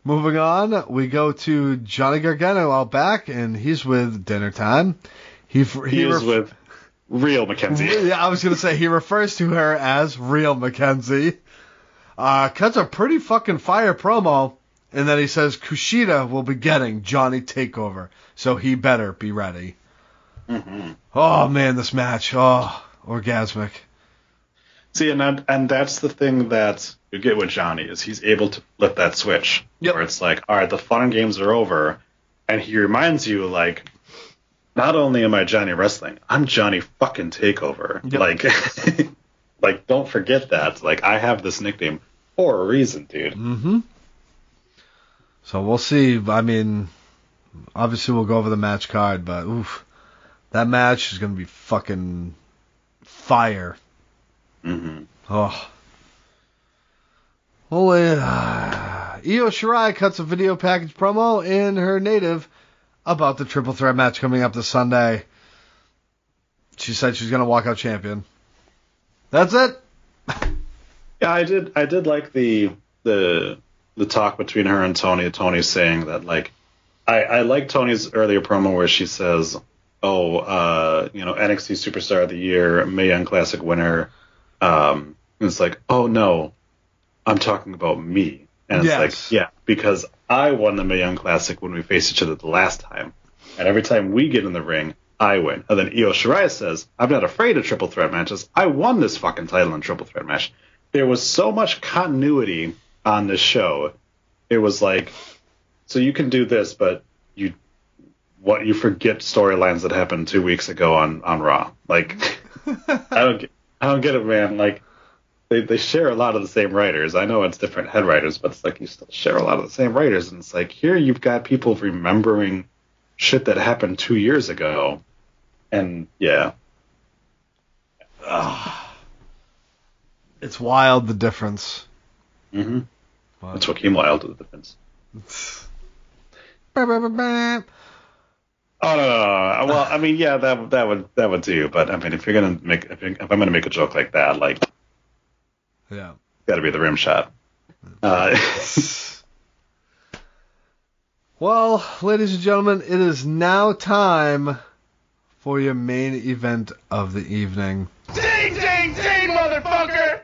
Speaker 1: Moving on, we go to Johnny Gargano out back, and he's with Dinner Time. He he,
Speaker 2: He
Speaker 1: ref-
Speaker 2: with real Mackenzie.
Speaker 1: Yeah, I was gonna say he refers to her as real Mackenzie. Uh, cuts a pretty fucking fire promo, and then he says Kushida will be getting Johnny Takeover, so he better be ready.
Speaker 2: Mm-hmm.
Speaker 1: Oh man, this match, oh, orgasmic.
Speaker 2: See, and that, and that's the thing that you get with Johnny is he's able to flip that switch
Speaker 1: Yep.
Speaker 2: where it's like, all right, the fun games are over, and he reminds you like, not only am I Johnny Wrestling, I'm Johnny fucking Takeover.
Speaker 1: Yep.
Speaker 2: Like, like don't forget that. Like I have this nickname for a reason, dude.
Speaker 1: Mm-hmm. So we'll see. I mean, obviously we'll go over the match card, but oof, that match is gonna be fucking fire.
Speaker 2: Mm-hmm.
Speaker 1: Oh. Holy. Uh, Io Shirai cuts a video package promo in her native about the triple threat match coming up this Sunday. She said she's gonna walk out champion. That's it.
Speaker 2: Yeah, I did. I did like the the the talk between her and Toni. Toni saying that like, I I like Toni's earlier promo where she says, "Oh, uh, you know, NXT Superstar of the Year, Mae Young Classic winner." Um, and it's like, oh no, I'm talking about me. And it's
Speaker 1: Yes.
Speaker 2: like, yeah, because I won the Mae Young Classic when we faced each other the last time, and every time we get in the ring, I win. And then Io Shirai says, I'm not afraid of triple threat matches. I won this fucking title in triple threat match. There was so much continuity on this show. It was like, so you can do this, but you what you forget storylines that happened two weeks ago on on Raw. Like, I don't get, I don't get it, man. Like, they they share a lot of the same writers. I know it's different head writers, but it's like you still share a lot of the same writers, and it's like here you've got people remembering shit that happened two years ago, and yeah,
Speaker 1: It's wild the difference.
Speaker 2: mm-hmm. That's what came wild to the defense. Oh no, no, no, no. Well, I mean, yeah, that that would that would do. But I mean, if you're gonna make if, you- if I'm gonna make a joke like that, like,
Speaker 1: Yeah.
Speaker 2: got to be the rim shot. Uh,
Speaker 1: Well, ladies and gentlemen, it is now time for your main event of the evening.
Speaker 3: Ding, ding! maintain, motherfucker!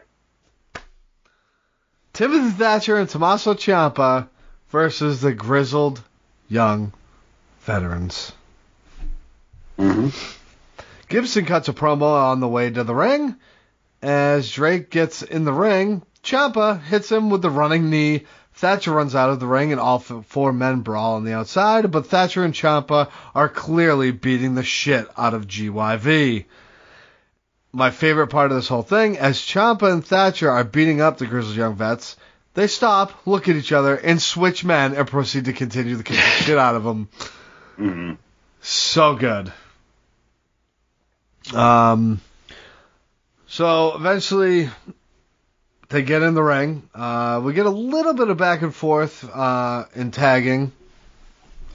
Speaker 1: Timothy Thatcher and Tommaso Ciampa versus the grizzled young veterans.
Speaker 2: Mm-hmm.
Speaker 1: Gibson cuts a promo on the way to the ring. As Drake gets in the ring, Ciampa hits him with the running knee. Thatcher runs out of the ring and all four men brawl on the outside, but Thatcher and Ciampa are clearly beating the shit out of GYV. My favorite part of this whole thing, as Ciampa and Thatcher are beating up the Grizzled Young Vets, they stop, look at each other, and switch men and proceed to continue to kick the shit out of them.
Speaker 2: Mm-hmm.
Speaker 1: So good. Um, so eventually they get in the ring. Uh, we get a little bit of back and forth uh, in tagging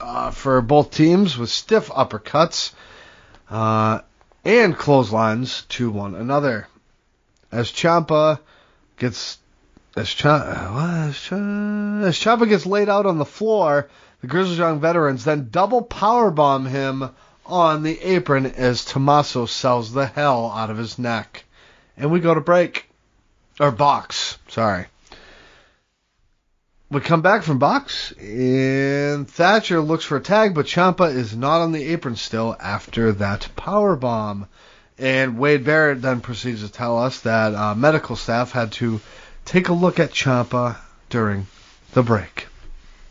Speaker 1: uh, for both teams with stiff uppercuts uh, and clotheslines to one another. As Ciampa gets as, what? as, Cha- as Ciampa gets laid out on the floor, the Grizzlies Young veterans then double powerbomb him on the apron as Tommaso sells the hell out of his neck. And we go to break. Or box, sorry. We come back from box, and Thatcher looks for a tag, but Ciampa is not on the apron still after that power bomb. And Wade Barrett then proceeds to tell us that uh, medical staff had to take a look at Ciampa during the break.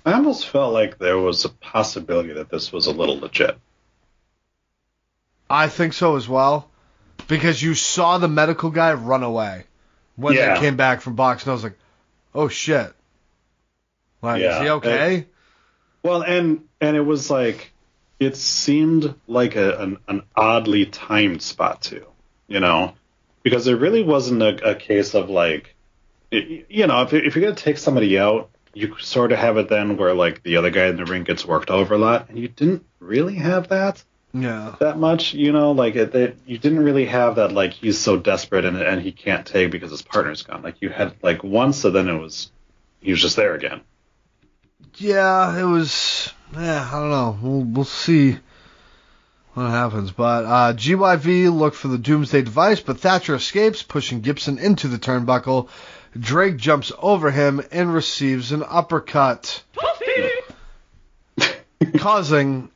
Speaker 2: I almost felt like there was a possibility that this was a little legit.
Speaker 1: I think so as well, because you saw the medical guy run away when
Speaker 2: Yeah.
Speaker 1: they came back from box, and I was like, "Oh shit! Like, is he okay?"
Speaker 2: Well, and and it was like it seemed like a, an, an oddly timed spot too, you know, because it really wasn't a, a case of like, you know, if, if you're gonna take somebody out, you sort of have it then where like the other guy in the ring gets worked over a lot, and you didn't really have that
Speaker 1: yeah.
Speaker 2: that much, you know, like it, it, you didn't really have that like he's so desperate and and he can't take because his partner's gone. Like you had like once, so then it was he was just there again.
Speaker 1: Yeah, it was. Yeah, I don't know. We'll we'll see what happens. But uh, GYV look for the Doomsday device, but Thatcher escapes, pushing Gibson into the turnbuckle. Drake jumps over him and receives an uppercut, causing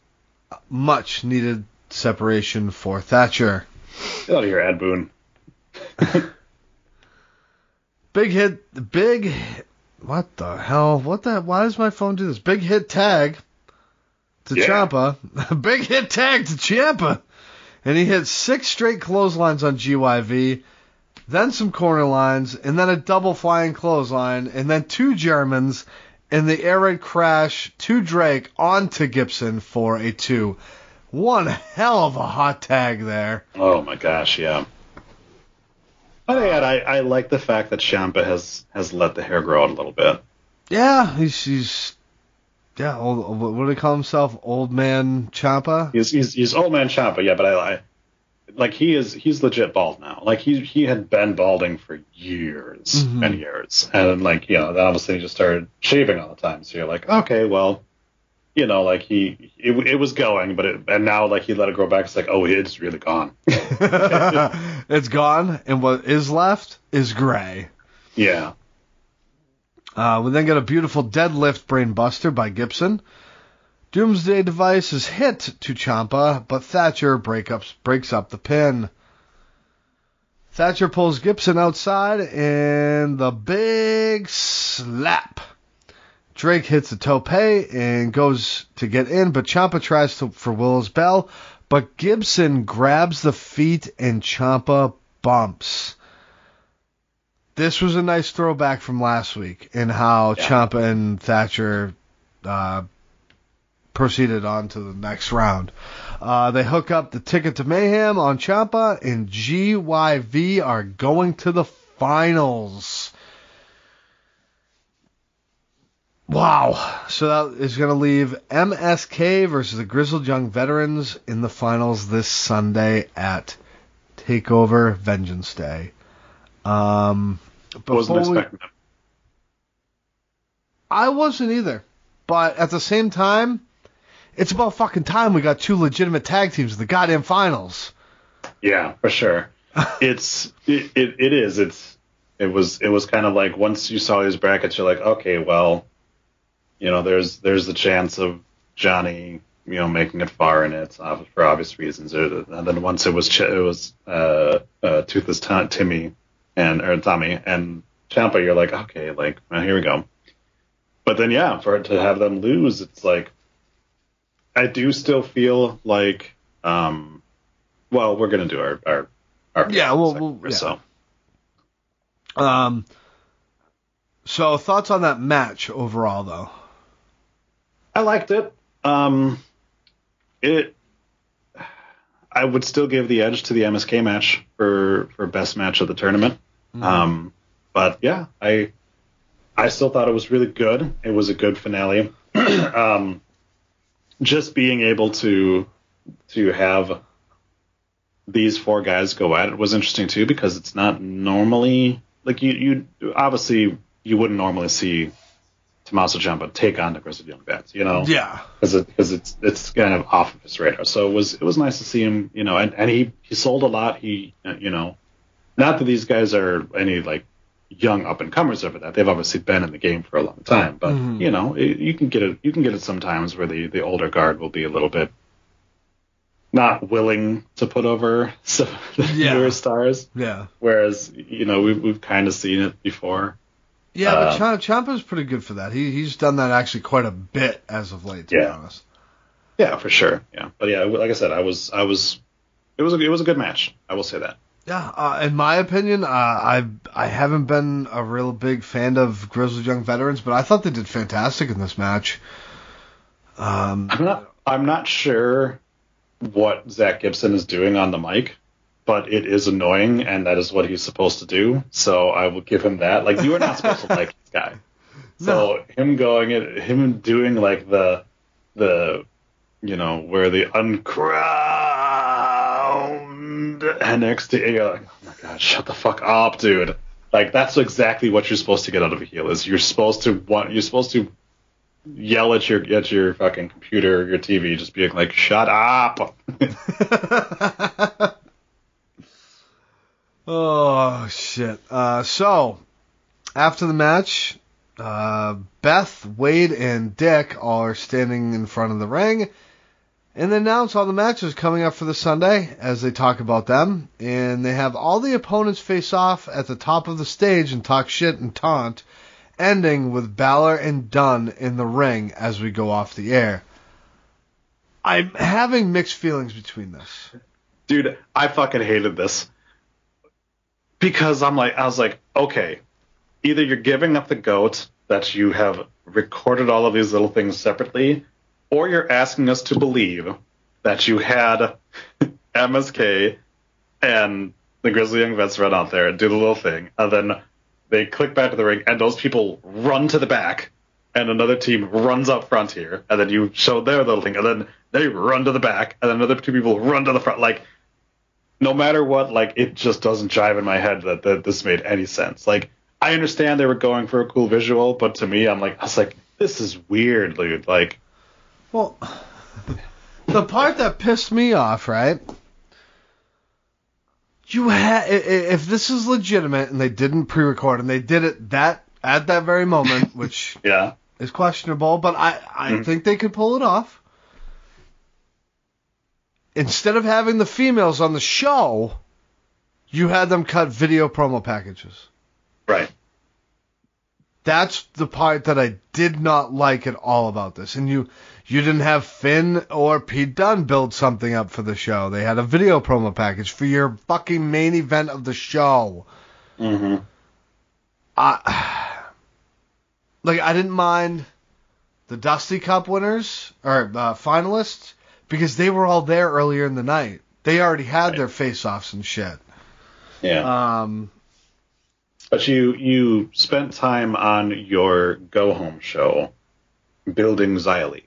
Speaker 1: much needed separation for Thatcher.
Speaker 2: Get out of here, Ed Boone.
Speaker 1: Big hit, big. What the hell? What the? Why does my phone do this? Big hit tag to
Speaker 2: Yeah.
Speaker 1: Ciampa. big hit tag to Ciampa, and he hit six straight clotheslines on GYV, then some corner lines, and then a double flying clothesline, and then two Germans, and the air raid crash to Drake onto Gibson for a two. One hell of a hot tag there.
Speaker 2: Oh my gosh, yeah. But yet, I, I like the fact that Ciampa has has let the hair grow out a little bit.
Speaker 1: Yeah, he's he's yeah. Old, what do they call himself? Old man Ciampa.
Speaker 2: He's he's, he's old man Ciampa, yeah, but I, I like he is he's legit bald now. Like he he had been balding for years
Speaker 1: Mhm.
Speaker 2: and years, and like you know, then all of a sudden he just started shaving all the time. So you're like, okay, well, you know, like he it, it was going, but it, and now like he let it grow back. It's like, oh, it's really gone.
Speaker 1: it's gone, and what is left is gray.
Speaker 2: yeah.
Speaker 1: Uh, we then get a beautiful deadlift brainbuster by Gibson. Doomsday device is hit to Ciampa, but Thatcher break up, breaks up the pin. Thatcher pulls Gibson outside, and the big slap. Drake hits a tope and goes to get in, but Ciampa tries to, for Willow's bell, but Gibson grabs the feet and Ciampa bumps. This was a nice throwback from last week in how
Speaker 2: Yeah.
Speaker 1: Ciampa and Thatcher uh, proceeded on to the next round. Uh, they hook up the ticket to Mayhem on Ciampa, and GYV are going to the finals. Wow. So that is going to leave MSK versus the Grizzled Young Veterans in the finals this Sunday at Takeover Vengeance Day. Um,
Speaker 2: Wasn't
Speaker 1: before we- I wasn't either. But at the same time, it's about fucking time we got two legitimate tag teams in the goddamn finals.
Speaker 2: Yeah, for sure. it's it, it, it is it's it was it was kind of like once you saw these brackets, you're like, okay, well, you know, there's there's the chance of Johnny, you know, making it far in it for obvious reasons. And then once it was Ch- it was uh, uh, Toothless T- Timmy and or Tommy and Ciampa, you're like, okay, like well, here we go. But then yeah, for it to have them lose, it's like I do still feel like um, well, we're gonna do our our, our
Speaker 1: Yeah, well, we'll- yeah.
Speaker 2: so
Speaker 1: Um. So thoughts on that match overall, though?
Speaker 2: I liked it. Um, it. I would still give the edge to the MSK match for for best match of the tournament. Um, but yeah, I I still thought it was really good. It was a good finale. um, just being able to to have these four guys go at it was interesting too because it's not normally like you you obviously you wouldn't normally see Tommaso Ciampa take on the Grizzled Young Vets, you know
Speaker 1: Yeah.
Speaker 2: because it, cause it's it's kind of off of his radar. So it was it was nice to see him, you know, and, and he he sold a lot. He you know, not that these guys are any like young up and comers over that. They've obviously been in the game for a long time, but
Speaker 1: Mhm.
Speaker 2: you know, it, you can get it you can get it sometimes where the the older guard will be a little bit not willing to put over some of the
Speaker 1: Yeah.
Speaker 2: newer stars,
Speaker 1: Yeah.
Speaker 2: whereas you know we've we've kind of seen it before.
Speaker 1: Yeah, but
Speaker 2: Uh,
Speaker 1: Ciampa Ciampa's pretty good for that. He he's done that actually quite a bit as of late, to be
Speaker 2: Yeah.
Speaker 1: honest.
Speaker 2: Yeah, for sure. Yeah, but yeah, like I said, I was I was it was a, it was a good match. I will say that.
Speaker 1: Yeah, uh, in my opinion, uh, I I haven't been a real big fan of Grizzled Young Veterans, but I thought they did fantastic in this match. Um,
Speaker 2: I'm not I'm not sure what Zach Gibson is doing on the mic, but it is annoying, and that is what he's supposed to do. So I will give him that. Like you are not supposed to like this guy. So him going it, him doing like the the you know where the uncrowned NXT. You're like, oh my god, shut the fuck up, dude. Like that's exactly what you're supposed to get out of a heel. Is you're supposed to want you're supposed to yell at your at your fucking computer, your TV, just being like, "Shut up."
Speaker 1: oh shit. Uh, so after the match, uh, Beth, Wade, and Dick are standing in front of the ring. And they announce all the matches coming up for the Sunday as they talk about them. And they have all the opponents face off at the top of the stage and talk shit and taunt, ending with Balor and Dunne in the ring as we go off the air. I'm having mixed feelings between this.
Speaker 2: Dude, I fucking hated this. Because I'm like I was like, okay, either you're giving up the goat that you have recorded all of these little things separately, or you're asking us to believe that you had MSK and the Grizzly Young Vets run out there and do the little thing, and then they click back to the ring, and those people run to the back, and another team runs up front here, and then you show their little thing, and then they run to the back, and then another two people run to the front. Like, no matter what, like it just doesn't jive in my head that, that this made any sense. Like, I understand they were going for a cool visual, but to me, I'm like, I was like, this is weird, dude. Like,
Speaker 1: Well, the part that pissed me off, right? You had if this is legitimate and they didn't pre-record and they did it that at that very moment, which
Speaker 2: yeah,
Speaker 1: is questionable, but I I
Speaker 2: Mhm.
Speaker 1: think they could pull it off. Instead of having the females on the show, you had them cut video promo packages.
Speaker 2: right.
Speaker 1: That's the part that I did not like at all about this. And you you didn't have Finn or Pete Dunne build something up for the show. They had a video promo package for your fucking main event of the show.
Speaker 2: Mm-hmm.
Speaker 1: I like I didn't mind the Dusty Cup winners or uh, finalists because they were all there earlier in the night. They already had
Speaker 2: Right.
Speaker 1: their face-offs and shit.
Speaker 2: Yeah.
Speaker 1: Um,
Speaker 2: But you you spent time on your go home show building Xia Li,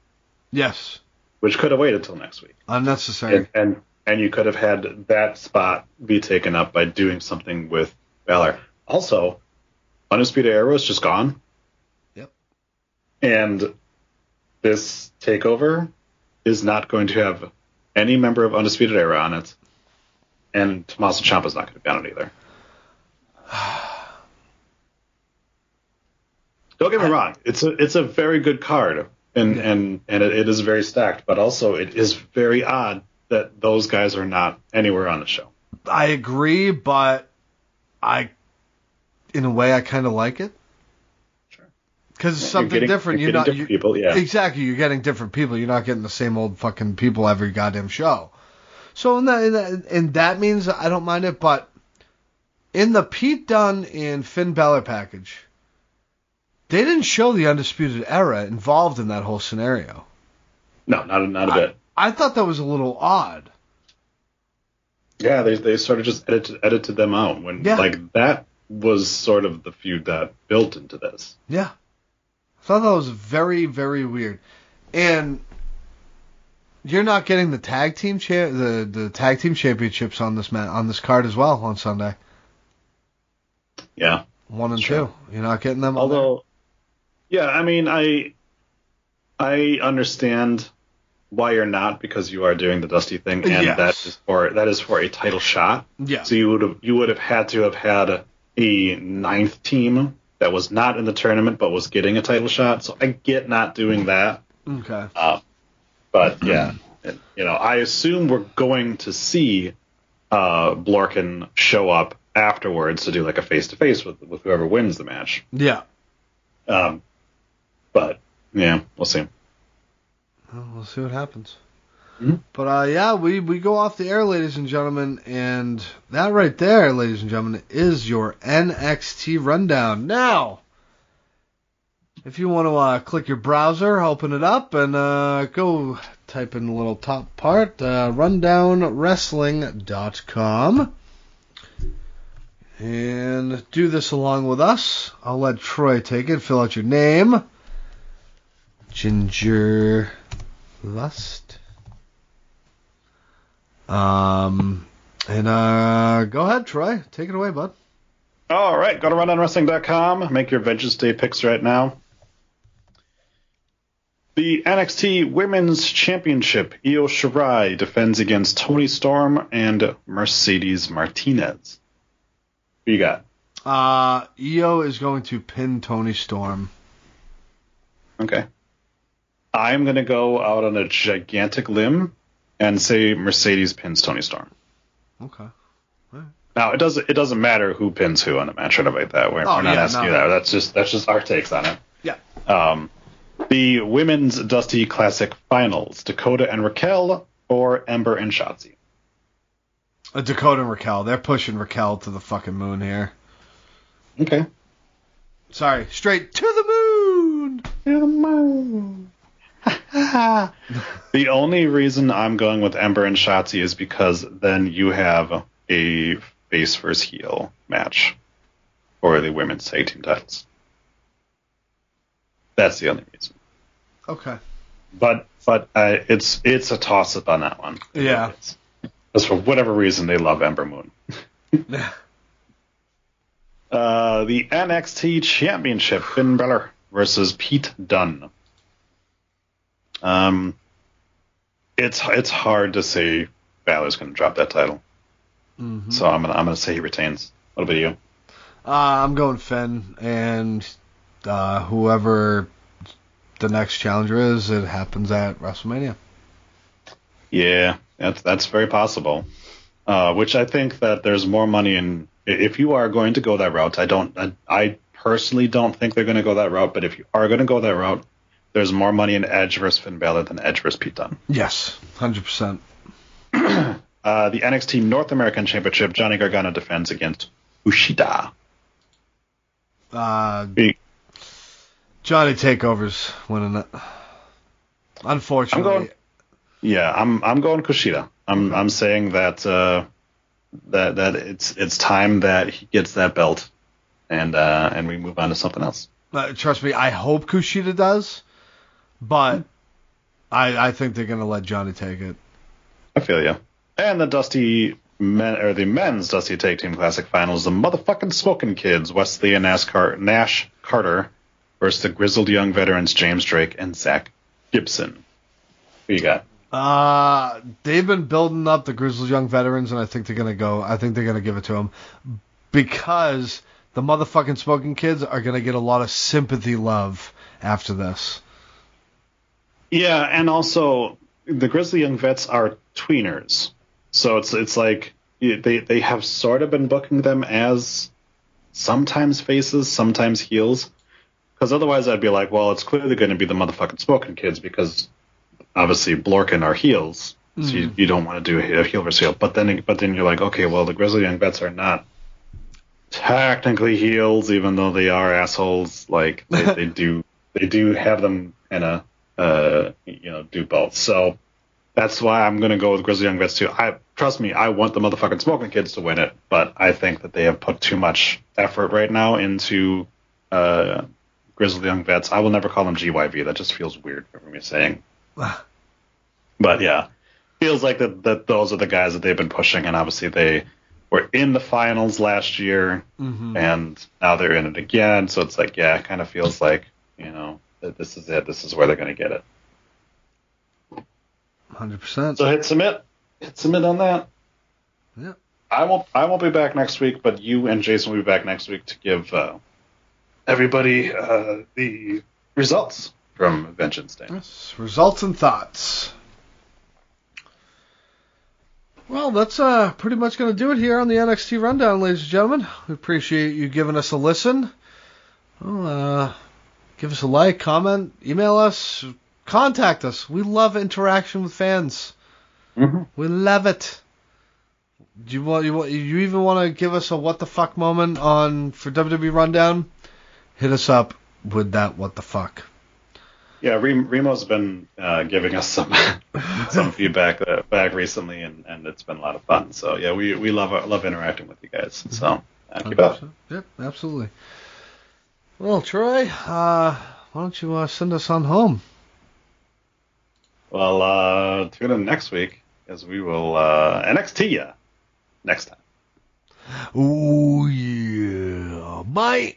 Speaker 1: yes,
Speaker 2: which could have waited till next week,
Speaker 1: unnecessary.
Speaker 2: and, and and you could have had that spot be taken up by doing something with Balor. Also, Undisputed Era is just gone.
Speaker 1: Yep.
Speaker 2: And this takeover is not going to have any member of Undisputed Era on it. and Tommaso Ciampa is not going to be on it either. Don't get me wrong; it's a it's a very good card, and and and it, it is very stacked. But also, it is very odd that those guys are not anywhere on the show.
Speaker 1: I agree, but I, in a way, I kind of like it.
Speaker 2: Sure.
Speaker 1: Because it's
Speaker 2: You're
Speaker 1: something
Speaker 2: getting-
Speaker 1: different.
Speaker 2: you're
Speaker 1: You're, not
Speaker 2: different people, yeah.
Speaker 1: Exactly. You're getting different people. You're not getting the same old fucking people every goddamn show. So in that, in that, and that means I don't mind it. But in the Pete Dunne and Finn Balor package, they didn't show the Undisputed Era involved in that whole scenario.
Speaker 2: No, not a, not a bit.
Speaker 1: I thought that was a little odd.
Speaker 2: Yeah, they they sort of just edited edited them out when
Speaker 1: Yeah.
Speaker 2: like that was sort of the feud that built into this.
Speaker 1: Yeah. I thought that was very, very weird. And you're not getting the tag team cha- the the tag team championships on this ma- on this card as well on Sunday.
Speaker 2: Yeah.
Speaker 1: One and two. You're not getting them.
Speaker 2: Although, yeah, I mean, I I understand why you're not because you are doing the Dusty thing, and
Speaker 1: Yes.
Speaker 2: that is for that is for a title shot.
Speaker 1: yeah,
Speaker 2: So you would have you would have had to have had a ninth team that was not in the tournament but was getting a title shot. So I get not doing that.
Speaker 1: okay.
Speaker 2: Uh, but yeah, you know, I assume we're going to see uh, Blorkin show up afterwards to do like a face to face with with whoever wins the match.
Speaker 1: Yeah.
Speaker 2: Um, but yeah, we'll see.
Speaker 1: Well, we'll see what happens.
Speaker 2: Mhm.
Speaker 1: But uh, yeah, we, we go off the air, ladies and gentlemen, and that right there, ladies and gentlemen, is your NXT rundown. Now, if you want to uh, click your browser, open it up, and uh, go type in the little top part, uh, rundownwrestling.com, and do this along with us. I'll let Troy take it. Fill out your name. Ginger Lust. Um, and uh, go ahead, Troy. Take it away, bud.
Speaker 2: All right, go to rundownwrestling.com. Make your Vengeance Day picks right now. The NXT Women's Championship, Io Shirai defends against Toni Storm and Mercedes Martinez. Who you got?
Speaker 1: Uh, Io is going to pin Toni Storm.
Speaker 2: Okay. I'm going to go out on a gigantic limb and say Mercedes pins Toni Storm.
Speaker 1: Okay.
Speaker 2: Now it doesn't it doesn't matter who pins who in a match or anything like that. We're,
Speaker 1: Oh,
Speaker 2: we're not
Speaker 1: yeah,
Speaker 2: asking
Speaker 1: no.
Speaker 2: you that. That's just that's just our takes on it.
Speaker 1: Yeah.
Speaker 2: Um, the women's Dusty Classic Finals: Dakota and Raquel or Ember and Shotzi.
Speaker 1: Uh, Dakota and Raquel. They're pushing Raquel to the fucking moon here.
Speaker 2: Okay.
Speaker 1: Sorry, straight to the moon.
Speaker 2: To the only reason I'm going with Ember and Shotzi is because then you have a face versus heel match for the women's tag team titles. That's the only reason.
Speaker 1: Okay.
Speaker 2: But but uh, it's it's a toss up on that one.
Speaker 1: Yeah.
Speaker 2: Because for whatever reason they love Ember Moon. Uh, the NXT Championship, Finn Balor versus Pete Dunne. Um, it's it's hard to say Balor's going to drop that title,
Speaker 1: Mhm.
Speaker 2: so I'm gonna I'm gonna say he retains. What about you?
Speaker 1: Uh, I'm going Finn, and uh, whoever the next challenger is, it happens at WrestleMania.
Speaker 2: Yeah, that's that's very possible. Uh, which I think that there's more money in if you are going to go that route. I don't. I, I personally don't think they're going to go that route. But if you are going to go that route, there's more money in Edge versus Finn Balor than Edge versus Pete Dunne.
Speaker 1: Yes, hundred percent.
Speaker 2: Uh, the NXT North American Championship, Johnny Gargano defends against Kushida.
Speaker 1: Uh,
Speaker 2: Big-
Speaker 1: Johnny Takeover's winning it. Unfortunately,
Speaker 2: I'm going- Yeah, I'm I'm going Kushida. I'm I'm saying that uh, that that it's it's time that he gets that belt, and uh, and we move on to something else.
Speaker 1: uh, trust me, I hope Kushida does, but I I think they're gonna let Johnny take it.
Speaker 2: I feel you. And the Dusty men or the men's Dusty Tag Team Classic Finals, the motherfucking Smoking Kids, Wesley and NASCAR, Nash Carter versus the grizzled young veterans James Drake and Zach Gibson. Who you got?
Speaker 1: Uh, they've been building up the grizzled young veterans, and I think they're gonna go. I think they're gonna give it to them because the motherfucking smoking kids are gonna get a lot of sympathy love after this.
Speaker 2: Yeah, and also the Grizzly Young Vets are tweeners, so it's it's like they they have sort of been booking them as sometimes faces, sometimes heels. Because otherwise, I'd be like, well, it's clearly going to be the motherfucking smoking kids because obviously Blorkin are heels, so you, mm. you don't want to do a heel versus heel. But then but then you're like, okay, well, the Grizzly Young Vets are not technically heels, even though they are assholes. Like they, they do they do have them in a uh, you know do both. So that's why I'm gonna go with Grizzly Young Vets too. I trust me, I want the motherfucking smoking kids to win it, but I think that they have put too much effort right now into uh, Grizzly Young Vets. I will never call them GYV. That just feels weird for me saying. But yeah, feels like that that those are the guys that they've been pushing, and obviously they were in the finals last year, and now they're in it again. So it's like, yeah, it kind of feels like you know this is it. This is where they're going to get it.
Speaker 1: Hundred percent.
Speaker 2: So hit submit, hit submit on that.
Speaker 1: Yeah.
Speaker 2: I won't. I won't be back next week, but you and Jason will be back next week to give uh, everybody uh, the results from Vengeance Day.
Speaker 1: Yes, results and thoughts. Well, that's uh, pretty much going to do it here on the NXT Rundown, ladies and gentlemen. We appreciate you giving us a listen. Well, uh, give us a like, comment, email us, contact us. We love interaction with fans.
Speaker 2: Mhm.
Speaker 1: We love it. Do you want you want you even want to give us a what the fuck moment on for WWE Rundown? Hit us up with that what the fuck.
Speaker 2: Yeah, Remo's been uh, giving us some some feedback uh, back recently, and, and it's been a lot of fun. So yeah, we we love love interacting with you guys. So uh, keep up.
Speaker 1: Yep, absolutely. Well, Troy, uh, why don't you uh, send us on home?
Speaker 2: Well, uh, tune in next week as we will uh, NXT ya next time.
Speaker 1: Oh yeah, bye.